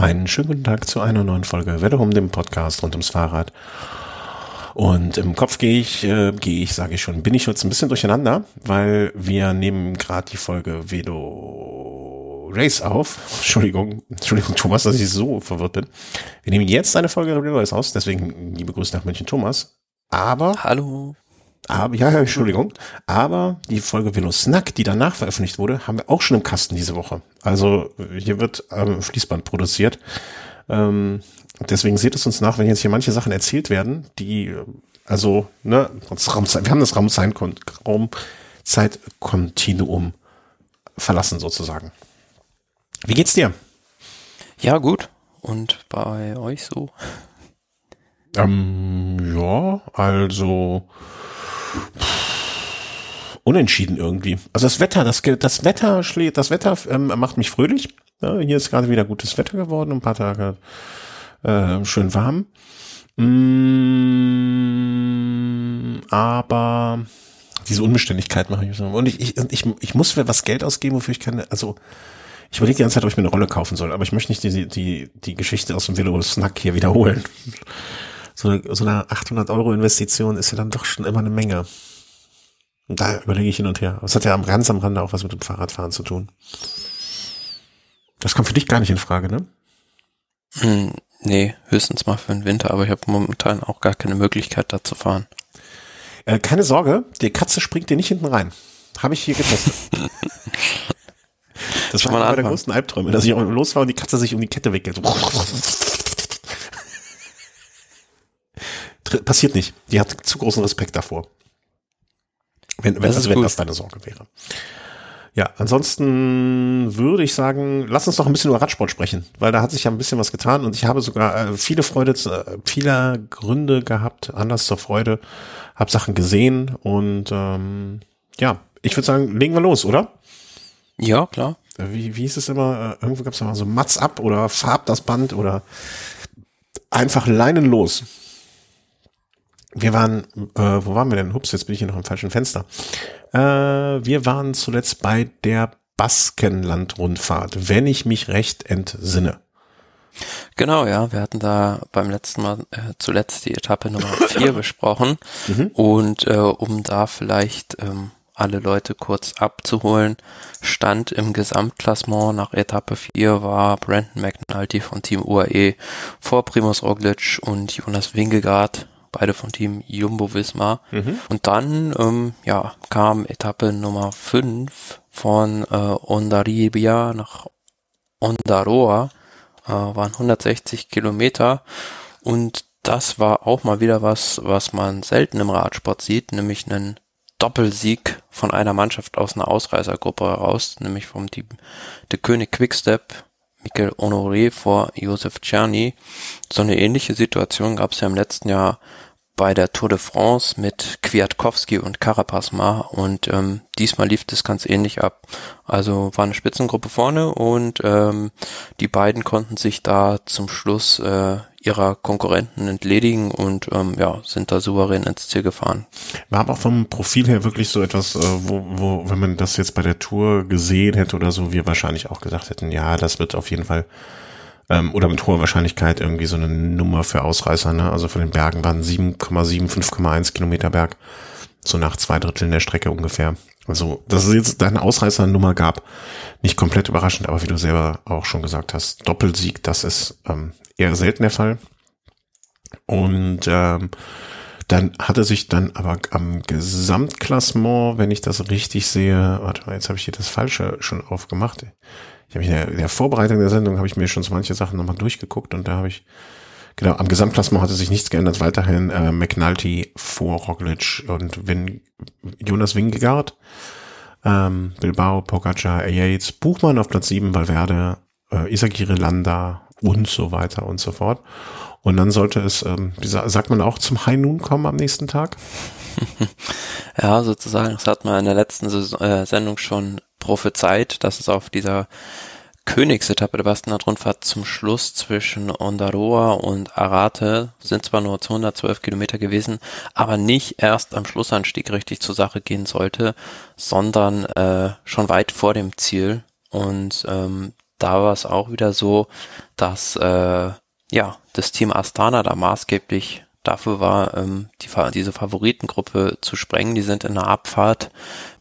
Einen schönen guten Tag zu einer neuen Folge Welle um dem Podcast rund ums Fahrrad. Und im Kopf gehe ich, äh, gehe ich, sage ich schon, bin ich jetzt ein bisschen durcheinander, weil wir nehmen gerade die Folge Velo Race auf. Entschuldigung, Entschuldigung, Thomas, dass ich so verwirrt bin. Wir nehmen jetzt eine Folge Velo Race aus, deswegen liebe Grüße nach München, Thomas. Aber. Hallo. Aber, ja, Entschuldigung. Aber die Folge Velo Snack, die danach veröffentlicht wurde, haben wir auch schon im Kasten diese Woche. Also hier wird ähm, Fließband produziert. Ähm, deswegen seht es uns nach, wenn jetzt hier manche Sachen erzählt werden, die, also, ne, wir haben das Raumzeitkontinuum verlassen sozusagen. Wie geht's dir? Ja, gut. Und bei euch so? Ähm, ja, also unentschieden irgendwie. Also das Wetter, das, das Wetter schlägt, das Wetter ähm, macht mich fröhlich. Ja, hier ist gerade wieder gutes Wetter geworden, ein paar Tage äh, schön warm. Mm, aber diese Unbeständigkeit mache ich so. Und ich, ich, ich, ich muss für was Geld ausgeben, wofür ich keine, also ich überlege die ganze Zeit, ob ich mir eine Rolle kaufen soll, aber ich möchte nicht die, die, die Geschichte aus dem Velo Snack hier wiederholen. So, so eine 800 Euro Investition ist ja dann doch schon immer eine Menge. Und da überlege ich hin und her. Das hat ja ganz am Rande auch was mit dem Fahrradfahren zu tun. Das kommt für dich gar nicht in Frage, ne? Hm, nee, höchstens mal für den Winter, aber ich habe momentan auch gar keine Möglichkeit, da zu fahren. Äh, keine Sorge, die Katze springt dir nicht hinten rein. Habe ich hier getestet. das war einer der größten Albträume, dass ich auch los war und die Katze sich um die Kette wickelt. Passiert nicht. Die hat zu großen Respekt davor. Wenn, wenn, also wenn das deine Sorge wäre. Ja, ansonsten würde ich sagen, lass uns doch ein bisschen über Radsport sprechen, weil da hat sich ja ein bisschen was getan und ich habe sogar äh, viele Freude, äh, viele Gründe gehabt, anders zur Freude, habe Sachen gesehen und ähm, ja, ich würde sagen, legen wir los, oder? Ja, klar. Äh, wie, wie hieß es immer? Irgendwo gab es mal so Mats ab oder Farb das Band oder einfach Leinen los. Wir waren, äh, wo waren wir denn? Hups, jetzt bin ich hier noch im falschen Fenster. Äh, wir waren zuletzt bei der Baskenland-Rundfahrt, wenn ich mich recht entsinne. Genau, ja, wir hatten da beim letzten Mal äh, zuletzt die Etappe Nummer vier besprochen mhm. und äh, um da vielleicht ähm, alle Leute kurz abzuholen, stand im Gesamtklassement nach Etappe 4 war Brandon McNulty von Team UAE vor Primus Roglic und Jonas Wingegaard beide von Team Jumbo Visma. Mhm. Und dann ähm, ja, kam Etappe Nummer 5 von äh, Ondaribia nach Ondaroa, äh, waren 160 Kilometer und das war auch mal wieder was, was man selten im Radsport sieht, nämlich einen Doppelsieg von einer Mannschaft aus einer Ausreißergruppe heraus, nämlich vom Team De König Quickstep Michael Honoré vor Josef Czerny. So eine ähnliche Situation gab es ja im letzten Jahr bei der Tour de France mit Kwiatkowski und Carapaz mal und ähm, diesmal lief das ganz ähnlich ab. Also war eine Spitzengruppe vorne und ähm, die beiden konnten sich da zum Schluss äh, ihrer Konkurrenten entledigen und ähm, ja, sind da souverän ins Ziel gefahren. War aber vom Profil her wirklich so etwas, äh, wo, wo, wenn man das jetzt bei der Tour gesehen hätte oder so, wir wahrscheinlich auch gesagt hätten, ja, das wird auf jeden Fall ähm, oder mit hoher Wahrscheinlichkeit irgendwie so eine Nummer für Ausreißer. Ne? Also von den Bergen waren 7,7, 5,1 Kilometer Berg, so nach zwei Dritteln der Strecke ungefähr. Also, dass es jetzt eine Ausreißernummer gab, nicht komplett überraschend, aber wie du selber auch schon gesagt hast, Doppelsieg, das ist ähm, eher selten der Fall. Und ähm, dann hatte sich dann aber am Gesamtklassement, wenn ich das richtig sehe, warte mal, jetzt habe ich hier das Falsche schon aufgemacht ich habe in der, in der Vorbereitung der Sendung habe ich mir schon so manche Sachen nochmal durchgeguckt und da habe ich genau am Gesamtklassement hatte sich nichts geändert. Weiterhin äh, McNulty vor Roglic und Win, Jonas Wingegaard, ähm, Bilbao, Pogacar, Yates, Buchmann auf Platz 7, Valverde, äh, Isagire Landa und so weiter und so fort. Und dann sollte es, ähm, wie sagt man auch, zum High Noon kommen am nächsten Tag? ja, sozusagen. Das hat man in der letzten Saison, äh, Sendung schon prophezeit, dass es auf dieser Königsetappe der Baskenland-Rundfahrt zum Schluss zwischen Ondaroa und Arate sind zwar nur 212 Kilometer gewesen, aber nicht erst am Schlussanstieg richtig zur Sache gehen sollte, sondern äh, schon weit vor dem Ziel. Und ähm, da war es auch wieder so, dass äh, ja das Team Astana da maßgeblich dafür war, ähm, die, diese Favoritengruppe zu sprengen. Die sind in der Abfahrt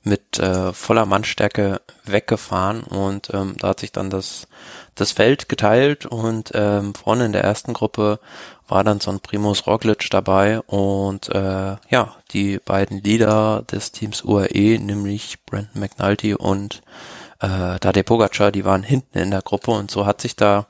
mit äh, voller Mannstärke weggefahren und ähm, da hat sich dann das, das Feld geteilt und ähm, vorne in der ersten Gruppe war dann so ein Primus Roglic dabei und äh, ja, die beiden Leader des Teams UAE, nämlich Brandon McNulty und äh, Tadej Pogacar, die waren hinten in der Gruppe und so hat sich da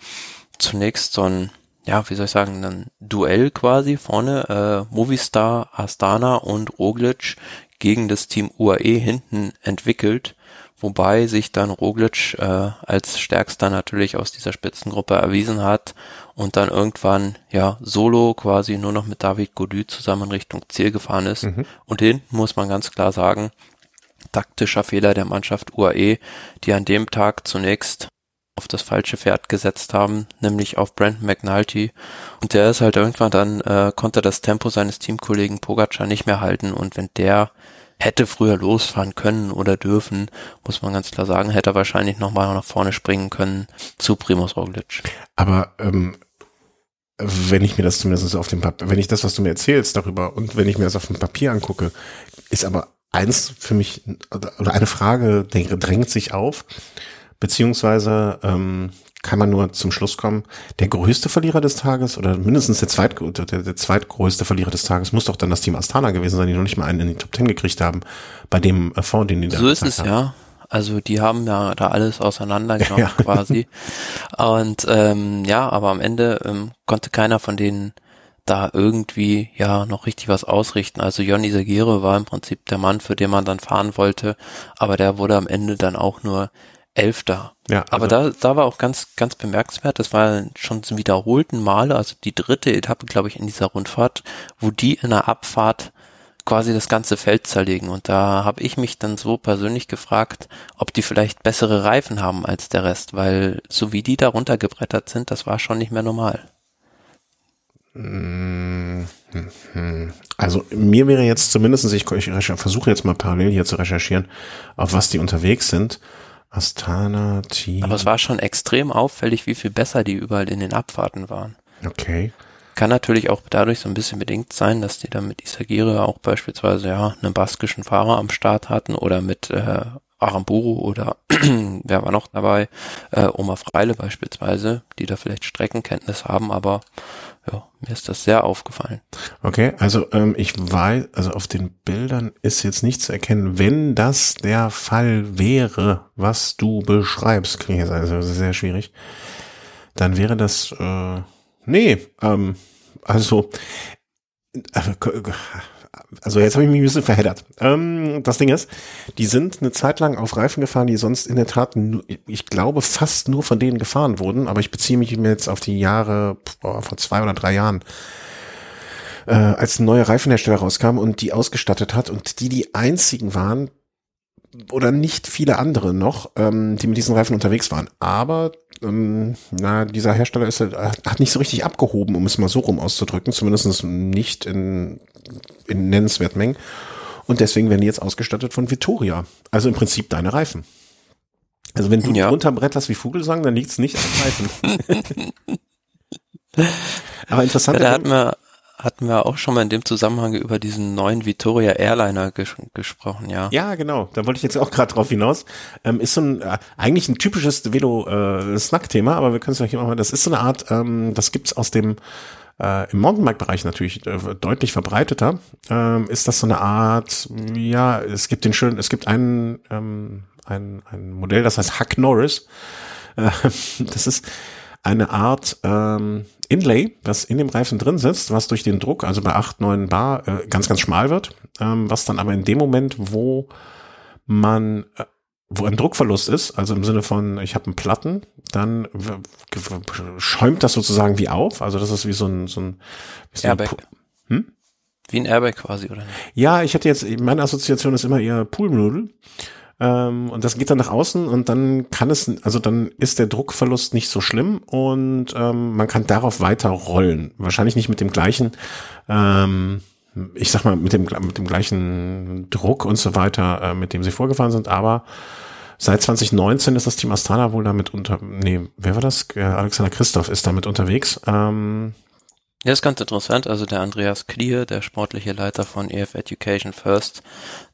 zunächst so ein ja, wie soll ich sagen, ein Duell quasi vorne, äh, Movistar, Astana und Roglic gegen das Team UAE hinten entwickelt, wobei sich dann Roglic äh, als stärkster natürlich aus dieser Spitzengruppe erwiesen hat und dann irgendwann ja solo quasi nur noch mit David Gody zusammen Richtung Ziel gefahren ist. Mhm. Und hinten muss man ganz klar sagen, taktischer Fehler der Mannschaft UAE, die an dem Tag zunächst auf das falsche Pferd gesetzt haben, nämlich auf Brandon McNulty. Und der ist halt irgendwann dann, äh, konnte das Tempo seines Teamkollegen Pogacar nicht mehr halten. Und wenn der hätte früher losfahren können oder dürfen, muss man ganz klar sagen, hätte er wahrscheinlich nochmal nach vorne springen können zu Primus Roglic. Aber ähm, wenn ich mir das zumindest auf dem Papier, wenn ich das, was du mir erzählst darüber und wenn ich mir das auf dem Papier angucke, ist aber eins für mich oder eine Frage drängt sich auf. Beziehungsweise ähm, kann man nur zum Schluss kommen, der größte Verlierer des Tages oder mindestens der, zweit, der, der zweitgrößte Verlierer des Tages muss doch dann das Team Astana gewesen sein, die noch nicht mal einen in die Top Ten gekriegt haben bei dem äh, Fonds, den die da So ist es, haben. ja. Also die haben ja da alles auseinandergenommen ja. quasi. Und ähm, ja, aber am Ende ähm, konnte keiner von denen da irgendwie ja noch richtig was ausrichten. Also Jonny Sagire war im Prinzip der Mann, für den man dann fahren wollte, aber der wurde am Ende dann auch nur Elfter. Ja, also Aber da, da war auch ganz, ganz bemerkenswert, das war schon zum wiederholten Male, also die dritte Etappe, glaube ich, in dieser Rundfahrt, wo die in der Abfahrt quasi das ganze Feld zerlegen. Und da habe ich mich dann so persönlich gefragt, ob die vielleicht bessere Reifen haben als der Rest, weil so wie die da runtergebrettert sind, das war schon nicht mehr normal. Also mir wäre jetzt zumindest, ich, ich versuche jetzt mal parallel hier zu recherchieren, auf was die unterwegs sind. Astana Team. Aber es war schon extrem auffällig, wie viel besser die überall in den Abfahrten waren. Okay. Kann natürlich auch dadurch so ein bisschen bedingt sein, dass die dann mit Isagire auch beispielsweise ja einen baskischen Fahrer am Start hatten oder mit äh, Aramburu oder wer war noch dabei, äh, Oma Freile beispielsweise, die da vielleicht Streckenkenntnis haben, aber ja, mir ist das sehr aufgefallen. Okay, also ähm, ich weiß, also auf den Bildern ist jetzt nicht zu erkennen, wenn das der Fall wäre, was du beschreibst, klingt jetzt also sehr schwierig, dann wäre das, äh, nee, ähm, also, äh, also jetzt habe ich mich ein bisschen verheddert. Ähm, das Ding ist, die sind eine Zeit lang auf Reifen gefahren, die sonst in der Tat, ich glaube, fast nur von denen gefahren wurden, aber ich beziehe mich jetzt auf die Jahre boah, vor zwei oder drei Jahren, äh, als ein neuer Reifenhersteller rauskam und die ausgestattet hat und die die einzigen waren, oder nicht viele andere noch, ähm, die mit diesen Reifen unterwegs waren. Aber ähm, na, dieser Hersteller ist, äh, hat nicht so richtig abgehoben, um es mal so rum auszudrücken, zumindest nicht in, in nennenswerten Mengen. Und deswegen werden die jetzt ausgestattet von Vittoria. Also im Prinzip deine Reifen. Also wenn du ja. runterbretterst wie Vogelsang, dann liegt es nicht an Reifen. Aber interessant. Ja, da hat man hatten wir auch schon mal in dem Zusammenhang über diesen neuen Victoria Airliner ges gesprochen, ja. Ja, genau. Da wollte ich jetzt auch gerade drauf hinaus. Ähm, ist so ein äh, eigentlich ein typisches Velo-Snack-Thema, äh, aber wir können es ja hier mal. Das ist so eine Art, ähm, das gibt's aus dem äh, im Mountainbike-Bereich natürlich äh, deutlich verbreiteter. Ähm, ist das so eine Art, ja, es gibt den schönen, es gibt einen ähm, ein, ein Modell, das heißt Huck Norris. Äh, das ist eine Art ähm, Inlay, das in dem Reifen drin sitzt, was durch den Druck, also bei 8, 9 Bar, äh, ganz, ganz schmal wird, ähm, was dann aber in dem Moment, wo man, äh, wo ein Druckverlust ist, also im Sinne von, ich habe einen Platten, dann schäumt das sozusagen wie auf, also das ist wie so ein, so ein, wie so Airbag. Hm? Wie ein Airbag quasi, oder? Ja, ich hatte jetzt, meine Assoziation ist immer eher Poolnudel. Ähm, und das geht dann nach außen und dann kann es, also dann ist der Druckverlust nicht so schlimm und ähm, man kann darauf weiter rollen. Wahrscheinlich nicht mit dem gleichen, ähm, ich sag mal, mit dem, mit dem gleichen Druck und so weiter, äh, mit dem sie vorgefahren sind, aber Seit 2019 ist das Team Astana wohl damit unter, nee, wer war das? Äh, Alexander Christoph ist damit unterwegs. Ähm, ja, ist ganz interessant. Also der Andreas Klier, der sportliche Leiter von EF Education First,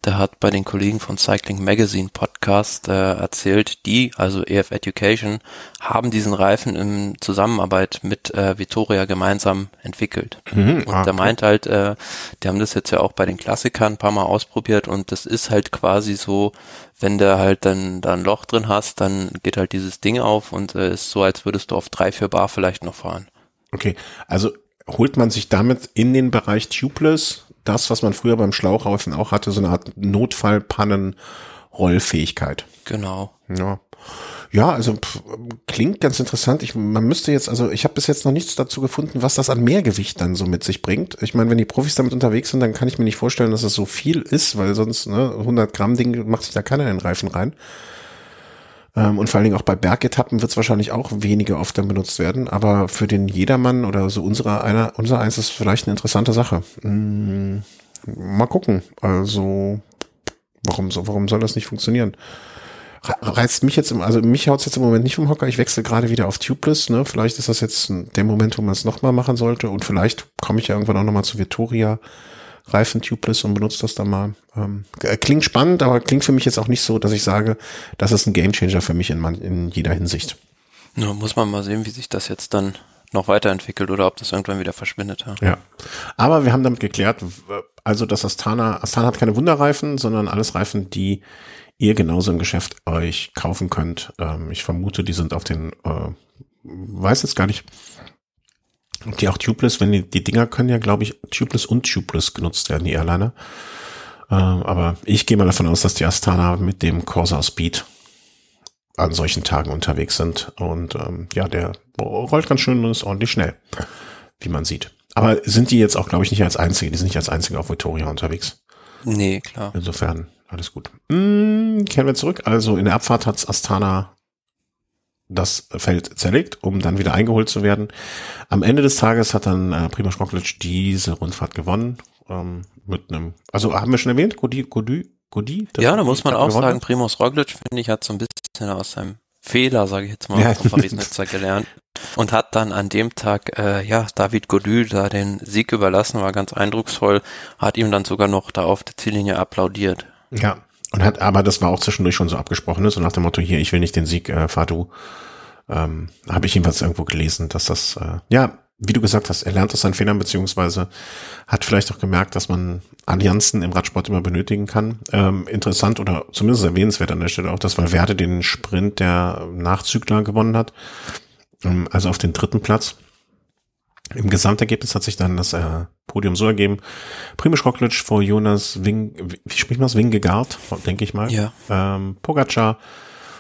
der hat bei den Kollegen von Cycling Magazine Podcast äh, erzählt, die, also EF Education, haben diesen Reifen in Zusammenarbeit mit äh, Vittoria gemeinsam entwickelt. Mhm, und ah, der meint halt, äh, die haben das jetzt ja auch bei den Klassikern ein paar Mal ausprobiert und das ist halt quasi so, wenn du halt dann da ein Loch drin hast, dann geht halt dieses Ding auf und äh, ist so, als würdest du auf drei, vier Bar vielleicht noch fahren. Okay, also holt man sich damit in den Bereich Tubeless das, was man früher beim Schlauchreifen auch hatte, so eine Art Notfallpannen-Rollfähigkeit. Genau. Ja. Ja, also pff, klingt ganz interessant. Ich, man müsste jetzt, also ich habe bis jetzt noch nichts dazu gefunden, was das an Mehrgewicht dann so mit sich bringt. Ich meine, wenn die Profis damit unterwegs sind, dann kann ich mir nicht vorstellen, dass es so viel ist, weil sonst ne, 100 Gramm Ding macht sich da keiner in den Reifen rein. Ähm, und vor allen Dingen auch bei Bergetappen wird es wahrscheinlich auch weniger oft dann benutzt werden. Aber für den Jedermann oder so unserer einer, unser eins ist vielleicht eine interessante Sache. Hm, mal gucken. Also, warum, so, warum soll das nicht funktionieren? reizt mich jetzt, im, also mich haut's jetzt im Moment nicht vom Hocker. Ich wechsle gerade wieder auf Tubeless. Ne? Vielleicht ist das jetzt der Moment, wo man es nochmal machen sollte. Und vielleicht komme ich ja irgendwann auch nochmal zu Vittoria Reifen tubeless und benutze das dann mal. Ähm, klingt spannend, aber klingt für mich jetzt auch nicht so, dass ich sage, das ist ein Gamechanger für mich in, man, in jeder Hinsicht. Nur muss man mal sehen, wie sich das jetzt dann noch weiterentwickelt oder ob das irgendwann wieder verschwindet. Ja. ja. Aber wir haben damit geklärt, also dass Astana, Astana hat keine Wunderreifen, sondern alles Reifen, die ihr genauso im Geschäft euch kaufen könnt. Ähm, ich vermute, die sind auf den, äh, weiß jetzt gar nicht, die auch tubeless, wenn die, die Dinger können ja, glaube ich, tubeless und tubeless genutzt werden, die Airliner. Äh, aber ich gehe mal davon aus, dass die Astana mit dem Corsa Speed an solchen Tagen unterwegs sind. Und ähm, ja, der rollt ganz schön und ist ordentlich schnell, wie man sieht. Aber sind die jetzt auch, glaube ich, nicht als einzige, die sind nicht als einzige auf Victoria unterwegs. Nee, klar. Insofern, alles gut. Hm, kehren wir zurück. Also in der Abfahrt hat's Astana das Feld zerlegt, um dann wieder eingeholt zu werden. Am Ende des Tages hat dann äh, Primoz Roglic diese Rundfahrt gewonnen. Ähm, mit einem, also haben wir schon erwähnt, Godi, Godi, Godi? Ja, da muss man auch gewonnen. sagen, Primoz Roglic, finde ich, hat so ein bisschen aus seinem Fehler, sage ich jetzt mal, ja. vom Paris-Nizza gelernt und hat dann an dem Tag, äh, ja, David Godu da den Sieg überlassen, war ganz eindrucksvoll, hat ihm dann sogar noch da auf der Ziellinie applaudiert. Ja, und hat, aber das war auch zwischendurch schon so abgesprochen, ne? so nach dem Motto, hier, ich will nicht den Sieg, äh, fahr du. Ähm, Habe ich jedenfalls irgendwo gelesen, dass das, äh, ja, wie du gesagt hast, er lernt aus seinen Fehlern, beziehungsweise hat vielleicht auch gemerkt, dass man Allianzen im Radsport immer benötigen kann. Ähm, interessant oder zumindest erwähnenswert an der Stelle auch, dass Valverde den Sprint der Nachzügler gewonnen hat. Ähm, also auf den dritten Platz. Im Gesamtergebnis hat sich dann das äh, Podium so ergeben. Primoz Roglic vor Jonas Wing, wie spricht man das? Wingegard, denke ich mal. Ja. Ähm, Pogacar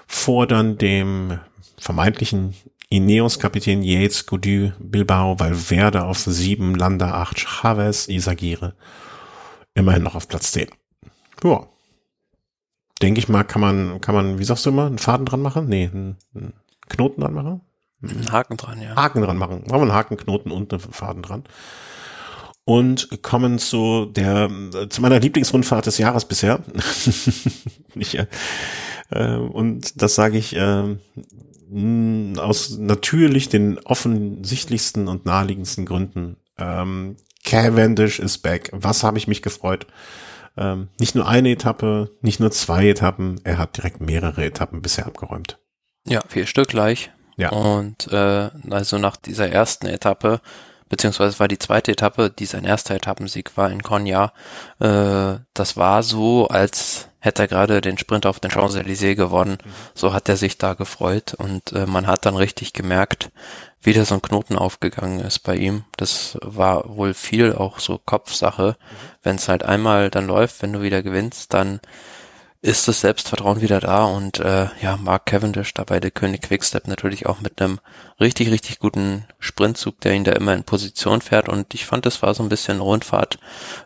vor dann dem vermeintlichen Ineos-Kapitän Yates, Gody, Bilbao, Valverde auf sieben, Landa acht, Chavez, Isagire. Immerhin noch auf Platz zehn. Ja. Denke ich mal, kann man, kann man, wie sagst du immer, einen Faden dran machen? Nee, einen Knoten dran machen? Einen Haken dran, ja. Haken dran machen. Machen wir einen Haken, Knoten und einen Faden dran. Und kommen zu der, zu meiner Lieblingsrundfahrt des Jahres bisher. Nicht, äh, und das sage ich äh, aus natürlich den offensichtlichsten und naheliegendsten Gründen. Ähm, Cavendish ist back. Was habe ich mich gefreut? Ähm, nicht nur eine Etappe, nicht nur zwei Etappen, er hat direkt mehrere Etappen bisher abgeräumt. Ja, vier Stück gleich. Ja. Und äh, also nach dieser ersten Etappe, beziehungsweise war die zweite Etappe, die sein erster Etappensieg war in Konya, äh, das war so, als hätte er gerade den Sprint auf den Champs-Élysées gewonnen. Mhm. So hat er sich da gefreut und äh, man hat dann richtig gemerkt, wie da so ein Knoten aufgegangen ist bei ihm. Das war wohl viel auch so Kopfsache. Mhm. Wenn es halt einmal dann läuft, wenn du wieder gewinnst, dann ist das Selbstvertrauen wieder da und äh, ja, Mark Cavendish dabei der König Quickstep natürlich auch mit einem richtig, richtig guten Sprintzug, der ihn da immer in Position fährt und ich fand, das war so ein bisschen Rundfahrt,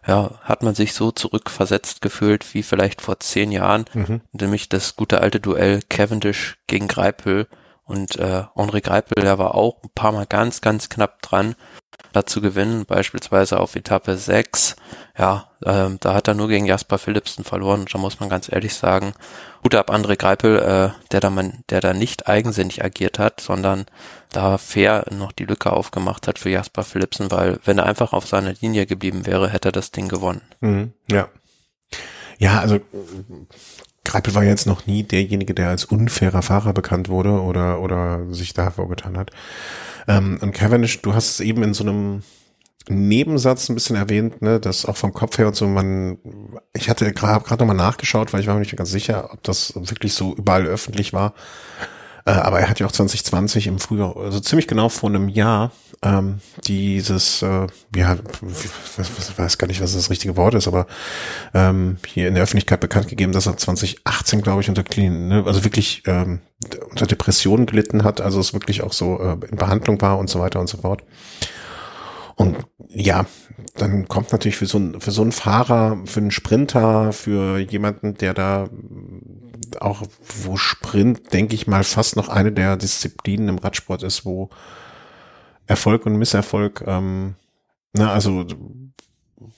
ja, hat man sich so zurückversetzt gefühlt wie vielleicht vor zehn Jahren, mhm. nämlich das gute alte Duell Cavendish gegen Greipel Und äh, Henri Greipel, der war auch ein paar Mal ganz, ganz knapp dran, zu gewinnen, beispielsweise auf Etappe 6. Ja, ähm, da hat er nur gegen Jasper Philipsen verloren. Da muss man ganz ehrlich sagen, Hut ab André Greipel, äh, der da man, der da nicht eigensinnig agiert hat, sondern da fair noch die Lücke aufgemacht hat für Jasper Philipsen, weil wenn er einfach auf seiner Linie geblieben wäre, hätte er das Ding gewonnen. Mhm, ja. Ja, also Greipel war jetzt noch nie derjenige, der als unfairer Fahrer bekannt wurde oder, oder sich da hervorgetan hat. Ähm, und Cavendish, du hast es eben in so einem Nebensatz ein bisschen erwähnt, ne, dass auch vom Kopf her und so man, ich hatte gerade nochmal nachgeschaut, weil ich war mir nicht ganz sicher, ob das wirklich so überall öffentlich war. Äh, aber er hat ja auch 2020 im Frühjahr, also ziemlich genau vor einem Jahr, ähm, dieses, äh, ja, ich weiß gar nicht, was das richtige Wort ist, aber ähm, hier in der Öffentlichkeit bekannt gegeben, dass er 2018, glaube ich, unter Clean, ne, also wirklich ähm, unter Depressionen gelitten hat, also es wirklich auch so äh, in Behandlung war und so weiter und so fort. Und ja, dann kommt natürlich für so, ein, für so einen Fahrer, für einen Sprinter, für jemanden, der da auch, wo Sprint, denke ich mal, fast noch eine der Disziplinen im Radsport ist, wo Erfolg und Misserfolg, ähm, na, also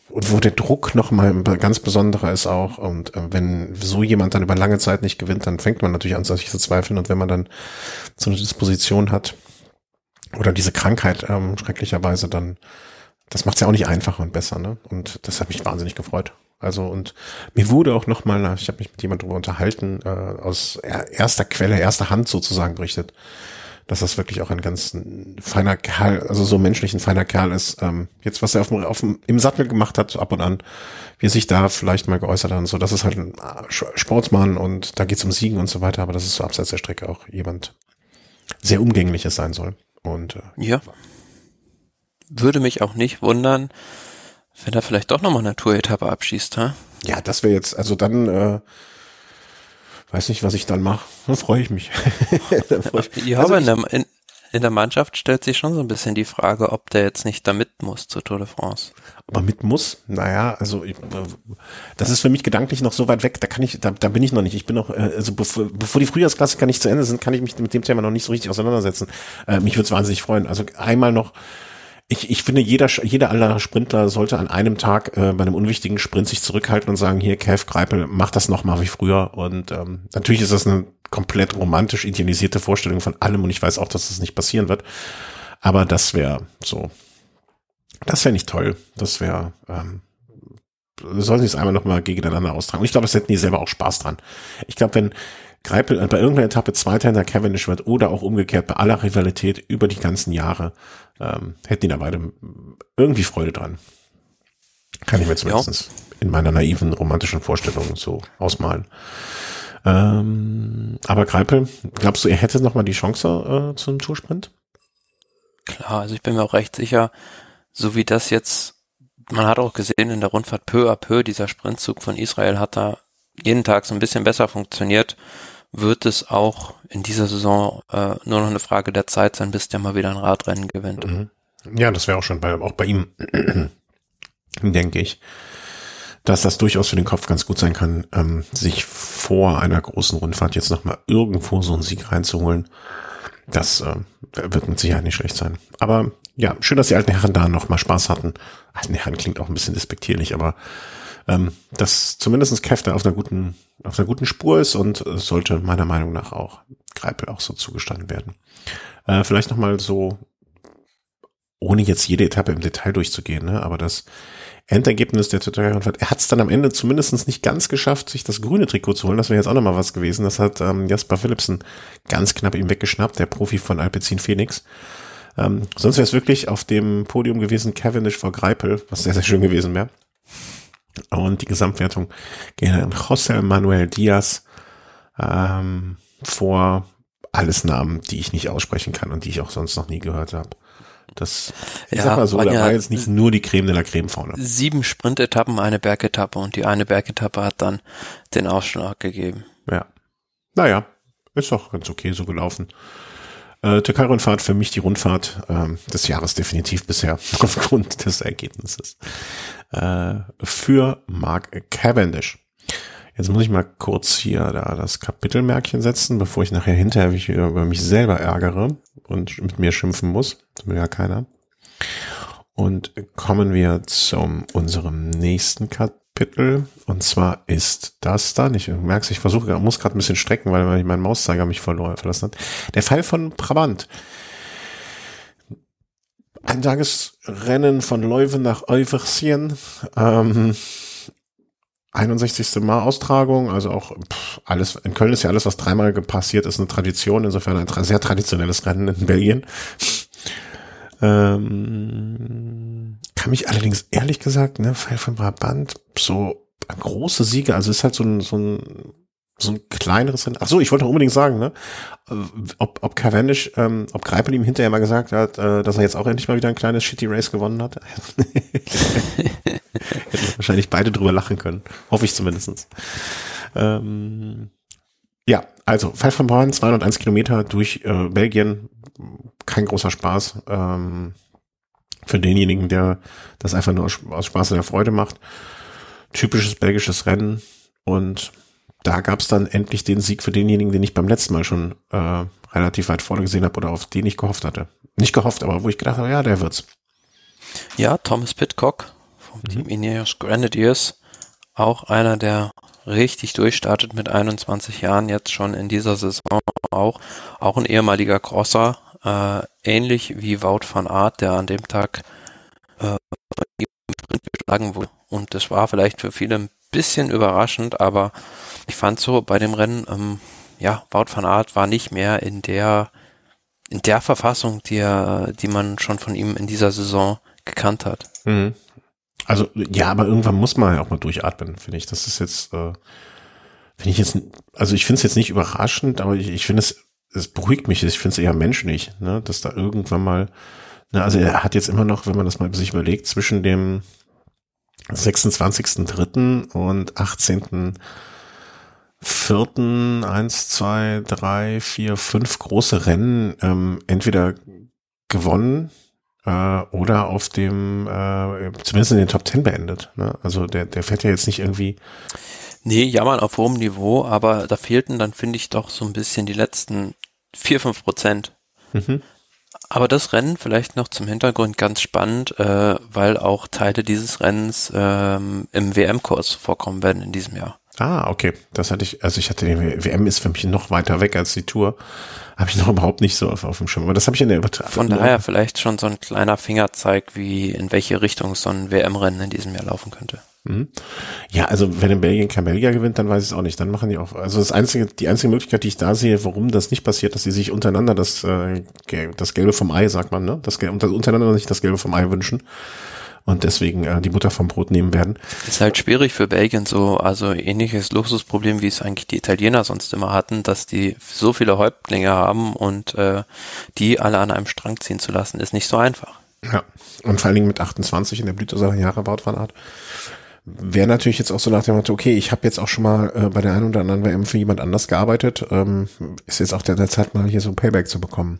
und wo der Druck noch mal ganz besonderer ist auch. Und äh, wenn so jemand dann über lange Zeit nicht gewinnt, dann fängt man natürlich an, sich zu zweifeln. Und wenn man dann so eine Disposition hat, oder diese Krankheit ähm, schrecklicherweise dann, das macht es ja auch nicht einfacher und besser, ne? Und das hat mich wahnsinnig gefreut. Also und mir wurde auch noch mal, ich habe mich mit jemand darüber unterhalten, äh, aus erster Quelle, erster Hand sozusagen berichtet, dass das wirklich auch ein ganz feiner Kerl, also so menschlich ein feiner Kerl ist. Ähm, jetzt, was er auf dem, auf dem, im Sattel gemacht hat, ab und an, wie er sich da vielleicht mal geäußert hat und so, das ist halt ein Sportsmann und da geht's um Siegen und so weiter, aber das ist so abseits der Strecke auch jemand sehr umgängliches sein soll. Und äh, ja. Würde mich auch nicht wundern, wenn er vielleicht doch nochmal eine Tour-Etappe abschießt, ha? Ja, das wäre jetzt, also dann, äh, weiß nicht, was ich dann mache. Dann freue ich mich. freu ich. Ja, also aber in der, in, in der Mannschaft stellt sich schon so ein bisschen die Frage, ob der jetzt nicht da mit muss zur Tour de France. Aber mit muss? Naja, also ich, das ist für mich gedanklich noch so weit weg, da kann ich, da, da bin ich noch nicht. Ich bin noch, äh, also bevor, bevor die Frühjahrsklassiker nicht zu Ende sind, kann ich mich mit dem Thema noch nicht so richtig auseinandersetzen. Äh, mich würde es wahnsinnig freuen. Also einmal noch ich, ich finde, jeder, jeder aller Sprintler sollte an einem Tag äh, bei einem unwichtigen Sprint sich zurückhalten und sagen, hier, Kev Greipel, mach das nochmal wie früher. Und ähm, natürlich ist das eine komplett romantisch idealisierte Vorstellung von allem und ich weiß auch, dass das nicht passieren wird. Aber das wäre so, das wäre nicht toll. Das wäre, ähm, sollen sie es einmal nochmal gegeneinander austragen. Und ich glaube, das hätten die selber auch Spaß dran. Ich glaube, wenn Greipel bei irgendeiner Etappe Zweiter hinter Cavendish wird oder auch umgekehrt bei aller Rivalität über die ganzen Jahre, ähm, hätten die da beide irgendwie Freude dran. Kann ich mir zumindest ja. in meiner naiven romantischen Vorstellung so ausmalen. Ähm, aber Greipel, glaubst du, er hätte noch mal die Chance äh, zum Toursprint? Klar, also ich bin mir auch recht sicher, so wie das jetzt, man hat auch gesehen in der Rundfahrt peu à peu, dieser Sprintzug von Israel hat da jeden Tag so ein bisschen besser funktioniert wird es auch in dieser Saison äh, nur noch eine Frage der Zeit sein, bis der mal wieder ein Radrennen gewinnt. Mhm. Ja, das wäre auch schon bei, auch bei ihm, denke ich, dass das durchaus für den Kopf ganz gut sein kann, ähm, sich vor einer großen Rundfahrt jetzt nochmal irgendwo so einen Sieg reinzuholen. Das äh, wird mit Sicherheit nicht schlecht sein. Aber ja, schön, dass die alten Herren da nochmal Spaß hatten. Alten Herren klingt auch ein bisschen despektierlich, aber ähm, dass zumindest Kräfte auf einer guten, auf einer guten Spur ist und sollte meiner Meinung nach auch Greipel auch so zugestanden werden. Äh, vielleicht nochmal so, ohne jetzt jede Etappe im Detail durchzugehen, ne, aber das Endergebnis der Tutorial-Rundfahrt, er hat es dann am Ende zumindest nicht ganz geschafft, sich das grüne Trikot zu holen. Das wäre jetzt auch nochmal was gewesen. Das hat ähm, Jasper Philipsen ganz knapp ihm weggeschnappt, der Profi von Alpecin Phoenix. Ähm, sonst wäre es wirklich auf dem Podium gewesen Cavendish vor Greipel, was sehr, sehr schön gewesen wäre. Und die Gesamtwertung geht an José Manuel Diaz ähm, vor alles Namen, die ich nicht aussprechen kann und die ich auch sonst noch nie gehört habe. Das, ich ja, sag mal so, da war jetzt nicht nur die Creme de la Creme vorne. Sieben Sprintetappen, eine Bergetappe und die eine Bergetappe hat dann den Ausschlag gegeben. Ja. Naja, ist doch ganz okay so gelaufen. Äh, Türkei-Rundfahrt für mich die Rundfahrt äh, des Jahres definitiv bisher aufgrund des Ergebnisses. Äh, für Mark Cavendish. Jetzt muss ich mal kurz hier da das Kapitelmärkchen setzen, bevor ich nachher hinterher mich über mich selber ärgere und mit mir schimpfen muss. Das will ja keiner. Und kommen wir zum unserem nächsten Kapitel. Und zwar ist das dann, ich merke ich versuche, muss gerade ein bisschen strecken, weil mein Mauszeiger mich verlassen hat. Der Fall von Brabant. Ein Tagesrennen von Leuven nach Euversien. Ähm, 61. Mal Austragung, also auch pff, alles, in Köln ist ja alles, was dreimal passiert ist, eine Tradition, insofern ein tra sehr traditionelles Rennen in Belgien. Ähm, kann mich allerdings ehrlich gesagt, ne, Fall von Brabant, so große Siege, also ist halt so ein, so ein so ein kleineres Rennen. Ach so, ich wollte unbedingt sagen, ne, ob, ob Cavendish, ähm, ob Greipel ihm hinterher mal gesagt hat, äh, dass er jetzt auch endlich mal wieder ein kleines Shitty Race gewonnen hat. Hätten wahrscheinlich beide drüber lachen können. Hoffe ich zumindestens. Ähm, ja, also Fall von Braun, 201 Kilometer durch äh, Belgien. Kein großer Spaß. Ähm, für denjenigen, der das einfach nur aus Spaß und der Freude macht. Typisches belgisches Rennen. Und da gab es dann endlich den Sieg für denjenigen, den ich beim letzten Mal schon äh, relativ weit vorne gesehen habe oder auf den ich gehofft hatte. Nicht gehofft, aber wo ich gedacht habe, ja, der wird's. Ja, Thomas Pitcock vom mhm. Team Ineos Grenadiers. Auch einer, der richtig durchstartet mit 21 Jahren, jetzt schon in dieser Saison auch. Auch ein ehemaliger Crosser, äh, ähnlich wie Wout van Aert, der an dem Tag äh, geschlagen wurde. Und das war vielleicht für viele ein bisschen überraschend, aber ich fand so bei dem Rennen, ähm, ja, Wout van Aert war nicht mehr in der in der Verfassung, die er, die man schon von ihm in dieser Saison gekannt hat. Mhm. Also ja, aber irgendwann muss man ja auch mal durchatmen, finde ich. Das ist jetzt, äh, finde ich jetzt, also ich finde es jetzt nicht überraschend, aber ich, ich finde es, es beruhigt mich. Ich finde es eher menschlich, ne, dass da irgendwann mal, ne, also er hat jetzt immer noch, wenn man das mal sich überlegt, zwischen dem 26.3. und 18 vierten eins, zwei, drei, vier, fünf große Rennen ähm, entweder gewonnen äh, oder auf dem, äh, zumindest in den Top Ten beendet. Ne? Also der, der fährt ja jetzt nicht irgendwie. Nee, jammern auf hohem Niveau, aber da fehlten dann, finde ich, doch so ein bisschen die letzten vier, fünf Prozent. Mhm. Aber das Rennen vielleicht noch zum Hintergrund ganz spannend, äh, weil auch Teile dieses Rennens ähm, im WM-Kurs vorkommen werden in diesem Jahr. Ah, okay. Das hatte ich, also ich hatte den WM ist für mich noch weiter weg als die Tour. Habe ich noch überhaupt nicht so auf, auf dem Schirm. Aber das habe ich in der Übertragung. Von daher vielleicht schon so ein kleiner Fingerzeig, wie in welche Richtung so ein WM-Rennen in diesem Jahr laufen könnte. Mhm. Ja, also wenn in Belgien kein Belgier gewinnt, dann weiß ich es auch nicht. Dann machen die auch. Also das einzige, die einzige Möglichkeit, die ich da sehe, warum das nicht passiert, dass sie sich untereinander das, äh, das Gelbe vom Ei, sagt man, ne? Das, das untereinander nicht das Gelbe vom Ei wünschen und deswegen äh, die Butter vom Brot nehmen werden. ist halt schwierig für Belgien so, also ähnliches Luxusproblem, wie es eigentlich die Italiener sonst immer hatten, dass die so viele Häuptlinge haben und äh, die alle an einem Strang ziehen zu lassen, ist nicht so einfach. Ja, und vor allen Dingen mit 28 in der Blüte seiner Jahre baut von Art. Wäre natürlich jetzt auch so nach dem Motto, okay, ich habe jetzt auch schon mal äh, bei der einen oder anderen WM für jemand anders gearbeitet, ähm, ist jetzt auch der, der Zeit mal hier so ein Payback zu bekommen.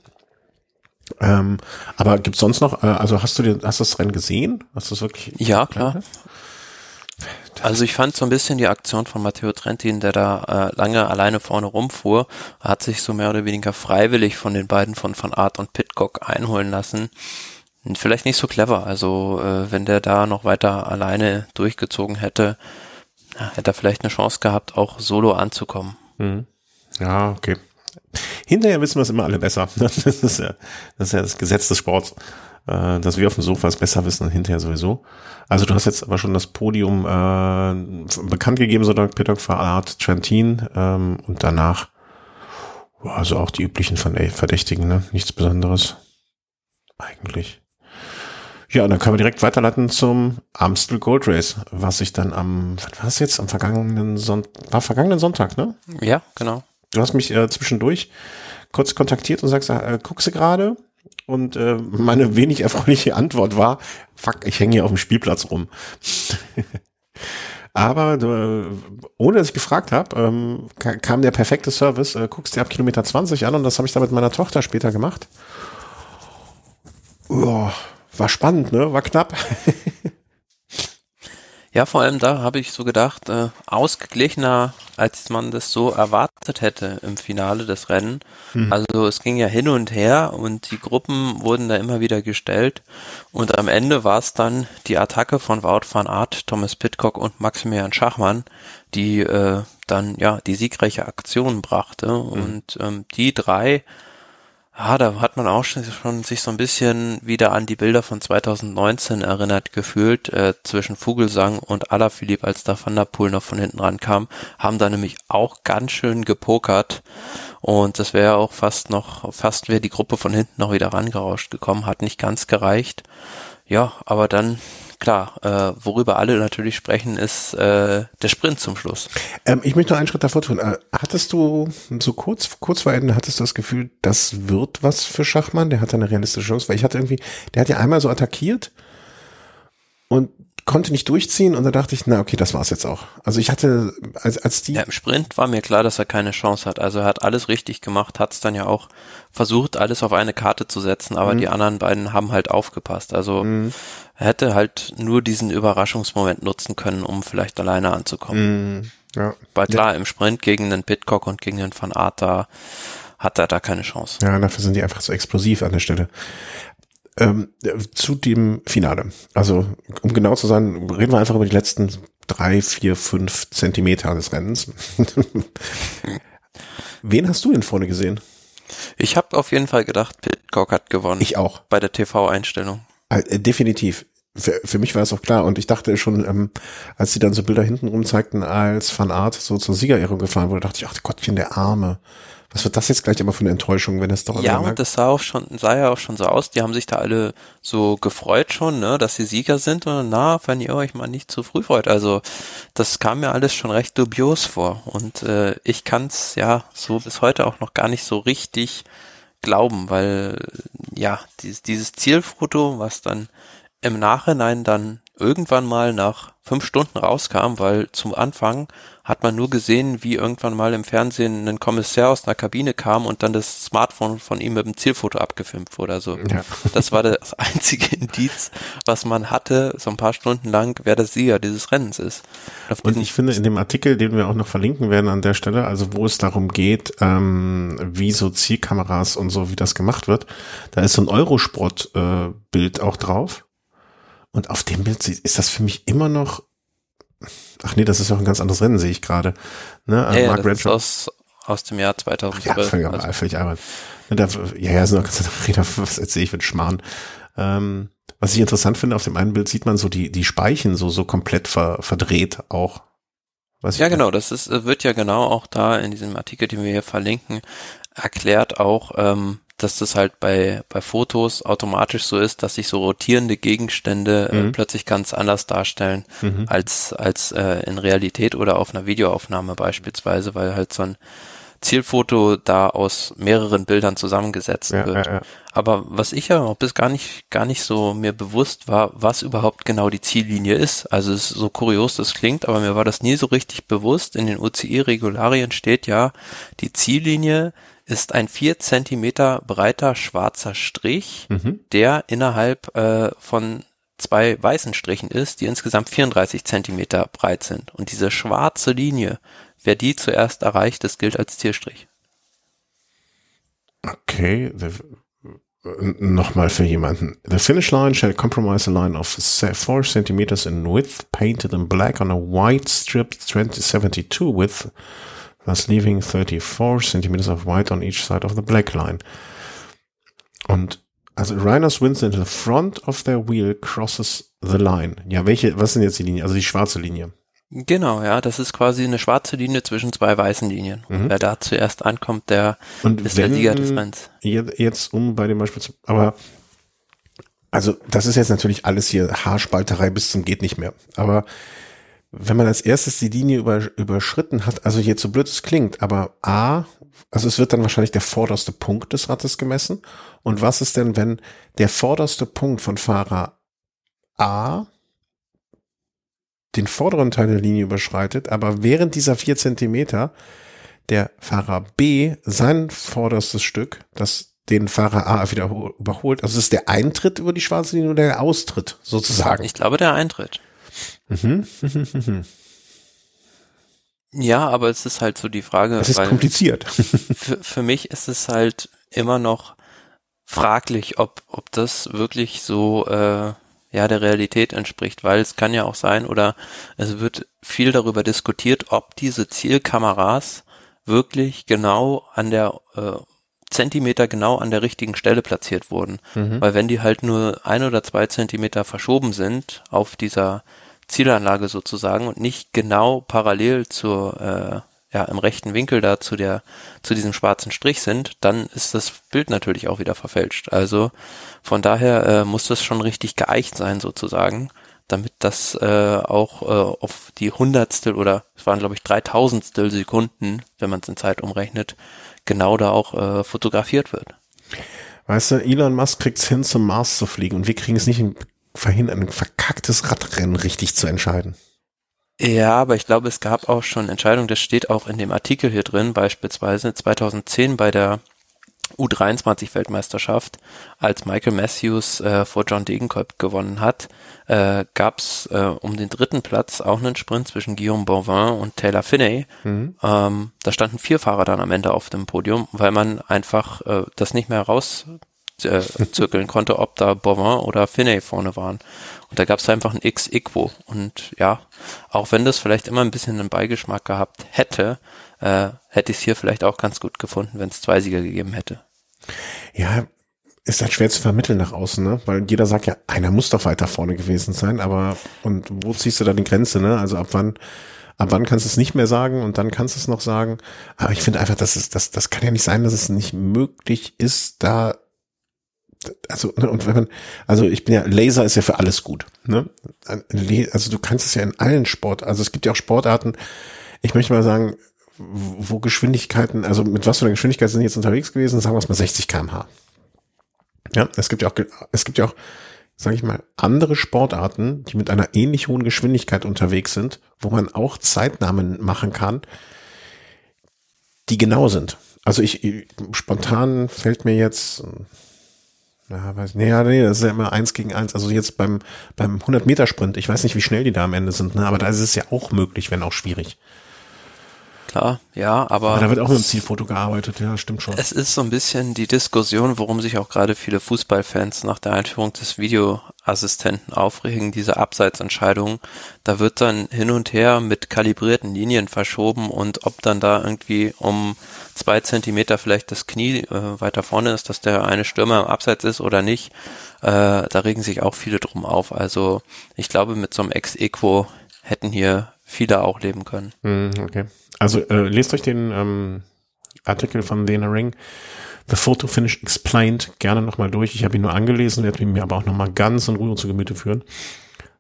Ähm, aber gibt's sonst noch, äh, also hast du dir, hast du das Rennen gesehen? Hast du es wirklich? Ja, klar. Also ich fand so ein bisschen die Aktion von Matteo Trentin, der da äh, lange alleine vorne rumfuhr, hat sich so mehr oder weniger freiwillig von den beiden von Van Art und Pitcock einholen lassen. Vielleicht nicht so clever. Also äh, wenn der da noch weiter alleine durchgezogen hätte, hätte er vielleicht eine Chance gehabt, auch solo anzukommen. Mhm. Ja, okay. Hinterher wissen wir es immer alle besser. Das ist ja das, ist ja das Gesetz des Sports, äh, dass wir auf dem Sofa es besser wissen und hinterher sowieso. Also du hast jetzt aber schon das Podium äh, bekannt gegeben, so Pittock für Art Trentin ähm, und danach also auch die üblichen Verdächtigen, ne? Nichts Besonderes. Eigentlich. Ja, und dann können wir direkt weiterleiten zum Amstel Gold Race, was ich dann am, was war es jetzt? Am vergangenen Sonntag, war vergangenen Sonntag, ne? Ja, genau. Du hast mich äh, zwischendurch kurz kontaktiert und sagst, äh, guckst du gerade? Und äh, meine wenig erfreuliche Antwort war, fuck, ich hänge hier auf dem Spielplatz rum. Aber äh, ohne dass ich gefragt habe, ähm, kam der perfekte Service, äh, guckst dir ab Kilometer 20 an und das habe ich dann mit meiner Tochter später gemacht. Oh, war spannend, ne? War knapp. Ja, vor allem da habe ich so gedacht, äh, ausgeglichener, als man das so erwartet hätte im Finale des Rennen. Mhm. Also es ging ja hin und her und die Gruppen wurden da immer wieder gestellt und am Ende war es dann die Attacke von Wout van Aert, Thomas Pitcock und Maximilian Schachmann, die äh, dann ja die siegreiche Aktion brachte mhm. und ähm, die drei ja, da hat man auch schon, schon sich so ein bisschen wieder an die Bilder von 2019 erinnert gefühlt, äh, zwischen Vogelsang und Alaphilippe, als da Van der Poel noch von hinten rankam, haben da nämlich auch ganz schön gepokert und das wäre auch fast noch, fast wäre die Gruppe von hinten noch wieder rangerauscht gekommen, hat nicht ganz gereicht. Ja, aber dann klar, äh, worüber alle natürlich sprechen, ist äh, der Sprint zum Schluss. Ähm, ich möchte noch einen Schritt davor tun. Äh, hattest du so kurz, kurz vor Ende, hattest du das Gefühl, das wird was für Schachmann? Der hat eine realistische Chance, weil ich hatte irgendwie, der hat ja einmal so attackiert und konnte nicht durchziehen und da dachte ich, na okay, das war's jetzt auch. Also ich hatte, als, als die. Ja, im Sprint war mir klar, dass er keine Chance hat. Also er hat alles richtig gemacht, hat es dann ja auch versucht, alles auf eine Karte zu setzen, aber mhm. die anderen beiden haben halt aufgepasst. Also mhm. Er hätte halt nur diesen Überraschungsmoment nutzen können, um vielleicht alleine anzukommen. Mhm. Ja. Weil klar, ja. im Sprint gegen den Pitcock und gegen den Van Aert da hat er da keine Chance. Ja, dafür sind die einfach so explosiv an der Stelle. Ähm, zu dem Finale. Also, um genau zu sein, reden wir einfach über die letzten drei, vier, fünf Zentimeter des Rennens. Wen hast du denn vorne gesehen? Ich habe auf jeden Fall gedacht, Pitcock hat gewonnen. Ich auch. Bei der TV-Einstellung. Äh, definitiv. Für, für mich war es auch klar und ich dachte schon, ähm, als sie dann so Bilder hintenrum zeigten, als Van Art so zur Siegerehrung gefahren wurde, dachte ich, ach Gottchen, der Arme. Was wird das jetzt gleich aber für eine Enttäuschung, wenn es doch Ja, und das sah auch schon, sah ja auch schon so aus. Die haben sich da alle so gefreut schon, ne, dass sie Sieger sind und na, wenn ihr euch mal nicht zu früh freut. Also das kam mir alles schon recht dubios vor. Und äh, ich kann's ja so bis heute auch noch gar nicht so richtig glauben, weil ja, dieses, dieses Zielfoto, was dann im Nachhinein dann irgendwann mal nach fünf Stunden rauskam, weil zum Anfang hat man nur gesehen, wie irgendwann mal im Fernsehen ein Kommissar aus einer Kabine kam und dann das Smartphone von ihm mit dem Zielfoto abgefilmt wurde. Also ja. das war das einzige Indiz, was man hatte, so ein paar Stunden lang, wer der Sieger dieses Rennens ist. Und ich finde in dem Artikel, den wir auch noch verlinken werden an der Stelle, also wo es darum geht, ähm, wie so Zielkameras und so, wie das gemacht wird, da ist so ein Eurosport-Bild äh, auch drauf. Und auf dem Bild ist das für mich immer noch Ach nee, das ist auch ein ganz anderes Rennen, sehe ich gerade. Ne? Ja, Mark das ist aus, aus dem Jahr 2012. Ach ja, völlig, also. völlig. Ne, ja, ja, sind noch ganz andere was erzähle ich mit Schmarrn. Ähm, was ich interessant finde, auf dem einen Bild sieht man so die, die Speichen so, so komplett ver, verdreht auch. Was ja, genau, das ist, wird ja genau auch da in diesem Artikel, den wir hier verlinken, erklärt auch, ähm, dass das halt bei, bei Fotos automatisch so ist, dass sich so rotierende Gegenstände äh, mhm. äh, plötzlich ganz anders darstellen mhm. als, als äh, in Realität oder auf einer Videoaufnahme beispielsweise, weil halt so ein Zielfoto da aus mehreren Bildern zusammengesetzt ja, wird. Ja, ja. Aber was ich ja auch bis gar nicht, gar nicht so mir bewusst war, was überhaupt genau die Ziellinie ist. Also es ist so kurios das klingt, aber mir war das nie so richtig bewusst. In den UCI-Regularien steht ja, die Ziellinie ist ein vier Zentimeter breiter schwarzer Strich, mhm. der innerhalb äh, von zwei weißen Strichen ist, die insgesamt 34 Zentimeter breit sind. Und diese schwarze Linie, wer die zuerst erreicht, das gilt als Zielstrich. Okay, nochmal für jemanden. The finish line shall compromise a line of 4 centimeters in width, painted in black on a white strip 2072 width thus leaving 34 centimeters of white on each side of the black line. Und also Rhinos wins into the front of their wheel crosses the line. Ja, welche, was sind jetzt die Linien? Also die schwarze Linie. Genau, ja, das ist quasi eine schwarze Linie zwischen zwei weißen Linien. Mhm. wer da zuerst ankommt, der Und ist der Sieger des Renns. Jetzt um bei dem Beispiel zu, aber also das ist jetzt natürlich alles hier Haarspalterei bis zum geht nicht mehr. Aber wenn man als erstes die Linie über, überschritten hat, also jetzt so blöd es klingt, aber A, also es wird dann wahrscheinlich der vorderste Punkt des Rattes gemessen. Und was ist denn, wenn der vorderste Punkt von Fahrer A den vorderen Teil der Linie überschreitet, aber während dieser vier Zentimeter der Fahrer B sein vorderstes Stück, das den Fahrer A wieder überholt. Also ist der Eintritt über die schwarze Linie oder der Austritt sozusagen? Ich glaube der Eintritt. Mhm. Ja, aber es ist halt so die Frage. Es ist weil kompliziert. Für, für mich ist es halt immer noch fraglich, ob, ob das wirklich so äh, ja der Realität entspricht, weil es kann ja auch sein oder es wird viel darüber diskutiert, ob diese Zielkameras wirklich genau an der äh, Zentimeter genau an der richtigen Stelle platziert wurden. Mhm. Weil wenn die halt nur ein oder zwei Zentimeter verschoben sind auf dieser Zielanlage sozusagen und nicht genau parallel zur äh, ja im rechten Winkel da zu der zu diesem schwarzen Strich sind, dann ist das Bild natürlich auch wieder verfälscht. Also von daher äh, muss das schon richtig geeicht sein sozusagen, damit das äh, auch äh, auf die Hundertstel oder es waren glaube ich dreitausendstel Sekunden, wenn man es in Zeit umrechnet, genau da auch äh, fotografiert wird. Weißt du, Elon Musk kriegt es hin, zum Mars zu fliegen und wir kriegen es nicht verhindern, ein verkacktes Radrennen richtig zu entscheiden. Ja, aber ich glaube, es gab auch schon Entscheidungen, das steht auch in dem Artikel hier drin, beispielsweise 2010 bei der U23-Weltmeisterschaft, als Michael Matthews äh, vor John Degenkolb gewonnen hat, äh, gab es äh, um den dritten Platz auch einen Sprint zwischen Guillaume Bonvin und Taylor Finney. Mhm. Ähm, da standen vier Fahrer dann am Ende auf dem Podium, weil man einfach äh, das nicht mehr raus äh, zirkeln konnte, ob da Bovin oder Finney vorne waren. Und da gab es einfach ein X-Equo. Und ja, auch wenn das vielleicht immer ein bisschen einen Beigeschmack gehabt hätte, äh, hätte ich es hier vielleicht auch ganz gut gefunden, wenn es zwei Sieger gegeben hätte. Ja, ist halt schwer zu vermitteln nach außen, ne? Weil jeder sagt ja, einer muss doch weiter vorne gewesen sein, aber und wo ziehst du da die Grenze, ne? Also ab wann, ab wann kannst du es nicht mehr sagen und dann kannst du es noch sagen. Aber ich finde einfach, dass es, das, das kann ja nicht sein, dass es nicht möglich ist, da also ne, und wenn man, also ich bin ja, Laser ist ja für alles gut. Ne? Also du kannst es ja in allen Sport, also es gibt ja auch Sportarten, ich möchte mal sagen, wo Geschwindigkeiten, also mit was für einer Geschwindigkeit sind jetzt unterwegs gewesen, sagen wir es mal 60 kmh. Ja, es gibt ja auch, es gibt ja auch, sage ich mal, andere Sportarten, die mit einer ähnlich hohen Geschwindigkeit unterwegs sind, wo man auch Zeitnamen machen kann, die genau sind. Also ich, spontan fällt mir jetzt, ja, weiß, nee, ja, nee, das ist ja immer eins gegen eins. Also jetzt beim, beim 100 Meter Sprint, ich weiß nicht, wie schnell die da am Ende sind, ne, aber da ist es ja auch möglich, wenn auch schwierig. Klar, ja, aber. aber da wird auch mit dem Zielfoto gearbeitet, ja, stimmt schon. Es ist so ein bisschen die Diskussion, worum sich auch gerade viele Fußballfans nach der Einführung des Videoassistenten aufregen, diese Abseitsentscheidung. Da wird dann hin und her mit kalibrierten Linien verschoben und ob dann da irgendwie um zwei Zentimeter vielleicht das Knie äh, weiter vorne ist, dass der eine Stürmer im Abseits ist oder nicht, äh, da regen sich auch viele drum auf. Also ich glaube, mit so einem Ex-Equo hätten hier viele auch leben können. Hm, okay. Also äh, lest euch den ähm, Artikel von Lena Ring, The Photo Finish Explained, gerne nochmal durch. Ich habe ihn nur angelesen, werde ihn mir aber auch nochmal ganz in Ruhe zu Gemüte führen.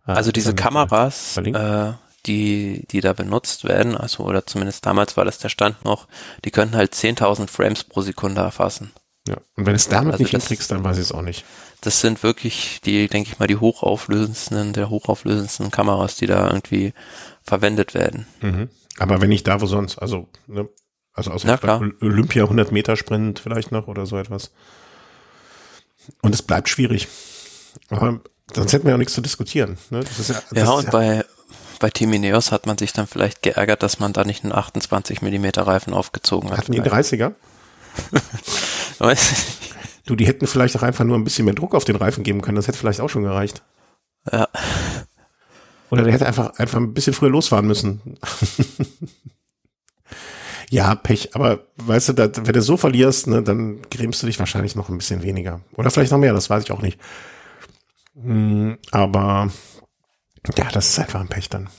Äh, also diese Kameras, äh, die, die da benutzt werden, also oder zumindest damals war das der Stand noch, die könnten halt 10.000 Frames pro Sekunde erfassen. Ja, und wenn es damit also nicht hinkriegst, dann weiß ich es auch nicht. Das sind wirklich die, denke ich mal, die hochauflösendsten, der hochauflösendsten Kameras, die da irgendwie verwendet werden. Mhm. Aber wenn nicht da, wo sonst? Also, ne? Also aus Olympia 100 Meter Sprint vielleicht noch oder so etwas. Und es bleibt schwierig. Aber sonst hätten wir auch nichts zu diskutieren. Ne? Das ist ja, das ja und ja bei, bei Team Ineos hat man sich dann vielleicht geärgert, dass man da nicht einen 28 Millimeter Reifen aufgezogen hat. Hatten die 30er? Weiß ich. Du, die hätten vielleicht auch einfach nur ein bisschen mehr Druck auf den Reifen geben können. Das hätte vielleicht auch schon gereicht. Ja. Oder der hätte einfach, einfach ein bisschen früher losfahren müssen. ja, Pech. Aber weißt du, da, wenn du so verlierst, ne, dann grämst du dich wahrscheinlich noch ein bisschen weniger. Oder vielleicht noch mehr, das weiß ich auch nicht. Hm, aber ja, das ist einfach ein Pech dann.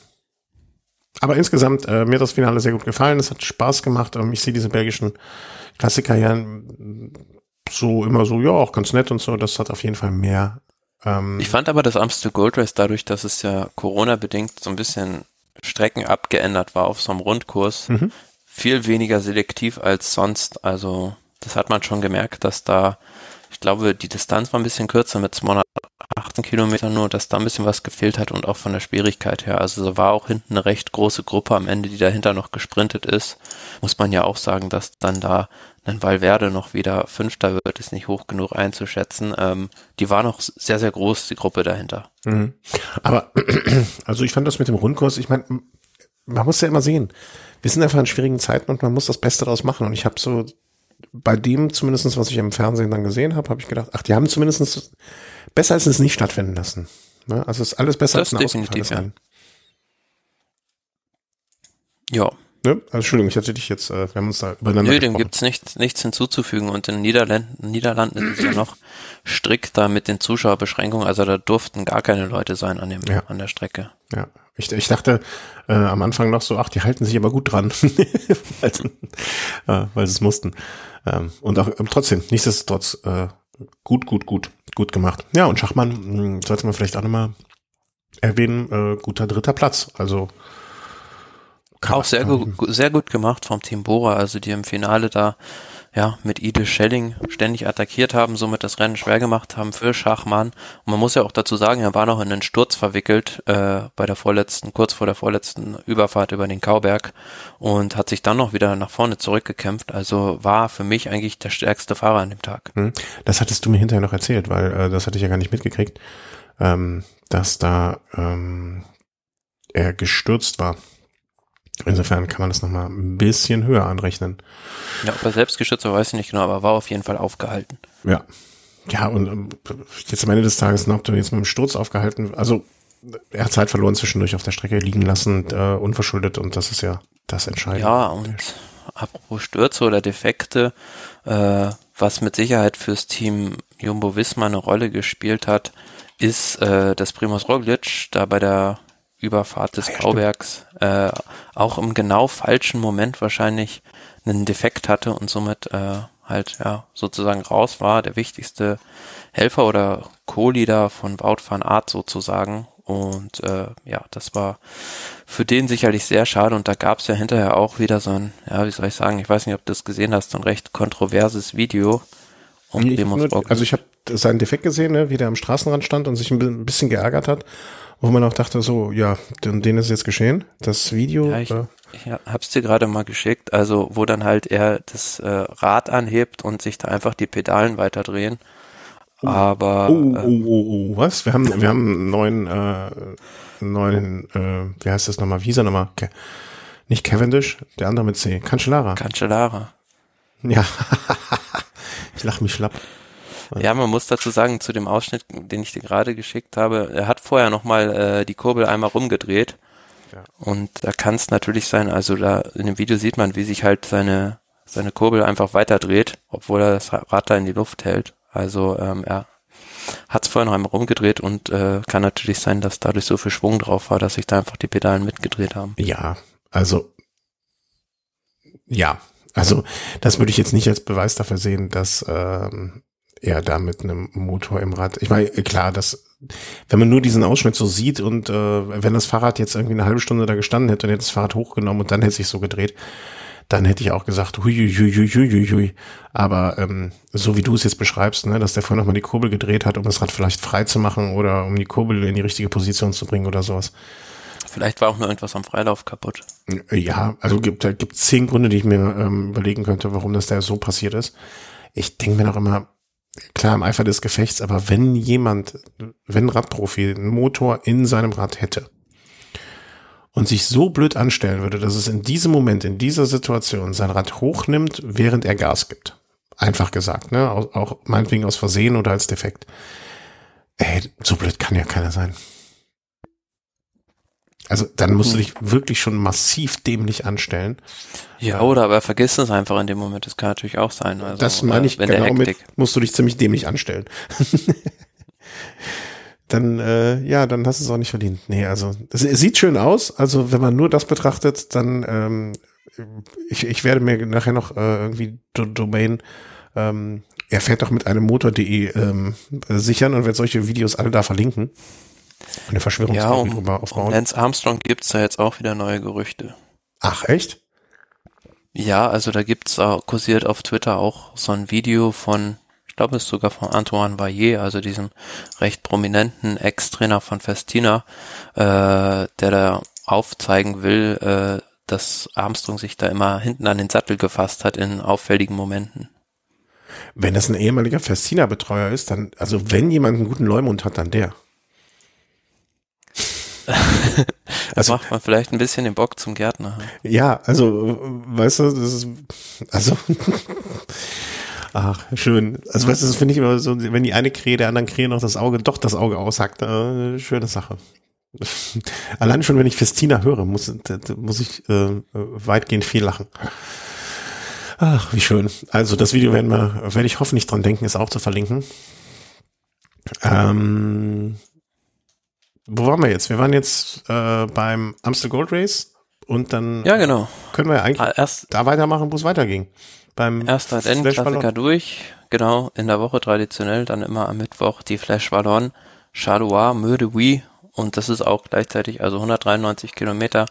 Aber insgesamt, äh, mir hat das Finale sehr gut gefallen. Es hat Spaß gemacht. Ähm, ich sehe diese belgischen Klassiker ja so immer so, ja, auch ganz nett und so. Das hat auf jeden Fall mehr ähm, ich fand aber das Amstel Gold Race dadurch, dass es ja Corona-bedingt so ein bisschen Strecken abgeändert war auf so einem Rundkurs, mhm. viel weniger selektiv als sonst. Also das hat man schon gemerkt, dass da, ich glaube, die Distanz war ein bisschen kürzer mit 208 18 Kilometer nur, dass da ein bisschen was gefehlt hat und auch von der Schwierigkeit her. Also da war auch hinten eine recht große Gruppe am Ende, die dahinter noch gesprintet ist. Muss man ja auch sagen, dass dann da ein Valverde noch wieder Fünfter wird, ist nicht hoch genug einzuschätzen. Ähm, die war noch sehr, sehr groß, die Gruppe dahinter. Mhm. Aber, also ich fand das mit dem Rundkurs, ich meine, man muss ja immer sehen, wir sind einfach in schwierigen Zeiten und man muss das Beste daraus machen. Und ich habe so bei dem zumindestens, was ich im Fernsehen dann gesehen habe, habe ich gedacht, ach, die haben zumindestens besser als es nicht stattfinden lassen. Ne? Also ist alles besser das als ein definitiv, ja. ja. Ne? Also, Entschuldigung, ich hatte dich jetzt, äh, wir haben uns da übereinander Nö, dem gibt's nichts, nichts hinzuzufügen. Und in Niederlanden, Niederlanden ist es ja noch strikter mit den Zuschauerbeschränkungen. Also da durften gar keine Leute sein an, dem, ja. an der Strecke. Ja, ich, ich dachte äh, am Anfang noch so, ach, die halten sich aber gut dran, weil, äh, weil sie es mussten. Ähm, und auch ähm, trotzdem, nichtsdestotrotz, äh, gut, gut, gut, gut gemacht. Ja, und Schachmann hm, sollte man vielleicht auch nochmal erwähnen, äh, guter dritter Platz. Also auch sehr, gu sehr gut gemacht vom Team Bora, also die im Finale da ja, mit Ide Schelling ständig attackiert haben, somit das Rennen schwer gemacht haben für Schachmann. Und man muss ja auch dazu sagen, er war noch in einen Sturz verwickelt äh, bei der vorletzten, kurz vor der vorletzten Überfahrt über den Kauberg und hat sich dann noch wieder nach vorne zurückgekämpft. Also war für mich eigentlich der stärkste Fahrer an dem Tag. Hm. Das hattest du mir hinterher noch erzählt, weil äh, das hatte ich ja gar nicht mitgekriegt, ähm, dass da ähm, er gestürzt war. Insofern kann man das nochmal ein bisschen höher anrechnen. Ja, ob er selbst geschützt war, weiß ich nicht genau, aber war auf jeden Fall aufgehalten. Ja. Ja, und ähm, jetzt am Ende des Tages, ob du jetzt mit dem Sturz aufgehalten, also er hat Zeit verloren zwischendurch auf der Strecke liegen lassen, äh, unverschuldet und das ist ja das Entscheidende. Ja, und apropos Stürze oder Defekte, äh, was mit Sicherheit fürs Team Jumbo Visma eine Rolle gespielt hat, ist, äh, dass Primoz Roglic da bei der Überfahrt des ah, ja, Graubergs äh, auch im genau falschen Moment wahrscheinlich einen Defekt hatte und somit äh, halt ja sozusagen raus war, der wichtigste Helfer oder Co-Leader von Wout van Art sozusagen. Und äh, ja, das war für den sicherlich sehr schade. Und da gab es ja hinterher auch wieder so ein, ja, wie soll ich sagen, ich weiß nicht, ob du das gesehen hast, so ein recht kontroverses Video. Um ich nur, also ich habe seinen Defekt gesehen, ne, wie der am Straßenrand stand und sich ein bisschen geärgert hat wo man auch dachte, so, ja, denen ist jetzt geschehen. Das Video. Ja, ich, äh, ich hab's dir gerade mal geschickt, also wo dann halt er das äh, Rad anhebt und sich da einfach die Pedalen weiterdrehen. Oh, Aber oh, oh, oh, oh, was? Wir haben, wir haben einen neuen, äh, neuen, äh, wie heißt das nochmal? Wie hieß er nochmal? Ke nicht Cavendish, der andere mit C. Cancellara. Cancellara. Ja, ich lach mich schlapp. Ja, man muss dazu sagen, zu dem Ausschnitt, den ich dir gerade geschickt habe, er hat vorher nochmal äh, die Kurbel einmal rumgedreht. Ja. Und da kann es natürlich sein, also da in dem Video sieht man, wie sich halt seine, seine Kurbel einfach weiter dreht, obwohl er das Rad da in die Luft hält. Also ähm, er hat es vorher noch einmal rumgedreht und äh, kann natürlich sein, dass dadurch so viel Schwung drauf war, dass sich da einfach die Pedalen mitgedreht haben. Ja, also ja, also das würde ich jetzt nicht als Beweis dafür sehen, dass ähm, er da mit einem Motor im Rad. Ich meine, klar, dass wenn man nur diesen Ausschnitt so sieht und äh, wenn das Fahrrad jetzt irgendwie eine halbe Stunde da gestanden hätte und hätte das Fahrrad hochgenommen und dann hätte sich so gedreht, dann hätte ich auch gesagt, hui, hui, hui, hui, hui. Aber ähm, so wie du es jetzt beschreibst, ne, dass der vorher nochmal die Kurbel gedreht hat, um das Rad vielleicht frei zu machen oder um die Kurbel in die richtige Position zu bringen oder sowas. Vielleicht war auch nur irgendwas am Freilauf kaputt. Ja, also gibt gibt zehn Gründe, die ich mir ähm, überlegen könnte, warum das da so passiert ist. Ich denke mir noch immer, klar im Eifer des Gefechts, aber wenn jemand, wenn ein Radprofi einen Motor in seinem Rad hätte und sich so blöd anstellen würde, dass es in diesem Moment, in dieser Situation sein Rad hochnimmt, während er Gas gibt. Einfach gesagt, ne? Auch, auch meinetwegen aus Versehen oder als Defekt. Ey, so blöd kann ja keiner sein. Also dann musst du dich wirklich schon massiv dämlich anstellen. Ja, oder aber vergiss es einfach in dem Moment. Das kann natürlich auch sein. Also, das meine ich genau mit, musst du dich ziemlich dämlich anstellen. dann, äh, ja, dann hast du es auch nicht verdient. Nee, also es, sieht schön aus. Also wenn man nur das betrachtet, dann ähm, ich, ich werde mir nachher noch äh, irgendwie Do Domain ähm, er fährt doch mit einem Motor.de ähm, sichern und wird solche Videos alle da verlinken. Eine Verschwörungstheorie ja, um, aufbauen. Um Lance Armstrong gibt's da jetzt auch wieder neue Gerüchte. Ach, echt? Ja, also da gibt's auch, kursiert auf Twitter auch so ein Video von, ich glaube, es ist sogar von Antoine Vaillet, also diesem recht prominenten Ex-Trainer von Festina, äh, der da aufzeigen will, äh, dass Armstrong sich da immer hinten an den Sattel gefasst hat in auffälligen Momenten. Wenn das ein ehemaliger Festina-Betreuer ist, dann, also wenn jemand einen guten Leumund hat, dann der. also macht man vielleicht ein bisschen den Bock zum Gärtner. Ja, also, weißt du, das ist, also, ach, schön. Also, weißt du, das finde ich immer so, wenn die eine Krähe der anderen Krähe noch das Auge, doch das Auge aushackt, äh, schöne Sache. Allein schon, wenn ich Festina höre, muss, muss ich äh, weitgehend viel lachen. Ach, wie schön. Also das Video werden wir, werde ich hoffentlich dran denken, ist auch zu verlinken. Ähm, wo waren wir jetzt? Wir waren jetzt äh, beim Amstel Gold Race und dann ja, genau. können wir eigentlich ah, erst, da weitermachen, wo es weiterging. Beim erster Klassiker durch, genau, in der Woche traditionell, dann immer am Mittwoch die Flash Ballon, Chadois, Meudewey und das ist auch gleichzeitig, also 193 Kilometer,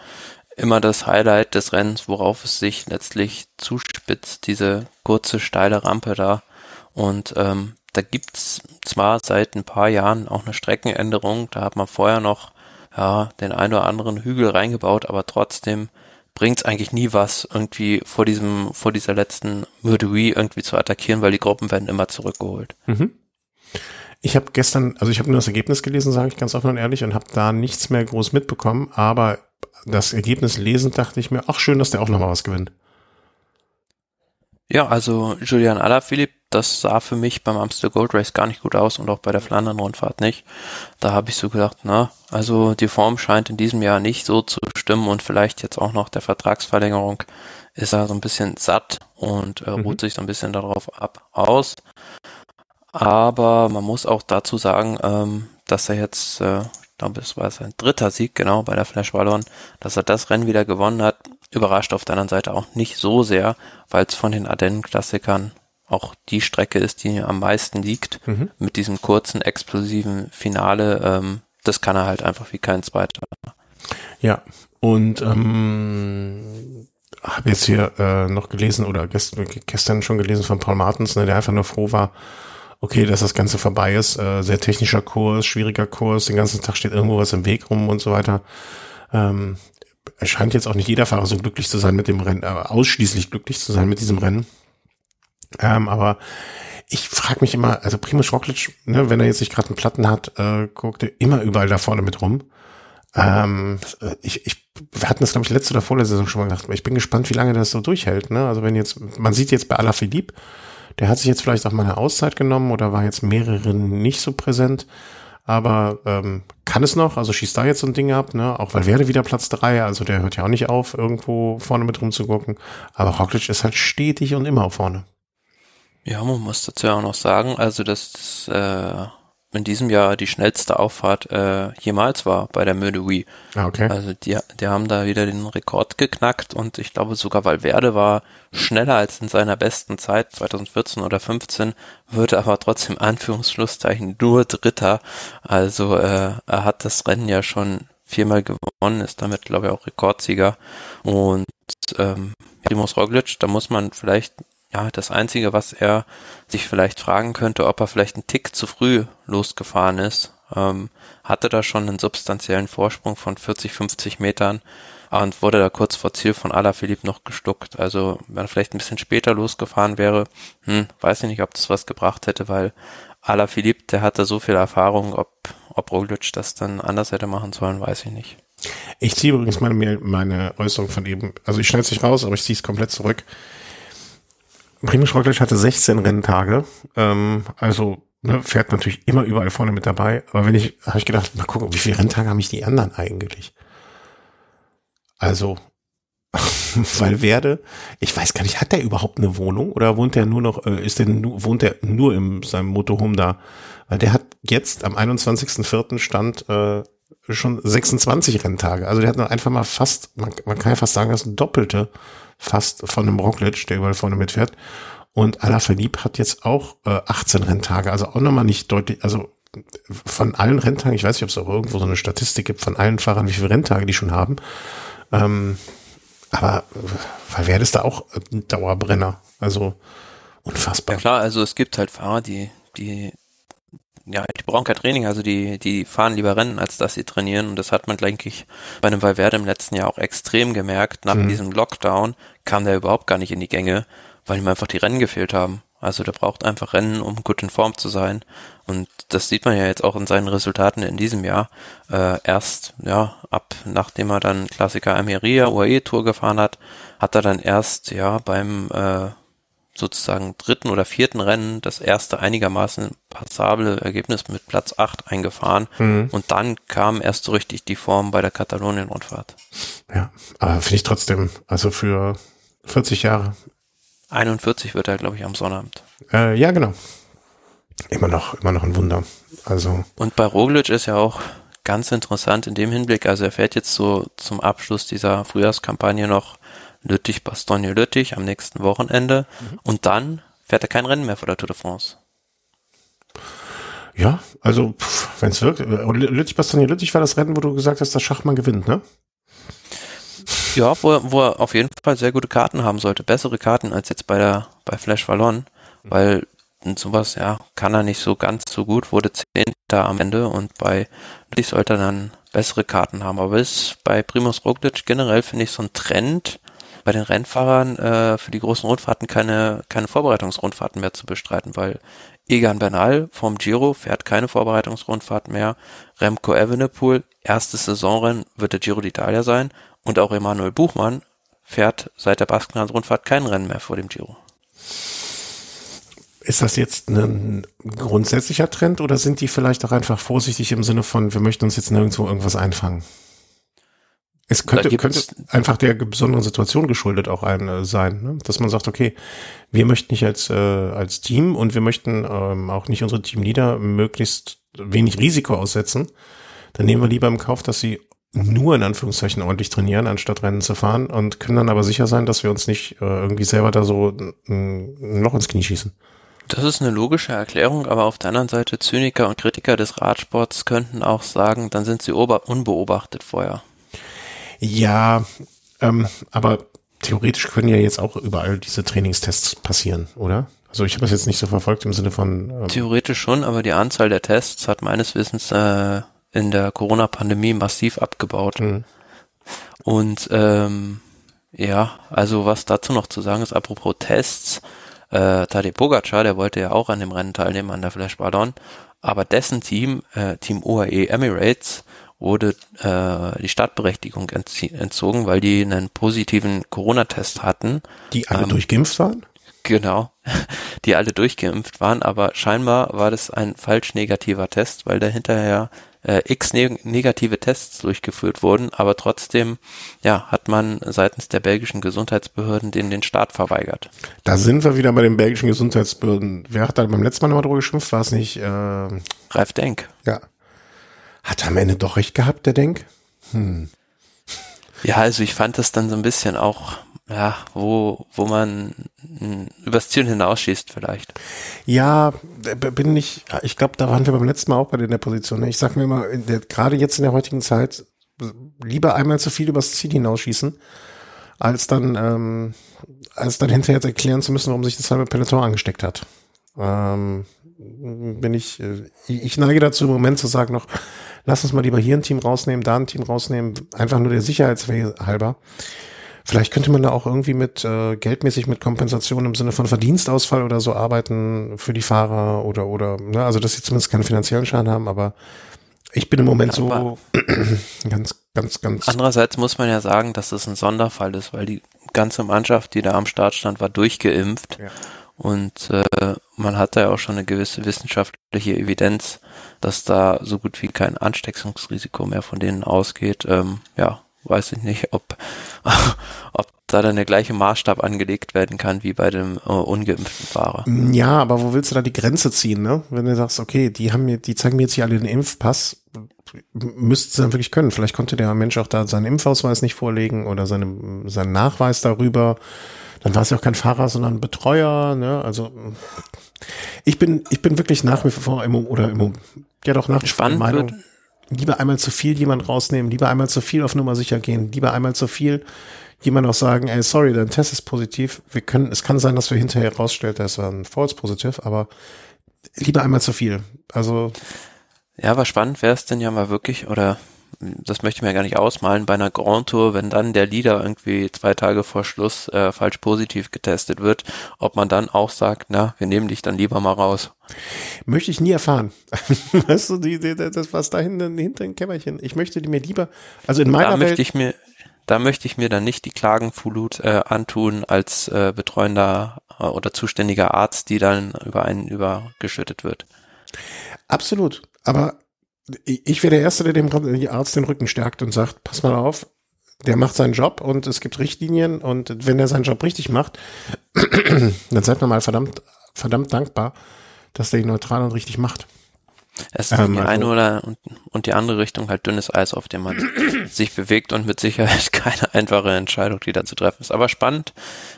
immer das Highlight des Rennens, worauf es sich letztlich zuspitzt, diese kurze, steile Rampe da. Und ähm, da gibt's zwar seit ein paar Jahren auch eine Streckenänderung, da hat man vorher noch ja, den einen oder anderen Hügel reingebaut, aber trotzdem bringt's eigentlich nie was, irgendwie vor diesem, vor dieser letzten Murderie irgendwie zu attackieren, weil die Gruppen werden immer zurückgeholt. Mhm. Ich habe gestern, also ich habe nur das Ergebnis gelesen, sage ich ganz offen und ehrlich, und habe da nichts mehr groß mitbekommen, aber das Ergebnis lesend dachte ich mir, ach schön, dass der auch nochmal was gewinnt. Ja, also Julian Alaphilippe, das sah für mich beim Amstel Gold Race gar nicht gut aus und auch bei der Flandern-Rundfahrt nicht. Da habe ich so gedacht, na, also die Form scheint in diesem Jahr nicht so zu stimmen und vielleicht jetzt auch noch der Vertragsverlängerung ist er so ein bisschen satt und äh, ruht mhm. sich so ein bisschen darauf ab aus. Aber man muss auch dazu sagen, ähm, dass er jetzt, äh, ich glaube, es war sein dritter Sieg, genau, bei der Flash Ballon, dass er das Rennen wieder gewonnen hat, überrascht auf der anderen Seite auch nicht so sehr, weil es von den Ardennen-Klassikern auch die Strecke ist, die am meisten liegt, mhm. mit diesem kurzen, explosiven Finale. Ähm, das kann er halt einfach wie kein zweiter. Ja, und ähm, habe jetzt hier äh, noch gelesen oder gestern, gestern schon gelesen von Paul Martens, ne, der einfach nur froh war, okay, dass das Ganze vorbei ist. Äh, sehr technischer Kurs, schwieriger Kurs, den ganzen Tag steht irgendwo was im Weg rum und so weiter. Ähm, es scheint jetzt auch nicht jeder Fahrer so glücklich zu sein mit dem Rennen, äh, ausschließlich glücklich zu sein mit diesem Rennen. Ähm, aber ich frage mich immer, also Primoz Roglic, ne, wenn er jetzt nicht gerade einen Platten hat, äh, guckt er immer überall da vorne mit rum. Ähm, ich, ich, wir hatten das, glaube ich, letzte oder vorletzte Saison schon mal gedacht. Ich bin gespannt, wie lange das so durchhält. Ne? Also wenn jetzt, man sieht jetzt bei Alaphilippe, der hat sich jetzt vielleicht auch mal eine Auszeit genommen oder war jetzt mehreren nicht so präsent. Aber ähm, kann es noch, also schießt da jetzt so ein Ding ab, ne? Auch weil Werde wieder Platz drei, also der hört ja auch nicht auf, irgendwo vorne mit rumzugucken. Aber Roglic ist halt stetig und immer vorne. Ja, man muss dazu ja auch noch sagen, also das äh, in diesem Jahr die schnellste Auffahrt äh, jemals war bei der Mödui. Ah, okay. Also die, die haben da wieder den Rekord geknackt und ich glaube sogar Valverde war schneller als in seiner besten Zeit 2014 oder 15, würde aber trotzdem Anführungsschlusszeichen nur Dritter. Also äh, er hat das Rennen ja schon viermal gewonnen, ist damit glaube ich auch Rekordsieger und ähm, Primoz Roglic, da muss man vielleicht ja, das Einzige, was er sich vielleicht fragen könnte, ob er vielleicht einen Tick zu früh losgefahren ist, ähm, hatte da schon einen substanziellen Vorsprung von 40, 50 Metern und wurde da kurz vor Ziel von Alaphilippe noch gestuckt. Also wenn er vielleicht ein bisschen später losgefahren wäre, hm, weiß ich nicht, ob das was gebracht hätte, weil Alaphilippe, der hatte so viel Erfahrung, ob, ob Roglic das dann anders hätte machen sollen, weiß ich nicht. Ich ziehe übrigens meine, meine Äußerung von eben, also ich schneide es nicht raus, aber ich ziehe es komplett zurück. Primoz Roglic hatte 16 Renntage, ähm, also ne, fährt natürlich immer überall vorne mit dabei. Aber wenn ich, habe ich gedacht, mal gucken, wie viele Renntage haben ich die anderen eigentlich? Also, weil werde, ich weiß gar nicht, hat der überhaupt eine Wohnung oder wohnt der nur noch, äh, ist der wohnt der nur in seinem Motorhome da? Weil der hat jetzt am 21.04. stand äh, schon 26 Renntage. Also der hat noch einfach mal fast, man, man kann ja fast sagen, das Doppelte fast von einem Roglic, der überall vorne mitfährt. Und Alaphilippe hat jetzt auch äh, 18 Renntage, also auch nochmal nicht deutlich, also von allen Renntagen, ich weiß nicht, ob es auch irgendwo so eine Statistik gibt von allen Fahrern, wie viele Renntage die schon haben. Ähm, aber weil wäre das da auch ein Dauerbrenner. Also, Unfassbar. Ja klar, also es gibt halt Fahrer, die, die, ja, die brauchen kein Training, also die, die fahren lieber Rennen, als dass sie trainieren. Und das hat man, denke ich, bei einem Valverde im letzten Jahr auch extrem gemerkt. Nach mhm. diesem Lockdown kam der überhaupt gar nicht in die Gänge, weil ihm einfach die Rennen gefehlt haben. Also der braucht einfach Rennen, um gut in Form zu sein. Und das sieht man ja jetzt auch in seinen Resultaten in diesem Jahr. Äh, erst, ja, ab nachdem er dann Klassiker Almeria UAE Tour gefahren hat, hat er dann erst, ja, beim äh, sozusagen dritten oder vierten Rennen das erste einigermaßen passable Ergebnis mit Platz 8 eingefahren. Mhm. Und dann kam erst so richtig die Form bei der Katalonien-Rundfahrt. Ja, aber finde ich trotzdem, also für 40 Jahre 41 wird er, glaube ich, am Sonnabend. Äh, ja, genau. Immer noch, immer noch ein Wunder. Also. Und bei Roglic ist ja auch ganz interessant in dem Hinblick, also er fährt jetzt so zum Abschluss dieser Frühjahrskampagne noch Lüttich, Bastogne, Lüttich am nächsten Wochenende mhm. und dann fährt er kein Rennen mehr vor der Tour de France. Ja, also wenn es wirkt, Lüttich, Bastogne, Lüttich war das Rennen, wo du gesagt hast, dass Schachmann gewinnt, ne? Ja, wo er, wo er auf jeden Fall sehr gute Karten haben sollte. Bessere Karten als jetzt bei der, bei Flash Wallon, weil sowas, ja, kann er nicht so ganz so gut, wurde Zehnter am Ende und bei Lüttich sollte er dann bessere Karten haben. Aber ist bei Primus Roglic generell, finde ich, so ein Trend, bei den Rennfahrern äh, für die großen Rundfahrten keine, keine Vorbereitungsrundfahrten mehr zu bestreiten, weil Egan Bernal vom Giro fährt keine Vorbereitungsrundfahrt mehr. Remco Evenepoel, erstes Saisonrennen wird der Giro d'Italia sein und auch Emanuel Buchmann fährt seit der Baskenland-Rundfahrt kein Rennen mehr vor dem Giro. Ist das jetzt ein grundsätzlicher Trend oder sind die vielleicht auch einfach vorsichtig im Sinne von, wir möchten uns jetzt nirgendwo irgendwas einfangen? Es könnte, könnte einfach der besonderen Situation geschuldet auch ein, äh, sein, ne? dass man sagt, okay, wir möchten nicht als, äh, als Team und wir möchten ähm, auch nicht unsere Teamleader möglichst wenig Risiko aussetzen. Dann nehmen wir lieber im Kauf, dass sie nur in Anführungszeichen ordentlich trainieren, anstatt Rennen zu fahren und können dann aber sicher sein, dass wir uns nicht äh, irgendwie selber da so ein Loch ins Knie schießen. Das ist eine logische Erklärung, aber auf der anderen Seite Zyniker und Kritiker des Radsports könnten auch sagen, dann sind sie unbeobachtet vorher. Ja, ähm, aber theoretisch können ja jetzt auch überall diese Trainingstests passieren, oder? Also ich habe das jetzt nicht so verfolgt im Sinne von. Ähm Theoretisch schon, aber die Anzahl der Tests hat meines Wissens äh, in der Corona-Pandemie massiv abgebaut. Mhm. Und ähm, ja, also was dazu noch zu sagen ist, apropos Tests, äh, Tadej Pogacar, der wollte ja auch an dem Rennen teilnehmen, an der Flash Ballon, aber dessen Team, äh, Team UAE Emirates, wurde äh, die Startberechtigung entzogen, weil die einen positiven Corona-Test hatten. Die alle ähm, durchgeimpft waren? Genau, die alle durchgeimpft waren, aber scheinbar war das ein falsch negativer Test, weil da hinterher äh, x neg negative Tests durchgeführt wurden, aber trotzdem ja, hat man seitens der belgischen Gesundheitsbehörden den, den Start verweigert. Da sind wir wieder bei den belgischen Gesundheitsbehörden. Wer hat da beim letzten Mal nochmal drüber geschimpft? War es nicht? Äh, Ralf Denk. Ja. Hat er am Ende doch recht gehabt, der Denk? Hm. Ja, also ich fand das dann so ein bisschen auch ja, wo, wo man hm, übers Ziel hinausschießt vielleicht. Ja, bin ich, ich glaube, da waren wir beim letzten Mal auch bei der Position. Ne? Ich sag mir immer, gerade jetzt in der heutigen Zeit, lieber einmal zu viel übers Ziel hinausschießen, als dann, ähm, als dann hinterher erklären zu müssen, warum sich das halbe Peloton angesteckt hat. Ähm, bin ich, äh, ich neige dazu im Moment zu sagen noch, lass uns mal lieber hier ein Team rausnehmen, da ein Team rausnehmen, einfach nur der Sicherheitshalber. halber Vielleicht könnte man da auch irgendwie mit äh, geldmäßig mit Kompensation im Sinne von Verdienstausfall oder so arbeiten für die Fahrer oder oder ne, also dass sie zumindest keinen finanziellen Schaden haben, aber ich bin im Moment so ganz, ganz, ganz. Andererseits muss man ja sagen, dass es ein Sonderfall ist, weil die ganze Mannschaft, die da am Start stand, war durchgeimpft. Ja. Und äh, man hat da ja auch schon eine gewisse wissenschaftliche Evidenz, dass da so gut wie kein Ansteckungsrisiko mehr von denen ausgeht. Ähm, ja, weiß ich nicht, ob, ob da dann der gleiche Maßstab angelegt werden kann wie bei dem äh, ungeimpften Fahrer. Ja, aber wo willst du da die Grenze ziehen, ne? Wenn du sagst, okay, die haben mir, die zeigen mir jetzt hier alle den Impfpass, müssten sie dann wirklich können. Vielleicht konnte der Mensch auch da seinen Impfausweis nicht vorlegen oder seine, seinen Nachweis darüber. Dann war es ja auch kein Fahrer, sondern ein Betreuer, ne? Also ich bin, ich bin wirklich nach wie vor im, oder im, ja doch nach wie vor Spannend Meinung. Wird lieber einmal zu viel jemand rausnehmen, lieber einmal zu viel auf Nummer sicher gehen, lieber einmal zu viel jemand auch sagen, ey, sorry, dein Test ist positiv. Wir können, es kann sein, dass wir hinterher rausstellt, das war ein False positiv, aber lieber einmal zu viel. Also. Ja, aber spannend wäre es denn ja mal wirklich, oder das möchte ich mir gar nicht ausmalen, bei einer Grand Tour, wenn dann der Leader irgendwie zwei Tage vor Schluss äh, falsch positiv getestet wird, ob man dann auch sagt, na, wir nehmen dich dann lieber mal raus. Möchte ich nie erfahren. weißt du, die, die, das was da hinten hinter dem Kämmerchen. Ich möchte die mir lieber, also in meiner da Welt. Möchte ich mir, da möchte ich mir dann nicht die Klagenflut äh, antun als äh, betreuender äh, oder zuständiger Arzt, die dann über einen übergeschüttet wird. Absolut. Aber ich wäre der Erste, der dem Arzt den Rücken stärkt und sagt, pass mal auf, der macht seinen Job und es gibt Richtlinien und wenn er seinen Job richtig macht, dann seid man mal verdammt, verdammt dankbar, dass der ihn neutral und richtig macht. Es ist ähm, die also, eine oder und, und, die andere Richtung halt dünnes Eis, auf dem man sich bewegt und mit Sicherheit keine einfache Entscheidung, die da zu treffen ist. Aber spannend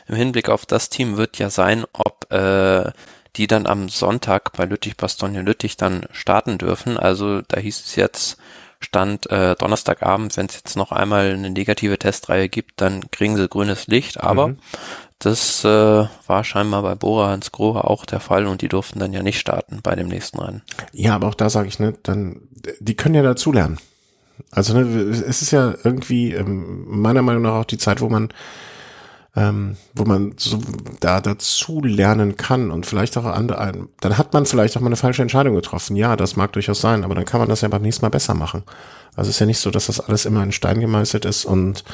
im Hinblick auf das Team wird ja sein, ob äh, die dann am Sonntag bei Lüttich Bastogne Lüttich dann starten dürfen. Also da hieß es jetzt, Stand äh, Donnerstagabend, wenn es jetzt noch einmal eine negative Testreihe gibt, dann kriegen sie grünes Licht. Aber mhm. das äh, war scheinbar bei Bora Hans Grohe auch der Fall und die durften dann ja nicht starten bei dem nächsten Rennen. Ja, aber auch da sage ich, ne, dann, die können ja dazulernen. Also ne, es ist ja irgendwie ähm, meiner Meinung nach auch die Zeit, wo man ähm, wo man so da dazu lernen kann und vielleicht auch andere, dann hat man vielleicht auch mal eine falsche Entscheidung getroffen. Ja, das mag durchaus sein, aber dann kann man das ja beim nächsten Mal besser machen. Also es ist ja nicht so, dass das alles immer in Stein gemeißelt ist und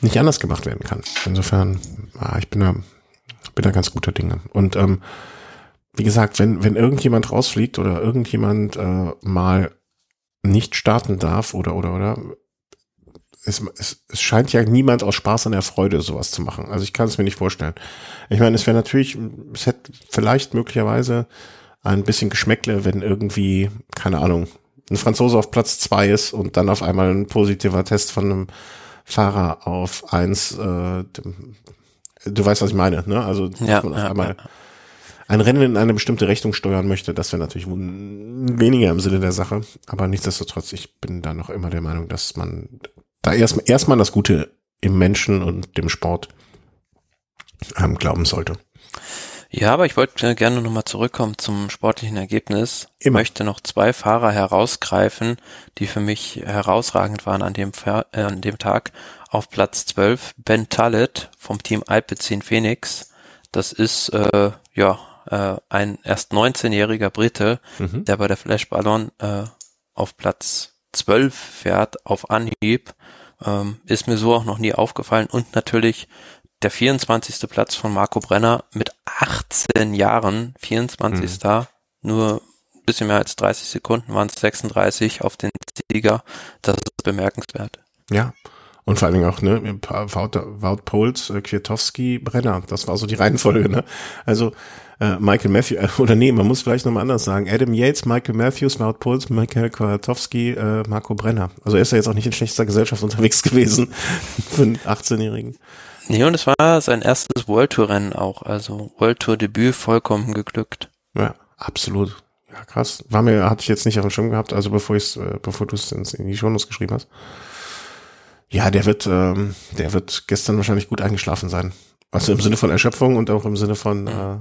nicht anders gemacht werden kann. Insofern, ah, ich bin da, bin da ganz guter Dinge. Und ähm, wie gesagt, wenn, wenn irgendjemand rausfliegt oder irgendjemand äh, mal nicht starten darf oder oder oder es, es, es scheint ja niemand aus Spaß an der Freude sowas zu machen. Also ich kann es mir nicht vorstellen. Ich meine, es wäre natürlich, es hätte vielleicht möglicherweise ein bisschen Geschmäckle, wenn irgendwie, keine Ahnung, ein Franzose auf Platz zwei ist und dann auf einmal ein positiver Test von einem Fahrer auf eins, äh, du weißt, was ich meine, ne? Also, ja, man auf ja, einmal ja. ein Rennen in eine bestimmte Richtung steuern möchte, das wäre natürlich weniger im Sinne der Sache. Aber nichtsdestotrotz, ich bin da noch immer der Meinung, dass man da erstmal erstmal das Gute im Menschen und dem Sport ähm, glauben sollte. Ja, aber ich wollte gerne nochmal zurückkommen zum sportlichen Ergebnis. Ich möchte noch zwei Fahrer herausgreifen, die für mich herausragend waren an dem, äh, an dem Tag. Auf Platz 12 Ben Tallet vom Team Alpecin Phoenix. Das ist äh, ja äh, ein erst 19-jähriger Brite, mhm. der bei der Flash Ballon äh, auf Platz 12 fährt auf Anhieb. Ähm, ist mir so auch noch nie aufgefallen. Und natürlich der 24. Platz von Marco Brenner mit 18 Jahren, 24. Mhm. Nur ein bisschen mehr als 30 Sekunden waren es 36 auf den Sieger. Das ist bemerkenswert. Ja. Und vor allen Dingen auch, ne, Wout, Wout Pols, äh, Kwiatowski, Brenner. Das war so die Reihenfolge, ne? Also, äh, Michael Matthews, äh, oder nee, man muss vielleicht nochmal anders sagen. Adam Yates, Michael Matthews, Wout Puls, Michael Kwiatowski, äh, Marco Brenner. Also er ist ja jetzt auch nicht in schlechter Gesellschaft unterwegs gewesen für einen 18-Jährigen. Nee, und es war sein erstes World Tour Rennen auch. Also World Tour Debüt vollkommen geglückt. Ja, absolut. Ja, krass. War mir, hatte ich jetzt nicht auf dem Schirm gehabt, also bevor ich äh, bevor du es in die Shownotes geschrieben hast. Ja, der wird, ähm, der wird gestern wahrscheinlich gut eingeschlafen sein. Also im Sinne von Erschöpfung und auch im Sinne von, äh,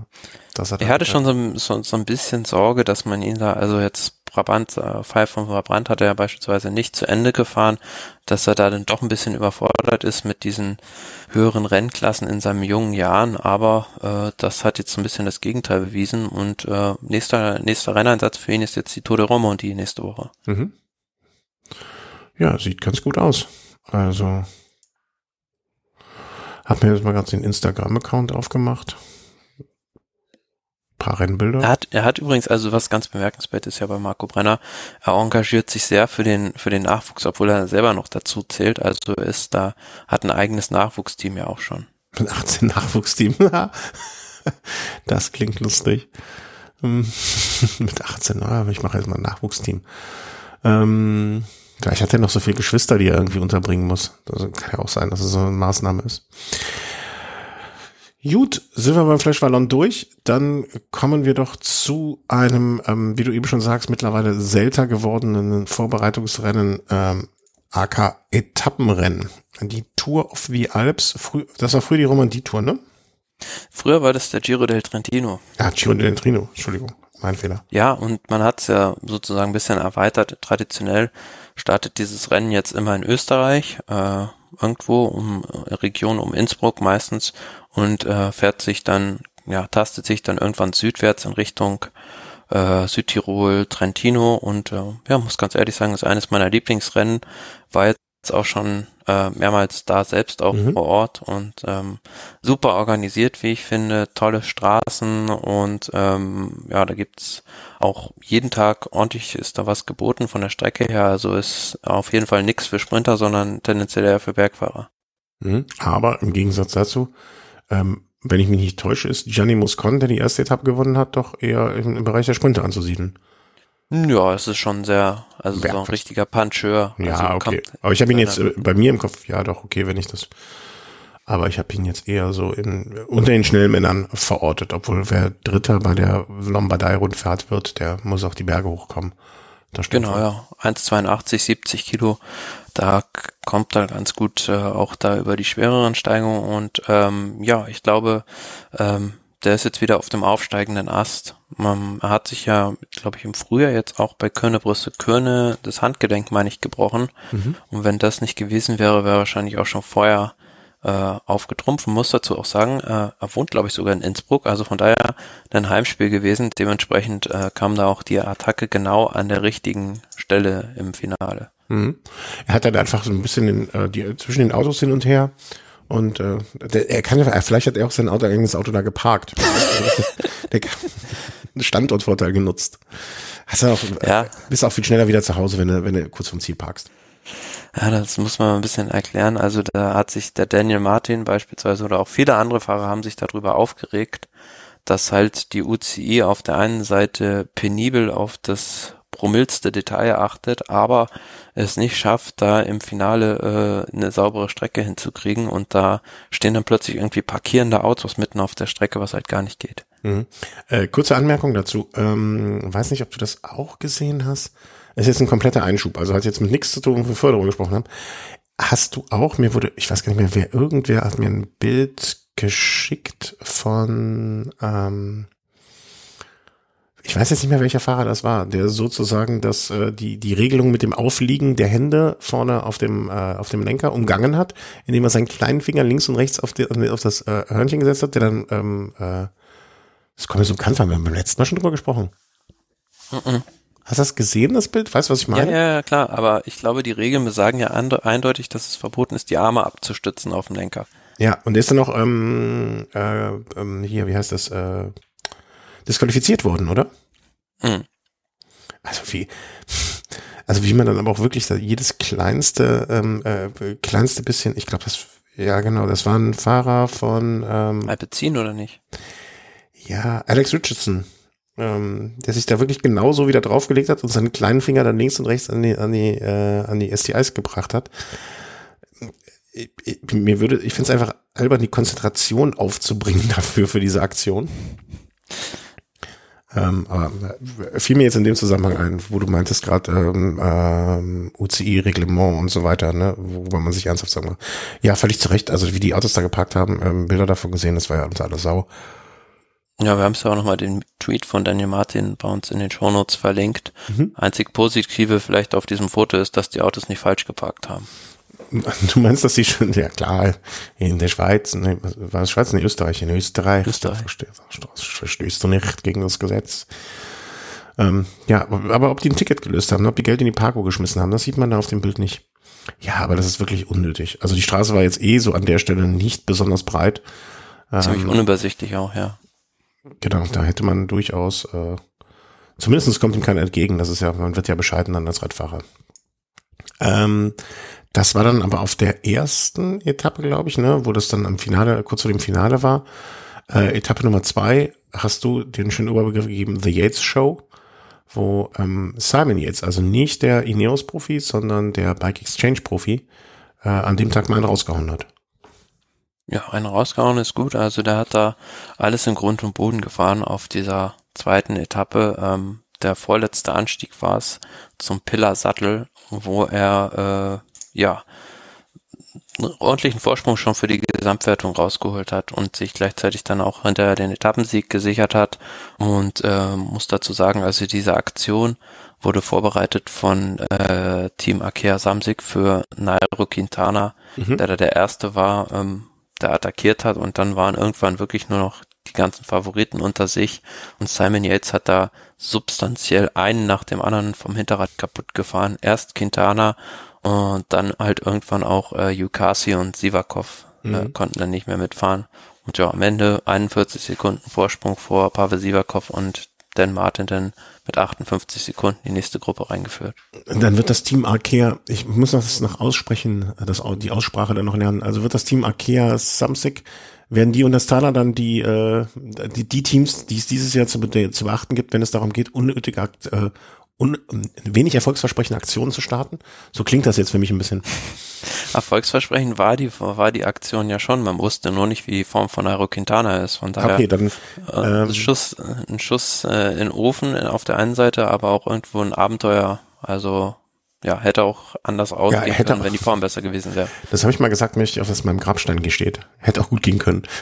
dass er. Er hatte schon so, so, so ein bisschen Sorge, dass man ihn da, also jetzt Brabant, äh, Fall von Brabant hat er ja beispielsweise nicht zu Ende gefahren, dass er da dann doch ein bisschen überfordert ist mit diesen höheren Rennklassen in seinen jungen Jahren, aber äh, das hat jetzt so ein bisschen das Gegenteil bewiesen und äh, nächster, nächster Renneinsatz für ihn ist jetzt die Tour de Roma und die nächste Woche. Mhm. Ja, sieht ganz gut aus. Also hab mir jetzt mal ganz den Instagram-Account aufgemacht. paar Rennbilder. Er hat, er hat übrigens, also was ganz bemerkenswert ist ja bei Marco Brenner, er engagiert sich sehr für den, für den Nachwuchs, obwohl er selber noch dazu zählt. Also ist da, hat ein eigenes Nachwuchsteam ja auch schon. Ein 18 Nachwuchsteam. das klingt lustig. Hm. Mit 18, aber ich mache jetzt mal ein Nachwuchsteam. Ähm, Vielleicht hat er noch so viele Geschwister, die er irgendwie unterbringen muss. Das kann ja auch sein, dass es so eine Maßnahme ist. Gut, sind wir beim Flash Ballon durch. Dann kommen wir doch zu einem, ähm, wie du eben schon sagst, mittlerweile selter gewordenen Vorbereitungsrennen, ähm, AK Etappenrennen. Die Tour of the Alps. Früh, das war früher die Romandie-Tour, ne? Früher war das der Giro del Trentino. Ja, Giro del Trentino, Entschuldigung, mein Fehler. Ja, und man hat es ja sozusagen ein bisschen erweitert. Traditionell startet dieses Rennen jetzt immer in Österreich, äh, irgendwo um Region um Innsbruck meistens und äh, fährt sich dann, ja, tastet sich dann irgendwann südwärts in Richtung äh, Südtirol, Trentino und äh, ja, muss ganz ehrlich sagen, ist eines meiner Lieblingsrennen, war jetzt auch schon äh, mehrmals da selbst auch mhm. vor Ort und ähm, super organisiert, wie ich finde, tolle Straßen und ähm, ja, da gibt's auch jeden Tag ordentlich ist da was geboten von der Strecke her, also ist auf jeden Fall nichts für Sprinter, sondern tendenziell eher für Bergfahrer. Mhm. Aber im Gegensatz dazu, ähm, wenn ich mich nicht täusche, ist Gianni Moscon, der die erste Etappe gewonnen hat, doch eher im, im Bereich der Sprinter anzusiedeln. Ja, es ist schon sehr, also so ein richtiger Puncheur. Ja, also okay. Aber ich habe ihn jetzt äh, bei mir im Kopf, ja doch, okay, wenn ich das. Aber ich habe ihn jetzt eher so in, unter den Schnellmännern verortet, obwohl wer Dritter bei der Lombardei-Rundfahrt wird, der muss auch die Berge hochkommen. genau, so. ja. 1,82, 70 Kilo. Da kommt er ganz gut äh, auch da über die schwereren Steigungen und ähm, ja, ich glaube, ähm, der ist jetzt wieder auf dem aufsteigenden Ast. Man, er hat sich ja, glaube ich, im Frühjahr jetzt auch bei Körnebrüste Körne das Handgelenk, meine ich, gebrochen. Mhm. Und wenn das nicht gewesen wäre, wäre er wahrscheinlich auch schon vorher äh, aufgetrumpft. Muss dazu auch sagen, äh, er wohnt, glaube ich, sogar in Innsbruck, also von daher ein Heimspiel gewesen. Dementsprechend äh, kam da auch die Attacke genau an der richtigen Stelle im Finale. Mhm. Er hat dann einfach so ein bisschen in, äh, die, zwischen den Autos hin und her und äh, der, er kann ja, vielleicht hat er auch sein Auto, eigenes Auto da geparkt. der einen Standortvorteil genutzt. Hast du auch, ja. Äh, bist auch viel schneller wieder zu Hause, wenn du, wenn du kurz vom Ziel parkst. Ja, das muss man ein bisschen erklären. Also da hat sich der Daniel Martin beispielsweise oder auch viele andere Fahrer haben sich darüber aufgeregt, dass halt die UCI auf der einen Seite penibel auf das promillste Detail achtet, aber es nicht schafft, da im Finale äh, eine saubere Strecke hinzukriegen und da stehen dann plötzlich irgendwie parkierende Autos mitten auf der Strecke, was halt gar nicht geht. Mhm. Äh, kurze Anmerkung dazu. Ähm, weiß nicht, ob du das auch gesehen hast. Es ist jetzt ein kompletter Einschub, also hat jetzt mit nichts zu tun, wo wir Förderung gesprochen haben. Hast du auch, mir wurde, ich weiß gar nicht mehr, wer, irgendwer hat mir ein Bild geschickt von, ähm, ich weiß jetzt nicht mehr, welcher Fahrer das war, der sozusagen das, äh, die, die Regelung mit dem Aufliegen der Hände vorne auf dem, äh, auf dem Lenker umgangen hat, indem er seinen kleinen Finger links und rechts auf, die, auf das äh, Hörnchen gesetzt hat, der dann, ähm, äh, das kommt mir so bekannt vor, wir haben beim letzten Mal schon drüber gesprochen. Mhm. Hast du das gesehen, das Bild? Weißt du, was ich meine? Ja, ja, klar, aber ich glaube, die Regeln besagen ja eindeutig, dass es verboten ist, die Arme abzustützen auf dem Lenker. Ja, und der ist dann noch, ähm, äh, ähm, hier, wie heißt das, äh, disqualifiziert worden, oder? Mhm. Also wie, also wie man dann aber auch wirklich jedes kleinste, ähm, äh, kleinste bisschen, ich glaube, das, ja genau, das war ein Fahrer von ähm, Alpecin oder nicht? Ja, Alex Richardson, ähm, der sich da wirklich genauso wieder draufgelegt hat und seinen kleinen Finger dann links und rechts an die, an die, äh, an die STIs gebracht hat. Ich, ich, mir würde, ich finde es einfach albern, die Konzentration aufzubringen dafür, für diese Aktion. Ähm, aber äh, fiel mir jetzt in dem Zusammenhang ein, wo du meintest gerade ähm, ähm, UCI-Reglement und so weiter, ne, wo man sich ernsthaft sagen muss. Ja, völlig zu Recht. Also wie die Autos da geparkt haben, ähm, Bilder davon gesehen, das war ja unter aller Sau. Ja, wir haben es ja auch nochmal den Tweet von Daniel Martin bei uns in den Shownotes verlinkt. Mhm. Einzig Positive vielleicht auf diesem Foto ist, dass die Autos nicht falsch geparkt haben. Du meinst, dass sie schon, ja klar, in der Schweiz, ne, war es Schweiz, in Österreich, in Österreich, Österreich. verstößt du nicht gegen das Gesetz. Ähm, ja, aber ob die ein Ticket gelöst haben, ob die Geld in die Parko geschmissen haben, das sieht man da auf dem Bild nicht. Ja, aber das ist wirklich unnötig. Also die Straße war jetzt eh so an der Stelle nicht besonders breit. Ziemlich ähm, unübersichtlich auch, ja. Genau, da hätte man durchaus, äh, zumindest kommt ihm keiner entgegen, das ist ja, man wird ja bescheiden dann als Radfahrer. Ähm, das war dann aber auf der ersten Etappe, glaube ich, ne, wo das dann am Finale, kurz vor dem Finale war. Äh, Etappe Nummer zwei hast du den schönen Oberbegriff gegeben, The Yates Show, wo ähm, Simon Yates, also nicht der Ineos-Profi, sondern der Bike Exchange-Profi, äh, an dem Tag mal einen rausgehauen hat. Ja, einen rausgehauen ist gut. Also der hat da alles in Grund und Boden gefahren auf dieser zweiten Etappe. Ähm, der vorletzte Anstieg war es zum Pillar Sattel, wo er äh, ja einen ordentlichen Vorsprung schon für die Gesamtwertung rausgeholt hat und sich gleichzeitig dann auch hinterher den Etappensieg gesichert hat. Und äh, muss dazu sagen, also diese Aktion wurde vorbereitet von äh, Team Akea Samsic für Nairo Quintana, mhm. der da der erste war, ähm, der attackiert hat und dann waren irgendwann wirklich nur noch die ganzen Favoriten unter sich und Simon Yates hat da substanziell einen nach dem anderen vom Hinterrad kaputt gefahren. Erst Quintana und dann halt irgendwann auch äh, Yukasi und Sivakov äh, mhm. konnten dann nicht mehr mitfahren. Und ja, am Ende 41 Sekunden Vorsprung vor Pavel Sivakov und Dan Martin dann mit 58 Sekunden die nächste Gruppe reingeführt. Dann wird das Team Arkea, ich muss das noch aussprechen, das, die Aussprache dann noch lernen, also wird das Team Arkea Samsic, werden die und das Thaler dann die, äh, die, die Teams, die es dieses Jahr zu, zu beachten gibt, wenn es darum geht, unnötige äh, un wenig erfolgsversprechende Aktionen zu starten. So klingt das jetzt für mich ein bisschen. Erfolgsversprechend war die, war die Aktion ja schon. Man wusste nur nicht, wie die Form von Nairo Quintana ist. Von daher okay, dann, äh, ähm, ein Schuss, ein Schuss äh, in den Ofen auf der einen Seite, aber auch irgendwo ein Abenteuer. Also ja, hätte auch anders ausgehen ja, können, wenn die Form besser gewesen wäre. Das habe ich mal gesagt, möchte ich auf das in meinem Grabstein gesteht. Hätte auch gut gehen können.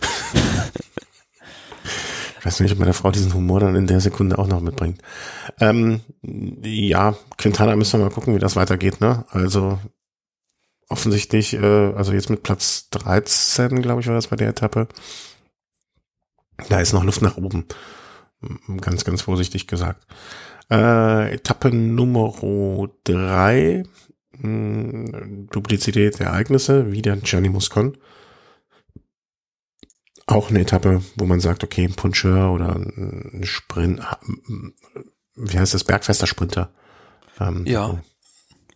Ich weiß nicht, ob meine Frau diesen Humor dann in der Sekunde auch noch mitbringt. Ähm, ja, Quintana müssen wir mal gucken, wie das weitergeht, ne? Also offensichtlich, äh, also jetzt mit Platz 13, glaube ich, war das bei der Etappe. Da ist noch Luft nach oben. Ganz, ganz vorsichtig gesagt. Äh, Etappe Nummer drei hm, Duplizität der Ereignisse, wieder Gianni Muscon auch eine Etappe, wo man sagt, okay, ein Puncheur oder ein Sprint, wie heißt das, bergfester Sprinter. Ähm, ja.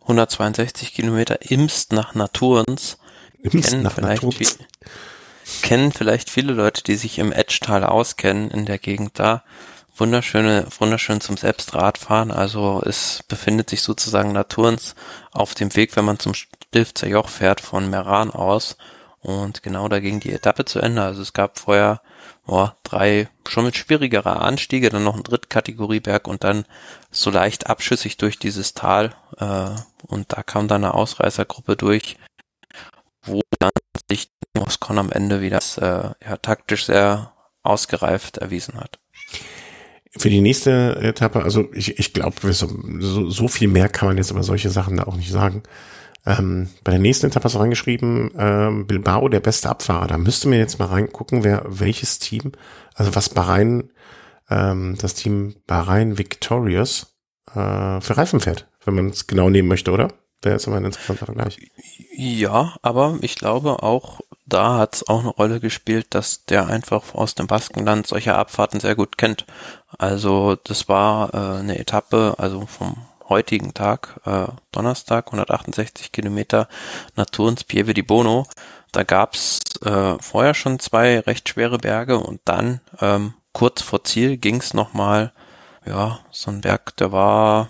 162 Kilometer Imst nach Naturens. Imst kennen nach vielleicht Naturens. kennen vielleicht viele Leute, die sich im Edgetal auskennen in der Gegend da. Wunderschöne, wunderschön zum Selbstradfahren. Also es befindet sich sozusagen Naturens auf dem Weg, wenn man zum Stilfzer Joch fährt von Meran aus und genau da ging die Etappe zu Ende. Also es gab vorher oh, drei schon mit schwierigerer Anstiege, dann noch ein Drittkategorieberg und dann so leicht abschüssig durch dieses Tal. Äh, und da kam dann eine Ausreißergruppe durch, wo dann sich Moscon am Ende wieder äh, ja, taktisch sehr ausgereift erwiesen hat. Für die nächste Etappe, also ich, ich glaube, so, so viel mehr kann man jetzt über solche Sachen da auch nicht sagen. Ähm, bei der nächsten Etappe hast du reingeschrieben, ähm, Bilbao, der beste Abfahrer. Da müsste mir jetzt mal reingucken, wer welches Team, also was Bahrain, ähm, das Team Bahrain Victorious äh, für Reifen fährt, wenn man es genau nehmen möchte, oder? Wäre jetzt immer ein interessanter Vergleich. Ja, aber ich glaube auch, da hat es auch eine Rolle gespielt, dass der einfach aus dem Baskenland solche Abfahrten sehr gut kennt. Also das war äh, eine Etappe, also vom heutigen Tag, äh, Donnerstag, 168 Kilometer Natur ins Pieve di Bono. Da gab's äh, vorher schon zwei recht schwere Berge und dann ähm, kurz vor Ziel ging's nochmal, ja, so ein Berg, der war,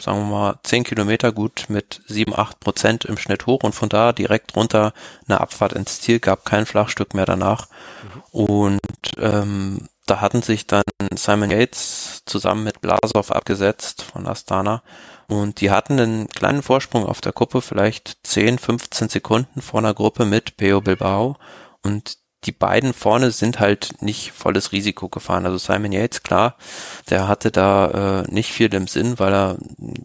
sagen wir mal, 10 Kilometer gut mit 7, 8 Prozent im Schnitt hoch und von da direkt runter eine Abfahrt ins Ziel, gab kein Flachstück mehr danach. Mhm. Und ähm, da hatten sich dann Simon Yates zusammen mit Blasov abgesetzt von Astana und die hatten einen kleinen Vorsprung auf der Gruppe, vielleicht 10, 15 Sekunden vor einer Gruppe mit Peo Bilbao und die beiden vorne sind halt nicht volles Risiko gefahren. Also Simon Yates, klar, der hatte da äh, nicht viel im Sinn, weil er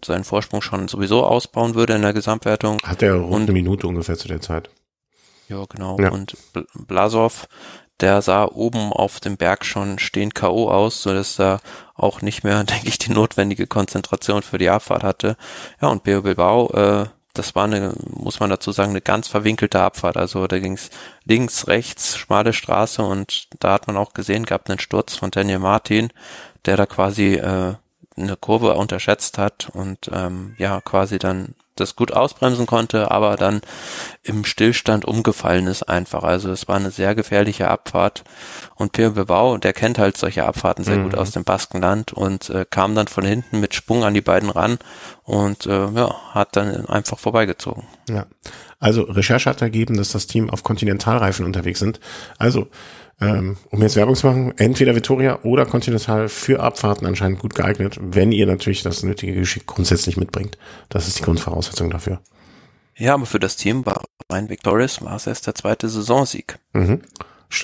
seinen Vorsprung schon sowieso ausbauen würde in der Gesamtwertung. Hat er rund eine Minute ungefähr zu der Zeit. Ja, genau. Ja. Und Blasov, der sah oben auf dem Berg schon stehend K.O. aus, so dass er auch nicht mehr, denke ich, die notwendige Konzentration für die Abfahrt hatte. Ja, und Beo Bilbao, äh, das war eine, muss man dazu sagen, eine ganz verwinkelte Abfahrt. Also da ging's links, rechts, schmale Straße und da hat man auch gesehen, gab einen Sturz von Daniel Martin, der da quasi äh, eine Kurve unterschätzt hat und ähm, ja, quasi dann das gut ausbremsen konnte, aber dann im Stillstand umgefallen ist einfach. Also es war eine sehr gefährliche Abfahrt und Pierre Bilbao, der kennt halt solche Abfahrten sehr mhm. gut aus dem Baskenland und äh, kam dann von hinten mit Sprung an die beiden ran und äh, ja, hat dann einfach vorbeigezogen. Ja, also Recherche hat ergeben, dass das Team auf Kontinentalreifen unterwegs sind. Also ähm, um jetzt Werbung zu machen, entweder Vittoria oder Continental für Abfahrten anscheinend gut geeignet, wenn ihr natürlich das nötige Geschick grundsätzlich mitbringt. Das ist die Grundvoraussetzung dafür. Ja, aber für das Team bei Rhein Victorious war es erst der zweite Saisonsieg. Mhm.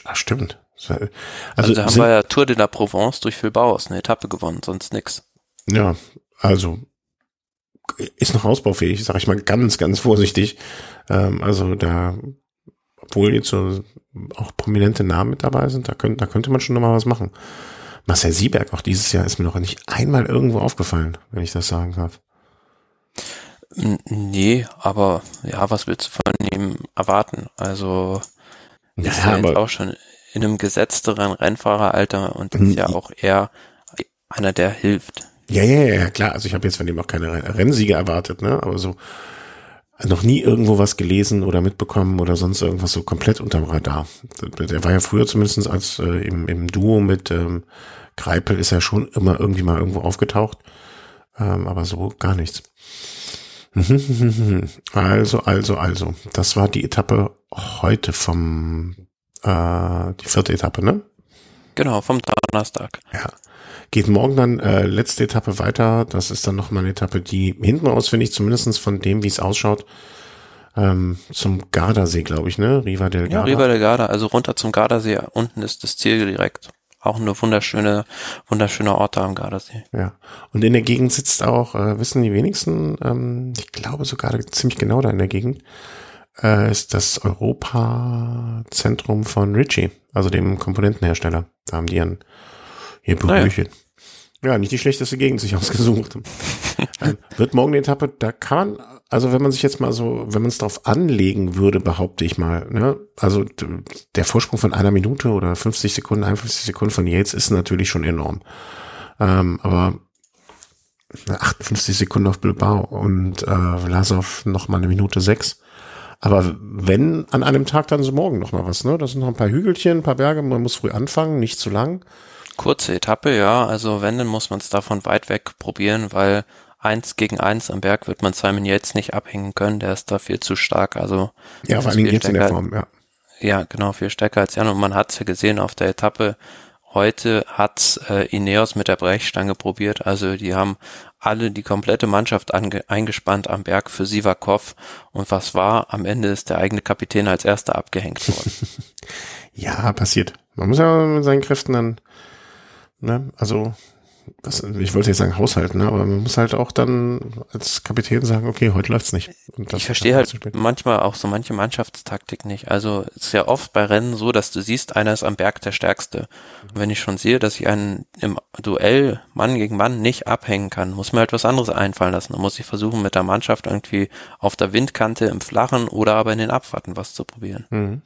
Ach, stimmt. Also, also haben wir ja Tour de la Provence durch Vilbaus eine Etappe gewonnen, sonst nix. Ja, also ist noch ausbaufähig, sage ich mal ganz, ganz vorsichtig. Ähm, also da obwohl jetzt so auch prominente Namen mit dabei sind, da könnte, da könnte man schon nochmal was machen. Marcel Sieberg auch dieses Jahr ist mir noch nicht einmal irgendwo aufgefallen, wenn ich das sagen darf. Nee, aber ja, was willst du von ihm erwarten? Also ja, ist ja jetzt auch schon in einem gesetzteren Rennfahreralter und ist ja auch eher einer, der hilft. Ja, ja, ja, klar. Also ich habe jetzt von ihm auch keine Rennsiege erwartet, ne? Aber so noch nie irgendwo was gelesen oder mitbekommen oder sonst irgendwas so komplett unterm Radar. Der war ja früher zumindest als äh, im, im Duo mit ähm, Kreipel ist er schon immer irgendwie mal irgendwo aufgetaucht, ähm, aber so gar nichts. Also, also, also, das war die Etappe heute vom, äh, die vierte Etappe, ne? Genau, vom Donnerstag. Ja. Geht morgen dann äh, letzte Etappe weiter. Das ist dann nochmal eine Etappe, die hinten raus, finde ich, zumindestens von dem, wie es ausschaut, ähm, zum Gardasee, glaube ich, ne? Riva del Garda. Ja, Riva del Garda, also runter zum Gardasee. Unten ist das Ziel direkt. Auch eine wunderschöne, wunderschöne Ort da am Gardasee. Ja. Und in der Gegend sitzt auch, äh, wissen die wenigsten, ähm, ich glaube sogar ziemlich genau da in der Gegend, äh, ist das Europa-Zentrum von Ritchie, also dem Komponentenhersteller. Da haben die ihren, ihr Brüchen. Naja. Ja, nicht die schlechteste Gegend sich ausgesucht. Ähm, wird morgen die Etappe, da kann man, also wenn man sich jetzt mal so, wenn man es darauf anlegen würde, behaupte ich mal, ne, also der Vorsprung von einer Minute oder 50 Sekunden, 51 Sekunden von Yates ist natürlich schon enorm. Ähm, aber 58 Sekunden auf Bilbao und äh, Vlasov noch mal eine Minute sechs. Aber wenn an einem Tag, dann so morgen noch mal was, ne? Das sind noch ein paar Hügelchen, ein paar Berge, man muss früh anfangen, nicht zu lang. Kurze Etappe, ja. Also wenn, dann muss man es davon weit weg probieren, weil eins gegen eins am Berg wird man Simon Yates nicht abhängen können. Der ist da viel zu stark. Also ja, vor allem jetzt in der Form, ja. Ja, genau, viel stärker als Jan. Und man hat es ja gesehen auf der Etappe. Heute hat äh, Ineos mit der Brechstange probiert. Also die haben alle die komplette Mannschaft eingespannt am Berg für Sivakov. Und was war? Am Ende ist der eigene Kapitän als erster abgehängt worden. ja, passiert. Man muss ja mit seinen Kräften dann Ne? Also, das, ich wollte jetzt sagen Haushalten, ne? aber man muss halt auch dann als Kapitän sagen, okay, heute läuft's nicht. ich verstehe halt manchmal auch so manche Mannschaftstaktik nicht. Also es ist ja oft bei Rennen so, dass du siehst, einer ist am Berg der Stärkste. Und wenn ich schon sehe, dass ich einen im Duell Mann gegen Mann nicht abhängen kann, muss mir halt was anderes einfallen lassen. Dann muss ich versuchen, mit der Mannschaft irgendwie auf der Windkante im Flachen oder aber in den Abfahrten was zu probieren. Mhm.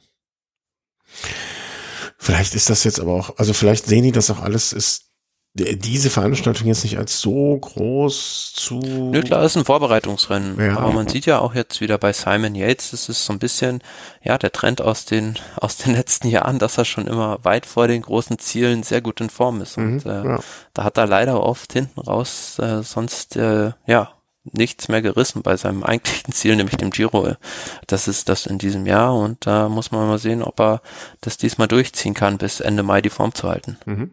Vielleicht ist das jetzt aber auch, also vielleicht sehen die das auch alles, ist diese Veranstaltung jetzt nicht als so groß zu. Nö, klar, ist ein Vorbereitungsrennen. Ja. Aber man sieht ja auch jetzt wieder bei Simon Yates, das ist so ein bisschen, ja, der Trend aus den, aus den letzten Jahren, dass er schon immer weit vor den großen Zielen sehr gut in Form ist. Und mhm, äh, ja. da hat er leider oft hinten raus äh, sonst, äh, ja, nichts mehr gerissen bei seinem eigentlichen Ziel, nämlich dem Giro. Das ist das in diesem Jahr und da muss man mal sehen, ob er das diesmal durchziehen kann, bis Ende Mai die Form zu halten. Mhm.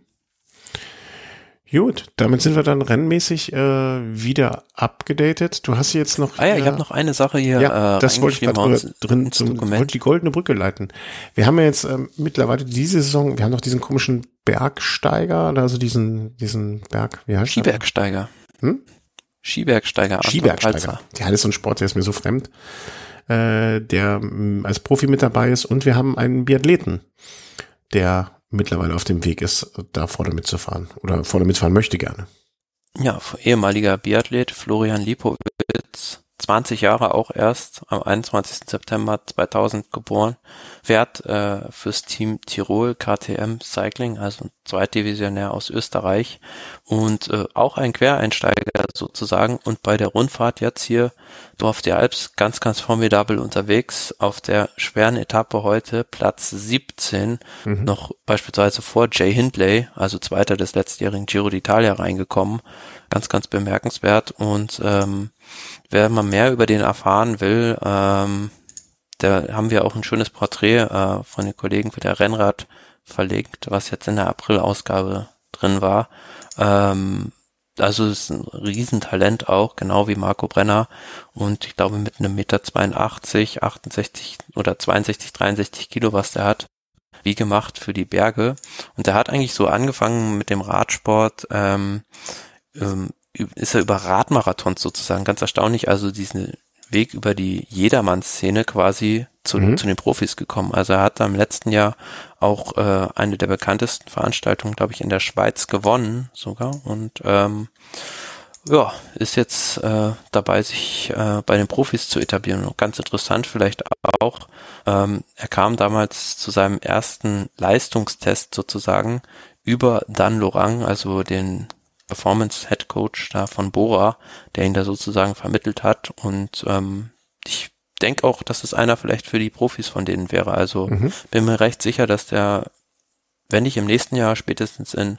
Gut, damit sind wir dann rennmäßig äh, wieder abgedatet. Du hast jetzt noch. Ah ja, ich habe noch eine Sache hier. Ja, äh, das wollte ich gerade drin zum wollte die goldene Brücke leiten. Wir haben ja jetzt ähm, mittlerweile diese Saison, wir haben noch diesen komischen Bergsteiger, also diesen diesen Berg, wie heißt Skibergsteiger. Hm? Skibergsteiger. Skibergsteiger. Ja, das ist so ein Sport, der ist mir so fremd, äh, der äh, als Profi mit dabei ist. Und wir haben einen Biathleten, der mittlerweile auf dem Weg ist, da vorne mitzufahren oder vorne mitfahren möchte gerne. Ja, ehemaliger Biathlet Florian Lipowitz, 20 Jahre auch erst, am 21. September 2000 geboren, fährt äh, fürs Team Tirol KTM Cycling, also Zweitdivisionär aus Österreich und äh, auch ein Quereinsteiger sozusagen und bei der Rundfahrt jetzt hier Dorf der Alps ganz, ganz formidabel unterwegs. Auf der schweren Etappe heute Platz 17, mhm. noch beispielsweise vor Jay Hindley, also Zweiter des letztjährigen Giro d'Italia reingekommen. Ganz, ganz bemerkenswert und ähm, wer mal mehr über den erfahren will, ähm, da haben wir auch ein schönes Porträt äh, von den Kollegen für der Rennrad verlegt, was jetzt in der April-Ausgabe drin war. Ähm, also ist ein Riesentalent auch, genau wie Marco Brenner. Und ich glaube mit einem Meter 82, 68 oder 62, 63 Kilo, was der hat, wie gemacht für die Berge. Und der hat eigentlich so angefangen mit dem Radsport, ähm, ähm, ist er über Radmarathons sozusagen ganz erstaunlich, also diesen Weg über die Jedermann-Szene quasi zu, mhm. zu den Profis gekommen. Also er hat da im letzten Jahr auch äh, eine der bekanntesten Veranstaltungen, glaube ich, in der Schweiz gewonnen sogar und ähm, ja, ist jetzt äh, dabei, sich äh, bei den Profis zu etablieren. Und ganz interessant vielleicht auch, ähm, er kam damals zu seinem ersten Leistungstest sozusagen über Dan Lorang, also den Performance Head Coach da von Bora, der ihn da sozusagen vermittelt hat. Und ähm, ich denke auch, dass es einer vielleicht für die Profis von denen wäre. Also mhm. bin mir recht sicher, dass der, wenn nicht im nächsten Jahr, spätestens in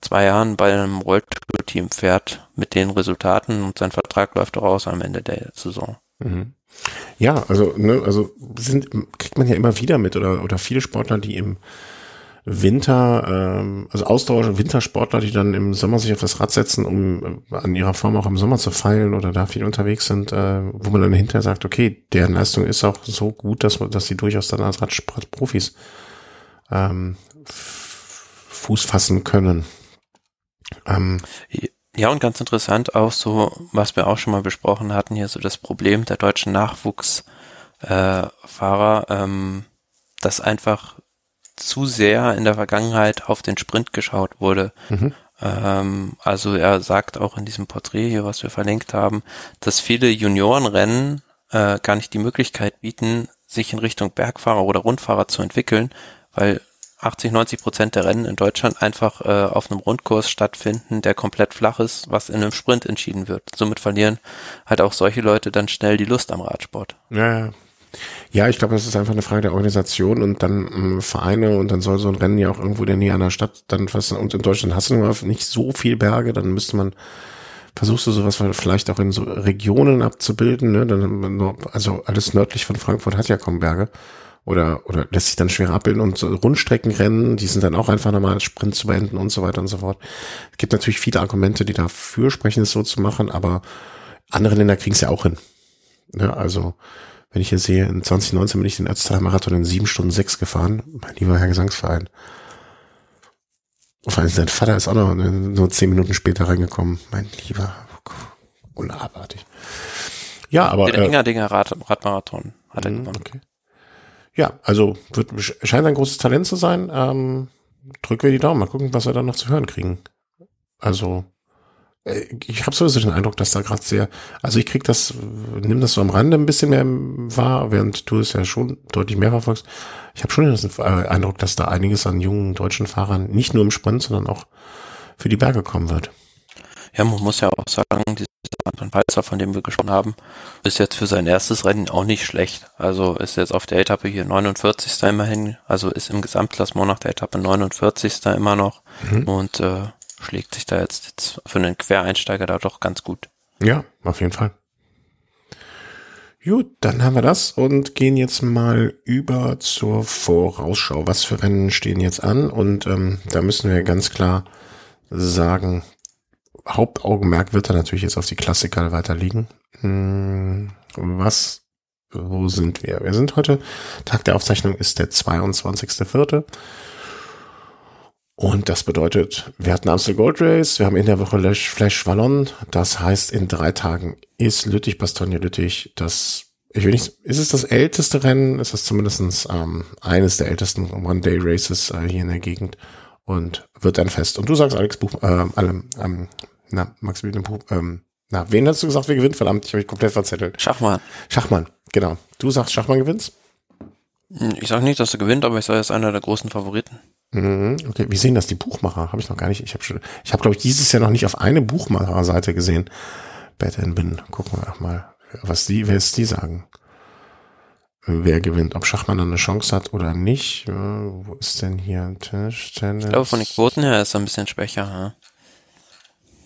zwei Jahren bei einem World Tour Team fährt mit den Resultaten und sein Vertrag läuft auch aus am Ende der Saison. Mhm. Ja, also, ne, also sind, kriegt man ja immer wieder mit oder, oder viele Sportler, die im Winter, ähm, also Ausdauer- und Wintersportler, die dann im Sommer sich auf das Rad setzen, um äh, an ihrer Form auch im Sommer zu feilen oder da viel unterwegs sind, äh, wo man dann hinterher sagt, okay, deren Leistung ist auch so gut, dass, dass sie durchaus dann als Radsportprofis ähm, Fuß fassen können. Ähm, ja, und ganz interessant auch so, was wir auch schon mal besprochen hatten, hier so das Problem der deutschen Nachwuchsfahrer, äh, ähm, dass einfach zu sehr in der Vergangenheit auf den Sprint geschaut wurde. Mhm. Ähm, also er sagt auch in diesem Porträt hier, was wir verlinkt haben, dass viele Juniorenrennen äh, gar nicht die Möglichkeit bieten, sich in Richtung Bergfahrer oder Rundfahrer zu entwickeln, weil 80, 90 Prozent der Rennen in Deutschland einfach äh, auf einem Rundkurs stattfinden, der komplett flach ist, was in einem Sprint entschieden wird. Somit verlieren halt auch solche Leute dann schnell die Lust am Radsport. Ja, ja, ich glaube, das ist einfach eine Frage der Organisation und dann ähm, Vereine und dann soll so ein Rennen ja auch irgendwo in der Nähe einer Stadt dann fast, und in Deutschland hast du nicht so viel Berge, dann müsste man, versuchst du sowas vielleicht auch in so Regionen abzubilden, ne? Dann, also alles nördlich von Frankfurt hat ja kaum Berge oder, oder lässt sich dann schwer abbilden und so Rundstreckenrennen, die sind dann auch einfach normal Sprint zu beenden und so weiter und so fort. Es gibt natürlich viele Argumente, die dafür sprechen, es so zu machen, aber andere Länder kriegen es ja auch hin. Ne? Also, wenn ich hier sehe, in 2019 bin ich den Ötztaler Marathon in sieben Stunden sechs gefahren. Mein lieber Herr Gesangsverein. Und vor allem sein Vater ist auch noch nur zehn Minuten später reingekommen. Mein lieber, unabartig. Ja, aber. Den Engerdinger äh, Rad, Radmarathon hat er mhm, gewonnen. Okay. Ja, also wird, scheint ein großes Talent zu sein. Ähm, drücken wir die Daumen, mal gucken, was wir dann noch zu hören kriegen. Also ich habe sowieso den Eindruck, dass da gerade sehr, also ich krieg das, nimm das so am Rande ein bisschen mehr wahr, während du es ja schon deutlich mehr verfolgst. Ich habe schon den äh, Eindruck, dass da einiges an jungen deutschen Fahrern nicht nur im Sprint, sondern auch für die Berge kommen wird. Ja, man muss ja auch sagen, dieser Anton Walzer, von dem wir gesprochen haben, ist jetzt für sein erstes Rennen auch nicht schlecht. Also ist jetzt auf der Etappe hier 49. immerhin, also ist im Gesamtklassement nach der Etappe 49. immer noch mhm. und äh, schlägt sich da jetzt, jetzt für einen Quereinsteiger da doch ganz gut. Ja, auf jeden Fall. Gut, dann haben wir das und gehen jetzt mal über zur Vorausschau. Was für Rennen stehen jetzt an? Und ähm, da müssen wir ganz klar sagen, Hauptaugenmerk wird da natürlich jetzt auf die Klassiker weiter liegen. Hm, was, wo sind wir? Wir sind heute, Tag der Aufzeichnung ist der 22.04. Und das bedeutet, wir hatten Amstel Gold Race, wir haben in der Woche Flash Wallon. Das heißt, in drei Tagen ist Lüttich, Bastogne Lüttich das, ich will nicht, ist es das älteste Rennen? Ist es zumindestens ähm, eines der ältesten One-Day-Races äh, hier in der Gegend und wird dann fest. Und du sagst, Alex Buch, äh, allem, ähm, na, Max Buch, ähm, Na, wen hast du gesagt, wer gewinnt? Verdammt, ich habe mich komplett verzettelt. Schachmann. Schachmann, genau. Du sagst, Schachmann gewinnt? Hm, ich sage nicht, dass er gewinnt, aber ich sage, er ist einer der großen Favoriten. Mhm, okay, wie sehen das die Buchmacher? Habe ich noch gar nicht. Ich habe schon, ich habe glaube ich dieses Jahr noch nicht auf eine Buchmacherseite gesehen. Bad and Bin. Gucken wir mal, was die, wer es die sagen. Wer gewinnt, ob Schachmann eine Chance hat oder nicht. Wo ist denn hier Tisch, Tennis? Ich glaube, von den Quoten her ist er ein bisschen schwächer.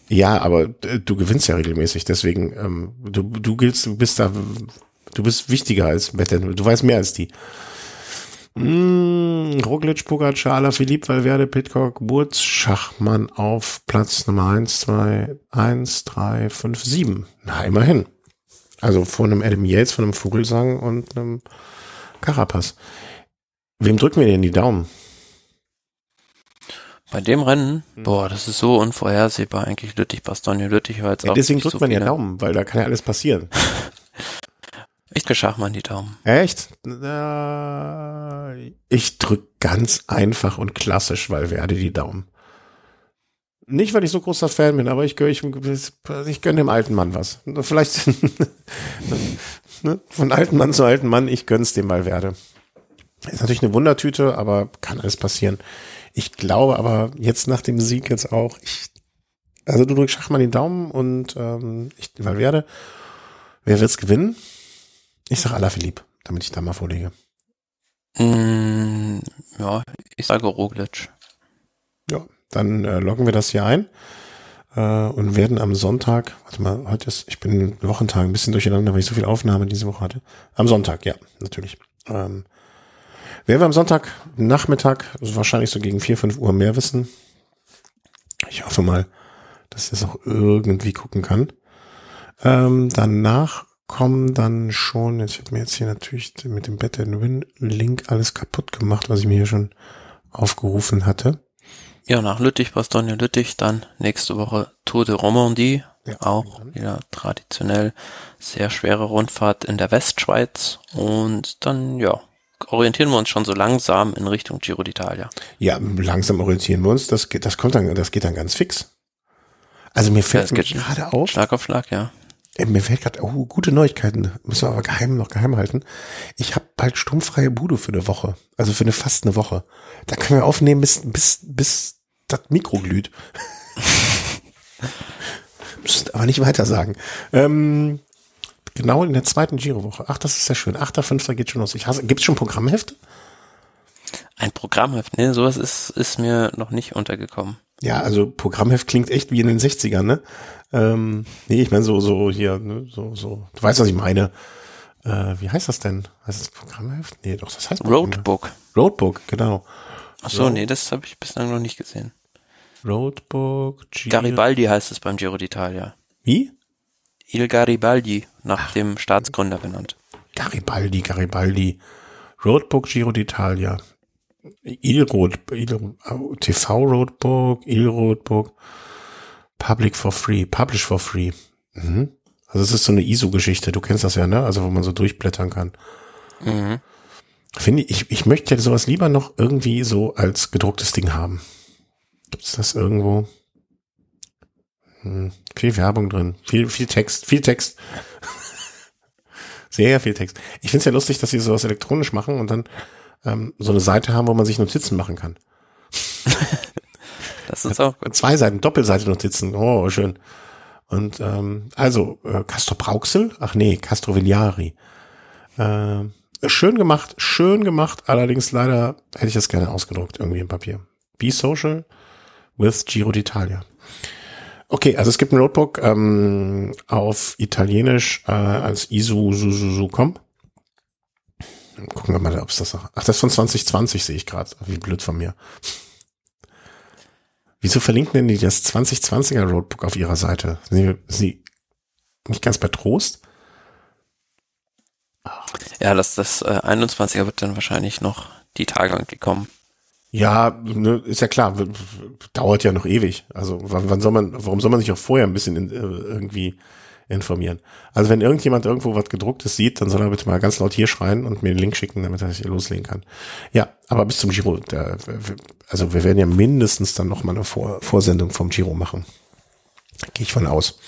Ja, ja aber äh, du gewinnst ja regelmäßig, deswegen ähm, du du giltst, du bist da, du bist wichtiger als Bad and Du weißt mehr als die. Mm, Roglic, Pogacar, Alaphilippe, Valverde, Pitcock, Burz, Schachmann auf Platz Nummer eins, zwei, eins, drei, fünf, sieben. Na, immerhin. Also vor einem Adam Yates, von einem Vogelsang und einem Carapaz. Wem drücken wir denn die Daumen? Bei dem Rennen, hm. boah, das ist so unvorhersehbar eigentlich Lüttich, Bastogne, Lüttich war jetzt ja, auch Deswegen drückt so man ja Daumen, weil da kann ja alles passieren. Ich drücke Schachmann die Daumen. Echt? Ich drück ganz einfach und klassisch, weil werde die Daumen. Nicht, weil ich so großer Fan bin, aber ich, ich, ich gönne dem alten Mann was. Vielleicht ne, von alten Mann zu alten Mann, ich gönn's dem mal werde. Ist natürlich eine Wundertüte, aber kann alles passieren. Ich glaube aber jetzt nach dem Sieg jetzt auch, ich, also du drückst Schachmann den Daumen und ähm, ich werde. Wer wird's gewinnen? Ich sag Alaphilippe, damit ich da mal vorlege. Mm, ja, ich sage Roglic. Ja, dann äh, loggen wir das hier ein äh, und werden am Sonntag, warte mal, heute ist, ich bin in Wochentag ein bisschen durcheinander, weil ich so viel Aufnahme diese Woche hatte. Am Sonntag, ja, natürlich. Ähm, werden wir am Sonntag Nachmittag, also wahrscheinlich so gegen vier fünf Uhr mehr wissen. Ich hoffe mal, dass ich das auch irgendwie gucken kann. Ähm, danach kommen dann schon, jetzt wird mir jetzt hier natürlich mit dem Better Win Link alles kaputt gemacht, was ich mir hier schon aufgerufen hatte. Ja, nach Lüttich, Bastogne Lüttich, dann nächste Woche Tour de Romandie, ja, auch wieder traditionell sehr schwere Rundfahrt in der Westschweiz und dann, ja, orientieren wir uns schon so langsam in Richtung Giro d'Italia. Ja, langsam orientieren wir uns, das geht, das kommt dann, das geht dann ganz fix. Also mir fällt ja, gerade auf. Schlag auf Schlag, ja. Äh, mir fällt gerade, oh, gute Neuigkeiten, müssen wir aber geheim noch geheim halten. Ich habe bald sturmfreie Bude für eine Woche, also für eine fast eine Woche. Da können wir aufnehmen, bis bis bis das Mikro glüht. Müsst aber nicht weiter sagen. Ähm, genau in der zweiten Giro-Woche. Ach, das ist sehr schön. 8.5. geht schon los. Ich hasse, gibt's schon Programmhefte? Ein Programmheft, ne, sowas ist, ist mir noch nicht untergekommen. Ja, also Programmheft klingt echt wie in den 60ern, ne? Ähm, nee, ich meine so, so hier, ne, so, so. Du weißt, was ich meine. Äh, wie heißt das denn? Heißt das Programmheft? Nee, doch, das heißt Roadbook. Roadbook, genau. Ach so, Road nee, das habe ich bislang noch nicht gesehen. Roadbook, Giro Garibaldi heißt es beim Giro d'Italia. Wie? Il Garibaldi, nach Ach. dem Staatsgründer benannt. Garibaldi, Garibaldi. Roadbook Giro d'Italia. Il Road, Il, TV Roadbook, Il Roadbook. Public for free, publish for free. Mhm. Also es ist so eine ISO-Geschichte, du kennst das ja, ne? Also wo man so durchblättern kann. Mhm. Finde ich, ich möchte ja sowas lieber noch irgendwie so als gedrucktes Ding haben. Gibt es das irgendwo? Hm, viel Werbung drin, viel, viel Text, viel Text. Sehr viel Text. Ich finde es ja lustig, dass sie sowas elektronisch machen und dann ähm, so eine Seite haben, wo man sich Notizen machen kann. Das ist auch gut. Zwei Seiten, Doppelseite Notizen. Oh, schön. Und ähm, also äh, Castro Brauxel, ach nee, Castro Vigliari. Äh, schön gemacht, schön gemacht, allerdings leider hätte ich das gerne ausgedruckt, irgendwie im Papier. Be Social with Giro d'Italia. Okay, also es gibt ein Notebook ähm, auf Italienisch äh, als ISU Suzuzu.com. Gucken wir mal, ob es das auch. Ach, das ist von 2020 sehe ich gerade. Wie blöd von mir. Wieso verlinken denn die das 2020er Roadbook auf ihrer Seite? Sind sie, nicht ganz bei Trost? Ja, das, das äh, 21er wird dann wahrscheinlich noch die Tage irgendwie kommen. Ja, ne, ist ja klar, dauert ja noch ewig. Also wann, wann soll man, warum soll man sich auch vorher ein bisschen in, äh, irgendwie informieren? Also wenn irgendjemand irgendwo was gedrucktes sieht, dann soll er bitte mal ganz laut hier schreien und mir den Link schicken, damit er sich loslegen kann. Ja, aber bis zum Giro, der, also wir werden ja mindestens dann noch mal eine Vor Vorsendung vom Giro machen. Gehe ich von aus.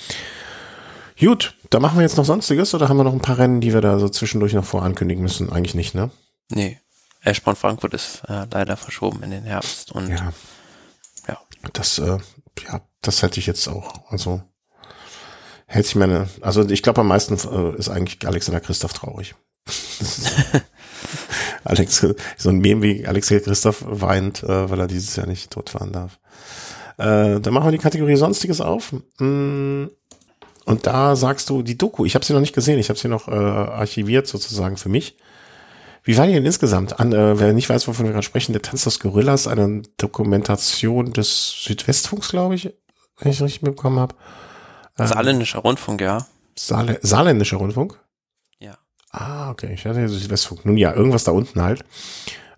Gut, da machen wir jetzt noch Sonstiges oder haben wir noch ein paar Rennen, die wir da so zwischendurch noch vorankündigen müssen? Eigentlich nicht, ne? Nee. Eschborn Frankfurt ist äh, leider verschoben in den Herbst und ja. ja. Das, äh, ja, das hätte ich jetzt auch. Also hätte ich meine, also ich glaube am meisten äh, ist eigentlich Alexander Christoph traurig. Alex, so ein Meme wie Alexander Christoph weint, äh, weil er dieses Jahr nicht dort fahren darf. Äh, dann machen wir die Kategorie Sonstiges auf. Mm, und da sagst du die Doku. Ich habe sie noch nicht gesehen. Ich habe sie noch äh, archiviert sozusagen für mich. Wie war die denn insgesamt? An, äh, wer nicht weiß, wovon wir gerade sprechen, der Tanz des Gorillas, eine Dokumentation des Südwestfunks, glaube ich, wenn ich richtig mitbekommen habe. Ähm, Saarländischer Rundfunk, ja. Saarl Saarländischer Rundfunk? Ja. Ah, okay. Ich hatte ja Südwestfunk. Nun ja, irgendwas da unten halt.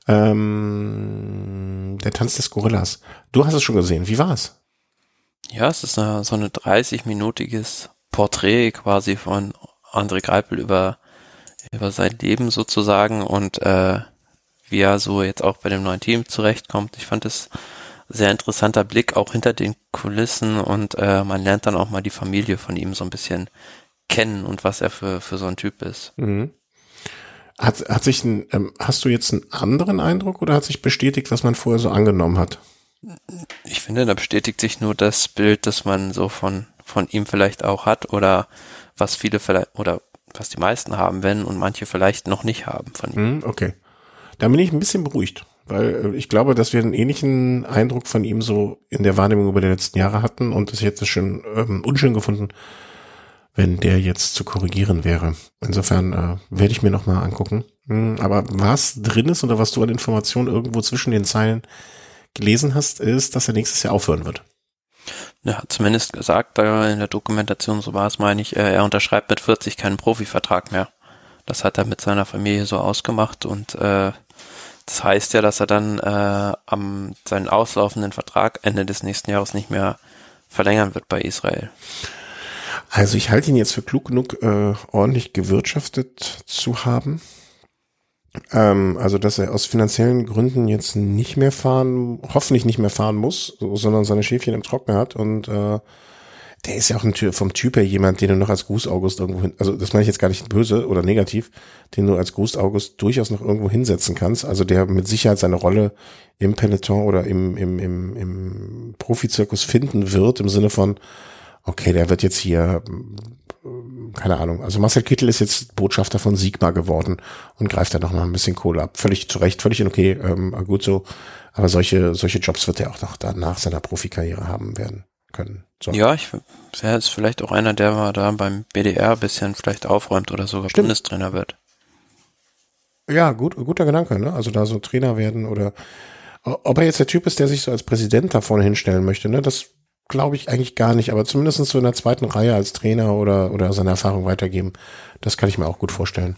Ähm, der Tanz des Gorillas. Du hast es schon gesehen. Wie war's? Ja, es ist eine, so eine 30-minütiges Porträt quasi von André Greipel über, über sein Leben sozusagen und äh, wie er so jetzt auch bei dem neuen Team zurechtkommt. Ich fand es sehr interessanter Blick auch hinter den Kulissen und äh, man lernt dann auch mal die Familie von ihm so ein bisschen kennen und was er für, für so ein Typ ist. Mhm. Hat, hat sich ein, ähm, hast du jetzt einen anderen Eindruck oder hat sich bestätigt, was man vorher so angenommen hat? Ich finde, da bestätigt sich nur das Bild, das man so von, von ihm vielleicht auch hat oder was viele vielleicht, oder was die meisten haben, wenn und manche vielleicht noch nicht haben von ihm. Mhm, okay. Da bin ich ein bisschen beruhigt, weil äh, ich glaube, dass wir einen ähnlichen Eindruck von ihm so in der Wahrnehmung über die letzten Jahre hatten und es hätte schon ähm, unschön gefunden, wenn der jetzt zu korrigieren wäre. Insofern äh, werde ich mir nochmal angucken. Hm, aber was drin ist oder was du an Informationen irgendwo zwischen den Zeilen gelesen hast, ist, dass er nächstes Jahr aufhören wird. Er hat zumindest gesagt, in der Dokumentation, so war es, meine ich, äh, er unterschreibt mit 40 keinen Profivertrag mehr. Das hat er mit seiner Familie so ausgemacht und äh, das heißt ja, dass er dann äh, am seinen auslaufenden Vertrag Ende des nächsten Jahres nicht mehr verlängern wird bei Israel. Also ich halte ihn jetzt für klug genug, äh, ordentlich gewirtschaftet zu haben. Ähm, also dass er aus finanziellen Gründen jetzt nicht mehr fahren, hoffentlich nicht mehr fahren muss, sondern seine Schäfchen im Trocknen hat und äh, der ist ja auch vom Typ her jemand, den du noch als Gruß August irgendwo hin, also das meine ich jetzt gar nicht böse oder negativ, den du als Gruß August durchaus noch irgendwo hinsetzen kannst. Also der mit Sicherheit seine Rolle im Peloton oder im, im, im, im Profizirkus finden wird, im Sinne von, okay, der wird jetzt hier, keine Ahnung, also Marcel Kittel ist jetzt Botschafter von Sigma geworden und greift da noch mal ein bisschen Kohle ab. Völlig zu Recht, völlig okay, ähm, gut so. Aber solche, solche Jobs wird er auch noch danach seiner Profikarriere haben werden können. So. Ja, ich wäre jetzt vielleicht auch einer, der mal da beim BDR ein bisschen vielleicht aufräumt oder sogar Stimmt. Bundestrainer wird. Ja, gut, guter Gedanke, ne? Also da so Trainer werden oder ob er jetzt der Typ ist, der sich so als Präsident da vorne hinstellen möchte, ne? Das glaube ich eigentlich gar nicht, aber zumindest so in der zweiten Reihe als Trainer oder, oder seine Erfahrung weitergeben, das kann ich mir auch gut vorstellen.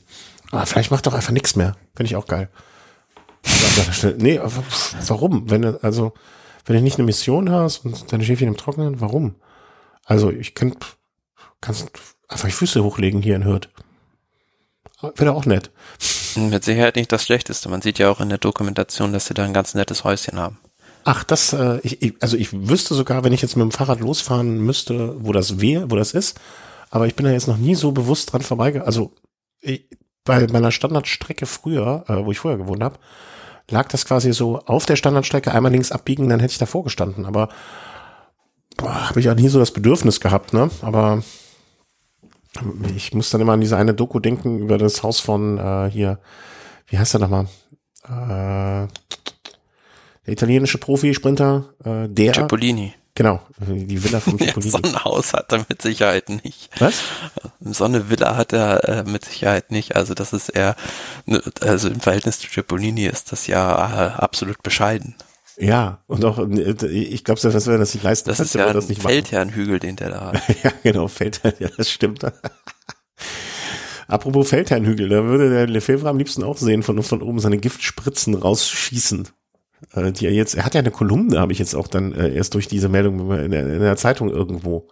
Aber vielleicht macht doch einfach nichts mehr. Finde ich auch geil. nee, warum? Wenn also, wenn du nicht eine Mission hast und deine Schäfchen im Trockenen, warum? Also, ich könnte, kannst einfach die Füße hochlegen hier in Hürth. Wäre auch nett. Mit Sicherheit nicht das Schlechteste. Man sieht ja auch in der Dokumentation, dass sie da ein ganz nettes Häuschen haben. Ach, das, äh, ich, ich, also ich wüsste sogar, wenn ich jetzt mit dem Fahrrad losfahren müsste, wo das wäre, wo das ist. Aber ich bin da jetzt noch nie so bewusst dran vorbeigegangen. Also ich, bei meiner Standardstrecke früher, äh, wo ich vorher gewohnt habe, lag das quasi so auf der Standardstrecke einmal links abbiegen, dann hätte ich davor gestanden. Aber habe ich ja nie so das Bedürfnis gehabt, ne? Aber ich muss dann immer an diese eine Doku denken über das Haus von äh, hier, wie heißt er nochmal? Äh, der italienische Profisprinter, äh, der. Cipollini. Genau, die Villa von Cipollini. Ja, so ein Haus hat er mit Sicherheit nicht. Was? So eine Villa hat er äh, mit Sicherheit nicht. Also das ist eher, ne, also im Verhältnis zu Cipollini ist das ja äh, absolut bescheiden. Ja, und auch, äh, ich glaube, dass wir das nicht leisten Das ist ja das ein Feldherrnhügel, den der da hat. ja, genau, Feldherrn, ja, das stimmt. Apropos Feldherrnhügel, da würde der Lefebvre am liebsten auch sehen, von, von oben seine Giftspritzen rausschießen die er jetzt, er hat ja eine Kolumne, habe ich jetzt auch dann äh, erst durch diese Meldung in der, in der Zeitung irgendwo.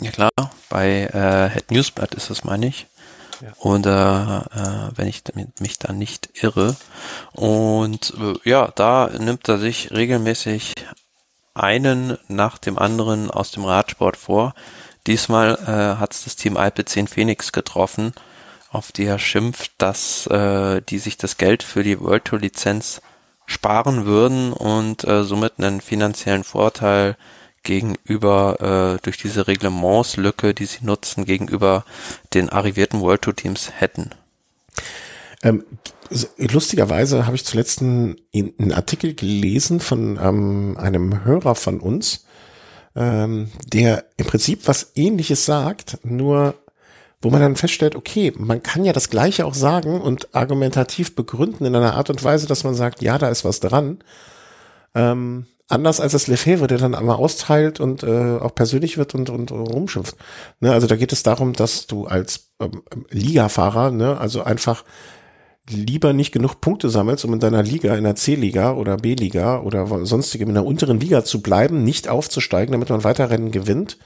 Ja klar, bei äh, Head Newsblatt ist das, meine ich. Ja. Und äh, äh, wenn ich mich da nicht irre. Und äh, ja, da nimmt er sich regelmäßig einen nach dem anderen aus dem Radsport vor, Diesmal äh, hat es das Team Alpe 10 Phoenix getroffen, auf die er schimpft, dass äh, die sich das Geld für die World Tour Lizenz sparen würden und äh, somit einen finanziellen Vorteil gegenüber äh, durch diese Reglementslücke, die sie nutzen, gegenüber den arrivierten World Tour Teams hätten. Ähm, lustigerweise habe ich zuletzt einen, einen, Artikel gelesen von ähm, einem Hörer von uns, ähm, der im Prinzip was ähnliches sagt, nur wo man dann feststellt, okay, man kann ja das Gleiche auch sagen und argumentativ begründen in einer Art und Weise, dass man sagt, ja, da ist was dran. Ähm, anders als das Lefebvre, der dann einmal austeilt und äh, auch persönlich wird und, und, rumschimpft. Ne, also da geht es darum, dass du als ähm, Ligafahrer, ne, also einfach lieber nicht genug Punkte sammelst, um in deiner Liga, in der C-Liga oder B-Liga oder sonstigem in der unteren Liga zu bleiben, nicht aufzusteigen, damit man weiter Rennen gewinnt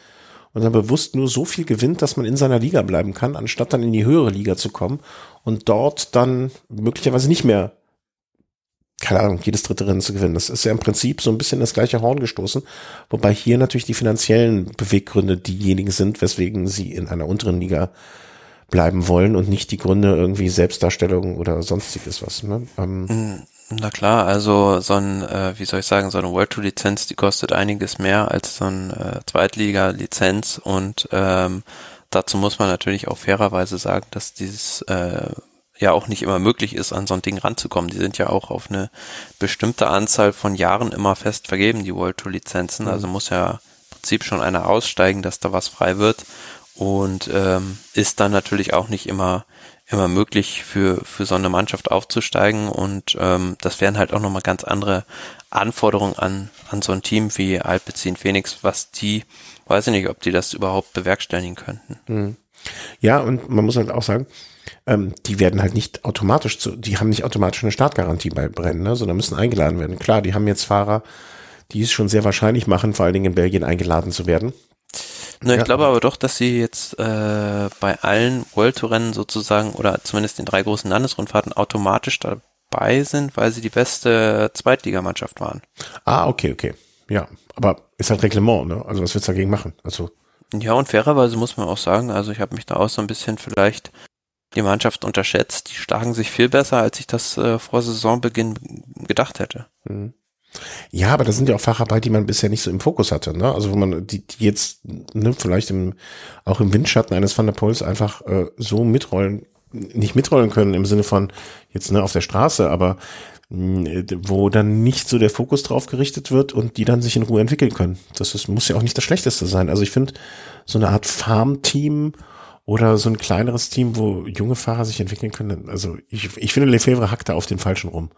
und dann bewusst nur so viel gewinnt, dass man in seiner Liga bleiben kann, anstatt dann in die höhere Liga zu kommen und dort dann möglicherweise nicht mehr keine Ahnung, jedes dritte Rennen zu gewinnen. Das ist ja im Prinzip so ein bisschen das gleiche Horn gestoßen, wobei hier natürlich die finanziellen Beweggründe diejenigen sind, weswegen sie in einer unteren Liga bleiben wollen und nicht die Gründe irgendwie Selbstdarstellung oder sonstiges was. Ne? Ähm, hm, Na klar, also so ein, äh, wie soll ich sagen, so eine World Tour Lizenz, die kostet einiges mehr als so ein äh, Zweitliga-Lizenz und ähm, dazu muss man natürlich auch fairerweise sagen, dass dieses äh, ja auch nicht immer möglich ist, an so ein Ding ranzukommen. Die sind ja auch auf eine bestimmte Anzahl von Jahren immer fest vergeben, die World Tour Lizenzen. Also muss ja im Prinzip schon einer aussteigen, dass da was frei wird und ähm, ist dann natürlich auch nicht immer immer möglich für für so eine Mannschaft aufzusteigen und ähm, das wären halt auch nochmal ganz andere Anforderungen an an so ein Team wie Alpecin Phoenix, was die weiß ich nicht, ob die das überhaupt bewerkstelligen könnten. Mhm. Ja, und man muss halt auch sagen, ähm, die werden halt nicht automatisch zu, die haben nicht automatisch eine Startgarantie bei Brennen, ne, sondern müssen eingeladen werden. Klar, die haben jetzt Fahrer, die es schon sehr wahrscheinlich machen, vor allen Dingen in Belgien eingeladen zu werden. Ne, ich ja. glaube aber doch, dass sie jetzt äh, bei allen World Tour Rennen sozusagen oder zumindest den drei großen Landesrundfahrten automatisch dabei sind, weil sie die beste Zweitligamannschaft waren. Ah, okay, okay. Ja, aber ist halt Reglement, ne? Also was willst du dagegen machen? Also ja, und fairerweise muss man auch sagen, also ich habe mich da auch so ein bisschen vielleicht die Mannschaft unterschätzt. Die schlagen sich viel besser, als ich das äh, vor Saisonbeginn gedacht hätte. Mhm. Ja, aber da sind ja auch Fahrer bei, die man bisher nicht so im Fokus hatte. Ne? Also wo man die, die jetzt ne, vielleicht im, auch im Windschatten eines Van der Pols einfach äh, so mitrollen, nicht mitrollen können im Sinne von jetzt ne, auf der Straße, aber mh, wo dann nicht so der Fokus drauf gerichtet wird und die dann sich in Ruhe entwickeln können. Das ist, muss ja auch nicht das Schlechteste sein. Also ich finde so eine Art Farmteam oder so ein kleineres Team, wo junge Fahrer sich entwickeln können. Also ich, ich finde, Lefebvre hackt da auf den Falschen rum.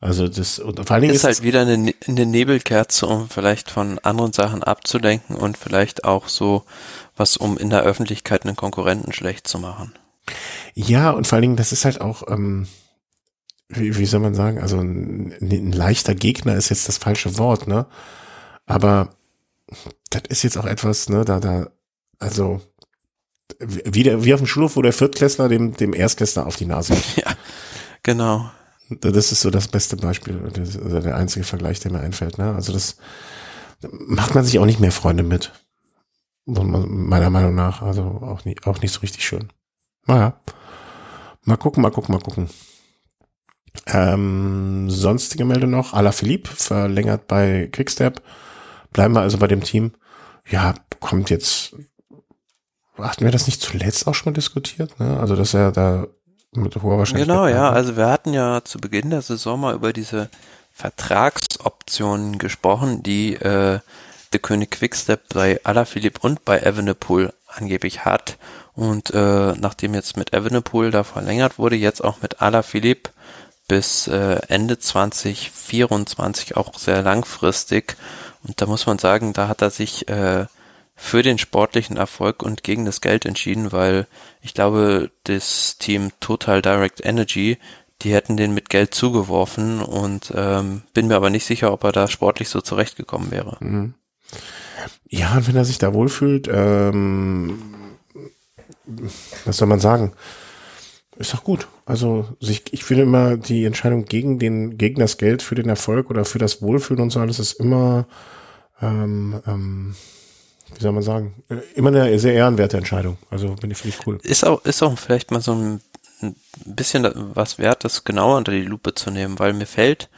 Also das und vor allen Dingen ist, ist halt wieder eine, ne-, eine Nebelkerze, um vielleicht von anderen Sachen abzulenken und vielleicht auch so was, um in der Öffentlichkeit einen Konkurrenten schlecht zu machen. Ja, und vor allen Dingen, das ist halt auch, ähm, wie, wie soll man sagen, also ein, ein leichter Gegner ist jetzt das falsche Wort, ne? Aber das ist jetzt auch etwas, ne, da, da, also wie, der, wie auf dem Schulhof, wo der Viertklässler dem, dem Erstklässler auf die Nase geht. Ja, genau. Das ist so das beste Beispiel, das ist der einzige Vergleich, der mir einfällt. Ne? Also das macht man sich auch nicht mehr Freunde mit. Meiner Meinung nach. Also auch nicht, auch nicht so richtig schön. Naja. Mal gucken, mal gucken, mal gucken. Ähm, sonstige Meldung noch. Ala Philippe verlängert bei Quickstep. Bleiben wir also bei dem Team. Ja, kommt jetzt. Hatten wir das nicht zuletzt auch schon mal diskutiert? Ne? Also, dass er da mit hoher Wahrscheinlichkeit. Genau, ja. Also wir hatten ja zu Beginn der Saison mal über diese Vertragsoptionen gesprochen, die äh, der König Quickstep bei Alaphilippe und bei Evenepoel angeblich hat. Und äh, nachdem jetzt mit Evenepoel da verlängert wurde, jetzt auch mit Alaphilippe bis äh, Ende 2024 auch sehr langfristig. Und da muss man sagen, da hat er sich äh, für den sportlichen Erfolg und gegen das Geld entschieden, weil ich glaube, das Team Total Direct Energy, die hätten den mit Geld zugeworfen und ähm, bin mir aber nicht sicher, ob er da sportlich so zurechtgekommen wäre. Mhm. Ja, wenn er sich da wohlfühlt, ähm, was soll man sagen? Ist doch gut. Also sich, ich finde immer die Entscheidung gegen den gegen das Geld für den Erfolg oder für das Wohlfühlen und so alles ist immer ähm, ähm, wie soll man sagen, äh, immer eine sehr ehrenwerte Entscheidung. Also bin ich finde ich cool. Ist auch, ist auch vielleicht mal so ein, ein bisschen was wert, das genauer unter die Lupe zu nehmen, weil mir fällt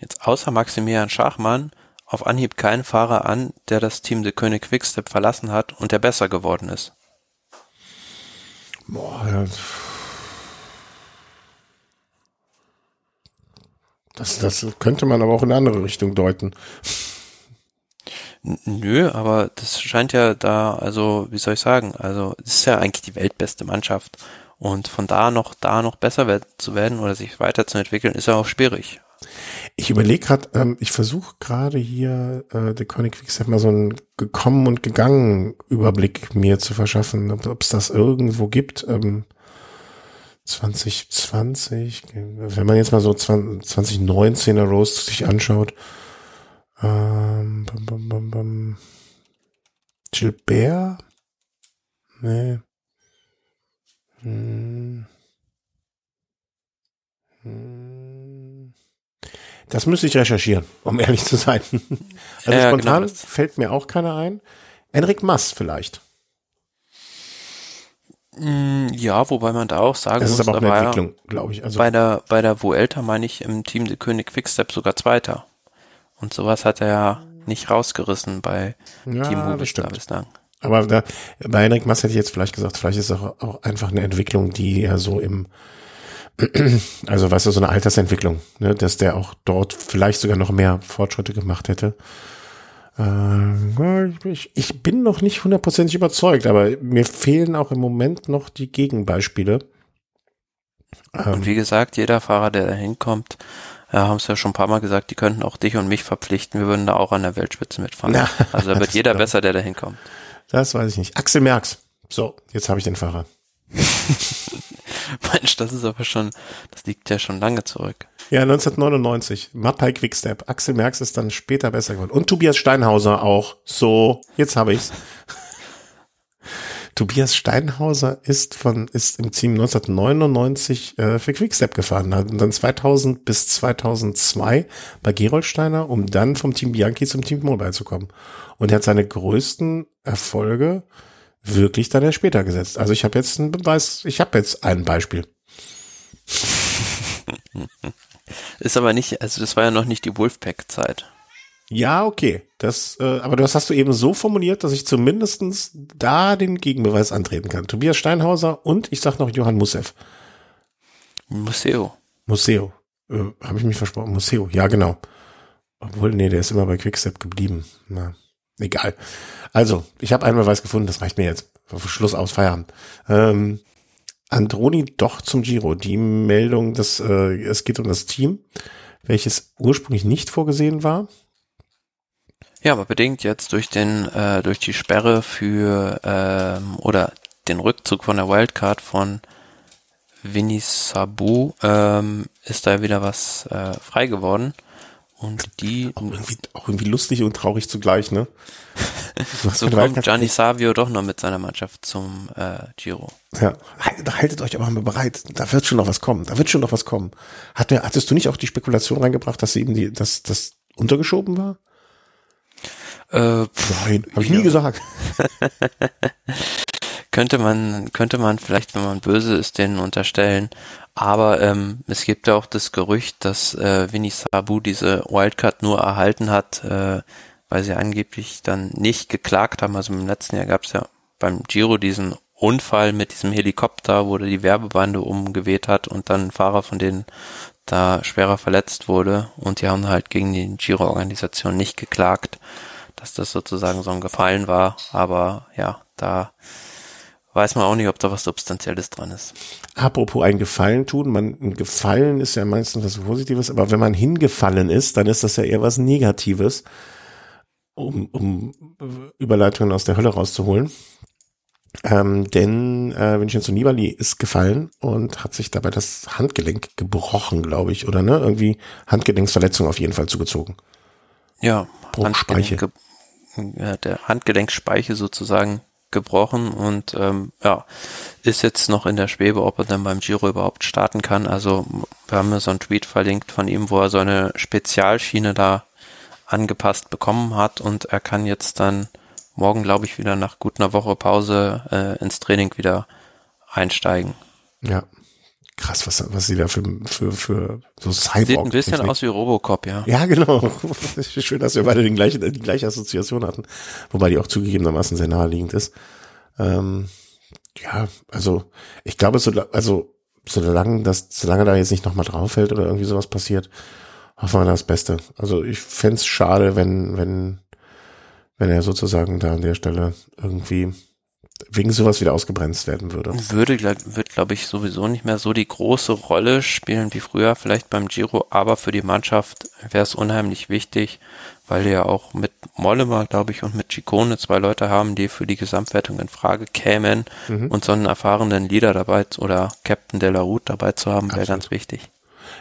jetzt außer Maximilian Schachmann auf Anhieb kein Fahrer an, der das Team de König Quickstep verlassen hat und der besser geworden ist. Boah, ja. Das, das könnte man aber auch in eine andere Richtung deuten. Nö, aber das scheint ja da, also wie soll ich sagen, also es ist ja eigentlich die weltbeste Mannschaft und von da noch da noch besser zu werden oder sich weiterzuentwickeln, ist ja auch schwierig. Ich überlege gerade, ähm, ich versuche gerade hier äh, der König Quickstep mal so einen gekommen und gegangen Überblick mir zu verschaffen, ob es das irgendwo gibt. Ähm, 2020, wenn man jetzt mal so 2019er Roast sich anschaut, ähm, bam, bam, bam, bam. Gilbert? Nee. Hm. Hm. Das müsste ich recherchieren, um ehrlich zu sein. Also ja, spontan genau. fällt mir auch keiner ein. Enric Mass vielleicht. Mm, ja, wobei man da auch sagen das muss, ist aber auch eine Entwicklung, glaube ich. Also bei der bei der Vuelta meine ich im Team der König Quickstep sogar Zweiter. Und sowas hat er ja nicht rausgerissen bei ja, Team Movistar bislang. Aber da, bei Henrik Mass hätte ich jetzt vielleicht gesagt, vielleicht ist es auch, auch einfach eine Entwicklung, die ja so im, also weißt du, so eine Altersentwicklung, ne, dass der auch dort vielleicht sogar noch mehr Fortschritte gemacht hätte. Äh, ich, ich bin noch nicht hundertprozentig überzeugt, aber mir fehlen auch im Moment noch die Gegenbeispiele. Und wie gesagt, jeder Fahrer, der da hinkommt, ja, haben es ja schon ein paar Mal gesagt, die könnten auch dich und mich verpflichten, wir würden da auch an der Weltspitze mitfahren. Ja, also da wird jeder besser, der da hinkommt. Das weiß ich nicht. Axel Merks. So, jetzt habe ich den Fahrer. Mensch, das ist aber schon, das liegt ja schon lange zurück. Ja, 1999. Mapai Quickstep. Axel Merks ist dann später besser geworden. Und Tobias Steinhauser auch. So, jetzt habe ich's. Tobias Steinhauser ist von, ist im Team 1999 äh, für Quickstep gefahren, hat und dann 2000 bis 2002 bei Gerolsteiner, um dann vom Team Bianchi zum Team Mobile zu kommen. Und er hat seine größten Erfolge wirklich dann erst später gesetzt. Also ich habe jetzt einen Beweis, ich habe jetzt ein Beispiel. Ist aber nicht, also das war ja noch nicht die Wolfpack-Zeit. Ja, okay. Das, äh, aber das hast du eben so formuliert, dass ich zumindestens da den Gegenbeweis antreten kann. Tobias Steinhauser und ich sag noch Johann Mussev. Museo. Museo. Äh, Habe ich mich versprochen? Museo, ja genau. Obwohl, nee, der ist immer bei Quickstep geblieben. Na, egal. Also, ich habe einen Beweis gefunden, das reicht mir jetzt. Schluss aus, Feierabend. Ähm, Androni doch zum Giro. Die Meldung, dass äh, es geht um das Team, welches ursprünglich nicht vorgesehen war. Ja, aber bedingt jetzt durch den, äh, durch die Sperre für ähm, oder den Rückzug von der Wildcard von Vinny Sabu ähm, ist da wieder was äh, frei geworden. Und die. Auch irgendwie, auch irgendwie lustig und traurig zugleich, ne? so kommt Gianni Savio doch noch mit seiner Mannschaft zum äh, Giro. Ja, haltet euch aber mal bereit. Da wird schon noch was kommen. Da wird schon noch was kommen. Hat hattest du nicht auch die Spekulation reingebracht, dass sie eben die, dass das untergeschoben war? Äh, Nein, habe ich nie gesagt. könnte man, könnte man vielleicht, wenn man böse ist, denen unterstellen. Aber ähm, es gibt ja auch das Gerücht, dass äh, Vinny Sabu diese Wildcard nur erhalten hat, äh, weil sie angeblich dann nicht geklagt haben. Also im letzten Jahr gab es ja beim Giro diesen Unfall mit diesem Helikopter, wo die Werbebande umgeweht hat und dann ein Fahrer von denen da schwerer verletzt wurde und die haben halt gegen die Giro-Organisation nicht geklagt dass das sozusagen so ein Gefallen war. Aber ja, da weiß man auch nicht, ob da was Substanzielles dran ist. Apropos ein Gefallen tun, man, ein Gefallen ist ja meistens was Positives, aber wenn man hingefallen ist, dann ist das ja eher was Negatives, um, um Überleitungen aus der Hölle rauszuholen. Ähm, denn äh, Vincenzo Nibali ist gefallen und hat sich dabei das Handgelenk gebrochen, glaube ich, oder ne? Irgendwie Handgelenksverletzung auf jeden Fall zugezogen. Ja, Handgelenk, der Handgelenkspeiche sozusagen gebrochen und ähm, ja, ist jetzt noch in der Schwebe, ob er dann beim Giro überhaupt starten kann. Also wir haben ja so einen Tweet verlinkt von ihm, wo er so eine Spezialschiene da angepasst bekommen hat und er kann jetzt dann morgen, glaube ich, wieder nach gut einer Woche Pause äh, ins Training wieder einsteigen. Ja. Krass, was, was sie da für, für, für so Cyborg. Sieht ein bisschen aus wie Robocop, ja. Ja, genau. Schön, dass wir beide den gleichen, die gleiche Assoziation hatten. Wobei die auch zugegebenermaßen sehr naheliegend ist. Ähm, ja, also, ich glaube, so, also, solange das, solange da jetzt nicht nochmal drauf fällt oder irgendwie sowas passiert, hoffen wir das Beste. Also, ich fände schade, wenn, wenn, wenn er sozusagen da an der Stelle irgendwie wegen sowas wieder ausgebremst werden würde. Würde, wird, glaube ich, sowieso nicht mehr so die große Rolle spielen wie früher, vielleicht beim Giro, aber für die Mannschaft wäre es unheimlich wichtig, weil die ja auch mit Mollema, glaube ich, und mit Ciccone zwei Leute haben, die für die Gesamtwertung in Frage kämen mhm. und so einen erfahrenen Leader dabei oder Captain de la Route dabei zu haben, wäre ganz wichtig.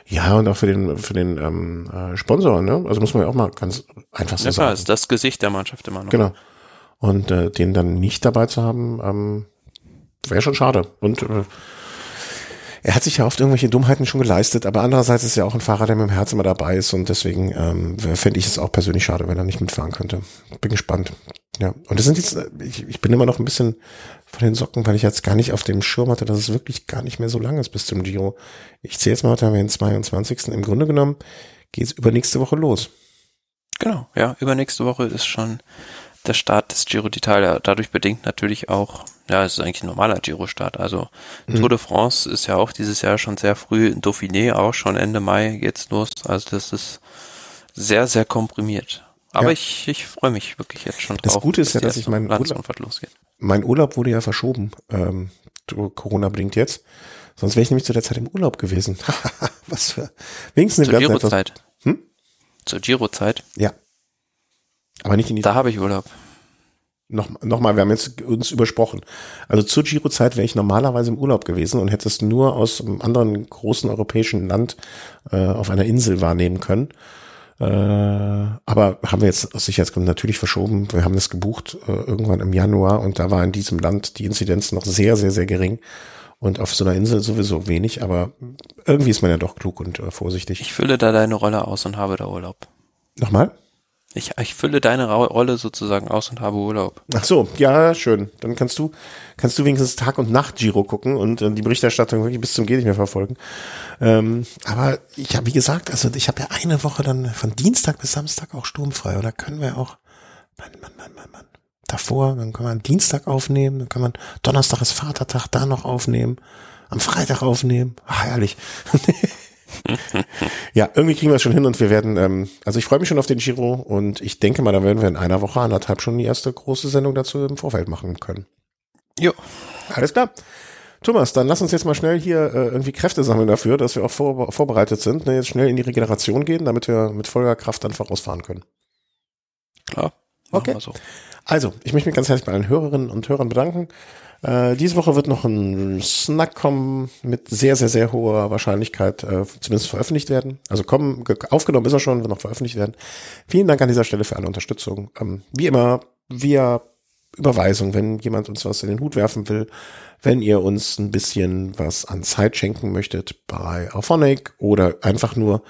Ja, und auch für den, für den ähm, äh, Sponsor, ne? Also muss man ja auch mal ganz einfach so ja, sagen. Ja, ist das Gesicht der Mannschaft immer noch. Genau. Und äh, den dann nicht dabei zu haben, ähm, wäre schon schade. Und äh, er hat sich ja oft irgendwelche Dummheiten schon geleistet, aber andererseits ist er auch ein Fahrer, der mit dem Herz immer dabei ist und deswegen ähm, fände ich es auch persönlich schade, wenn er nicht mitfahren könnte. Bin gespannt. Ja, und das sind jetzt, ich, ich bin immer noch ein bisschen von den Socken, weil ich jetzt gar nicht auf dem Schirm hatte, dass es wirklich gar nicht mehr so lang ist bis zum Giro. Ich zähle jetzt mal, heute haben wir den 22. Im Grunde genommen geht es übernächste Woche los. Genau, ja, übernächste Woche ist schon der Start des Giro d'Italia. Dadurch bedingt natürlich auch, ja, es ist eigentlich ein normaler Giro-Start. Also mhm. Tour de France ist ja auch dieses Jahr schon sehr früh, Dauphiné auch schon Ende Mai geht's los. Also das ist sehr, sehr komprimiert. Aber ja. ich, ich freue mich wirklich jetzt schon drauf. Das Gute ist ja, dass ich meinen Urlaub, losgeht. mein Urlaub wurde ja verschoben, ähm, Corona bedingt jetzt. Sonst wäre ich nämlich zu der Zeit im Urlaub gewesen. Was für, wenigstens eine Zur Giro-Zeit. Hm? Zur Giro-Zeit? Ja. Aber nicht in die. Da habe ich Urlaub. Noch, noch mal, wir haben jetzt uns übersprochen. Also zur Giro-Zeit wäre ich normalerweise im Urlaub gewesen und hätte es nur aus einem anderen großen europäischen Land äh, auf einer Insel wahrnehmen können. Äh, aber haben wir jetzt aus Sicherheitsgründen natürlich verschoben. Wir haben das gebucht äh, irgendwann im Januar und da war in diesem Land die Inzidenz noch sehr, sehr, sehr gering. Und auf so einer Insel sowieso wenig, aber irgendwie ist man ja doch klug und äh, vorsichtig. Ich fülle da deine Rolle aus und habe da Urlaub. Nochmal? Ich, ich fülle deine Rolle sozusagen aus und habe Urlaub. Ach so, ja, schön. Dann kannst du, kannst du wenigstens Tag und Nacht Giro gucken und äh, die Berichterstattung wirklich bis zum Geht nicht mehr verfolgen. Ähm, aber ich habe, wie gesagt, also ich habe ja eine Woche dann von Dienstag bis Samstag auch sturmfrei. Oder können wir auch, Mann, Mann, Mann, Mann, Mann. Davor, dann kann man Dienstag aufnehmen, dann kann man Donnerstag ist Vatertag da noch aufnehmen, am Freitag aufnehmen. Ach, herrlich. ja, irgendwie kriegen wir es schon hin und wir werden, ähm, also ich freue mich schon auf den Giro und ich denke mal, da werden wir in einer Woche, anderthalb schon die erste große Sendung dazu im Vorfeld machen können. Jo. Alles klar. Thomas, dann lass uns jetzt mal schnell hier äh, irgendwie Kräfte sammeln dafür, dass wir auch vor, vorbereitet sind, ne, jetzt schnell in die Regeneration gehen, damit wir mit voller Kraft dann vorausfahren können. Klar. Okay. So. Also, ich möchte mich ganz herzlich bei allen Hörerinnen und Hörern bedanken. Äh, diese Woche wird noch ein Snack kommen mit sehr, sehr, sehr hoher Wahrscheinlichkeit äh, zumindest veröffentlicht werden. Also kommen, aufgenommen ist er schon, wird noch veröffentlicht werden. Vielen Dank an dieser Stelle für alle Unterstützung. Ähm, wie immer, via Überweisung, wenn jemand uns was in den Hut werfen will, wenn ihr uns ein bisschen was an Zeit schenken möchtet bei Auphonic oder einfach nur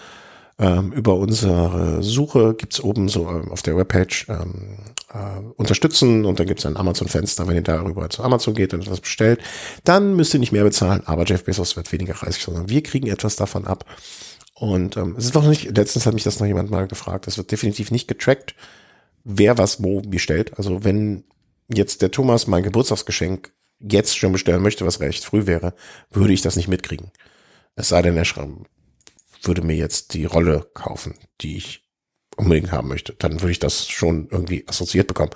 ähm, über unsere Suche gibt's oben so ähm, auf der Webpage ähm, äh, unterstützen und dann gibt's ein Amazon-Fenster, wenn ihr darüber zu Amazon geht und etwas bestellt, dann müsst ihr nicht mehr bezahlen, aber Jeff Bezos wird weniger reisig, sondern wir kriegen etwas davon ab. Und ähm, es ist noch nicht, letztens hat mich das noch jemand mal gefragt, es wird definitiv nicht getrackt, wer was wo bestellt. Also wenn jetzt der Thomas mein Geburtstagsgeschenk jetzt schon bestellen möchte, was recht früh wäre, würde ich das nicht mitkriegen. Es sei denn, er würde mir jetzt die Rolle kaufen, die ich unbedingt haben möchte, dann würde ich das schon irgendwie assoziiert bekommen.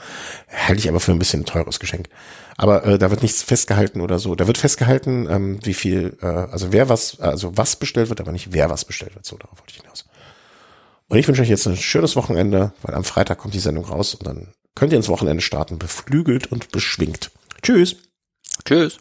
Halte ich aber für ein bisschen ein teures Geschenk. Aber äh, da wird nichts festgehalten oder so. Da wird festgehalten, ähm, wie viel, äh, also wer was, also was bestellt wird, aber nicht wer was bestellt wird. So, darauf wollte ich hinaus. Und ich wünsche euch jetzt ein schönes Wochenende, weil am Freitag kommt die Sendung raus und dann könnt ihr ins Wochenende starten, beflügelt und beschwingt. Tschüss. Tschüss.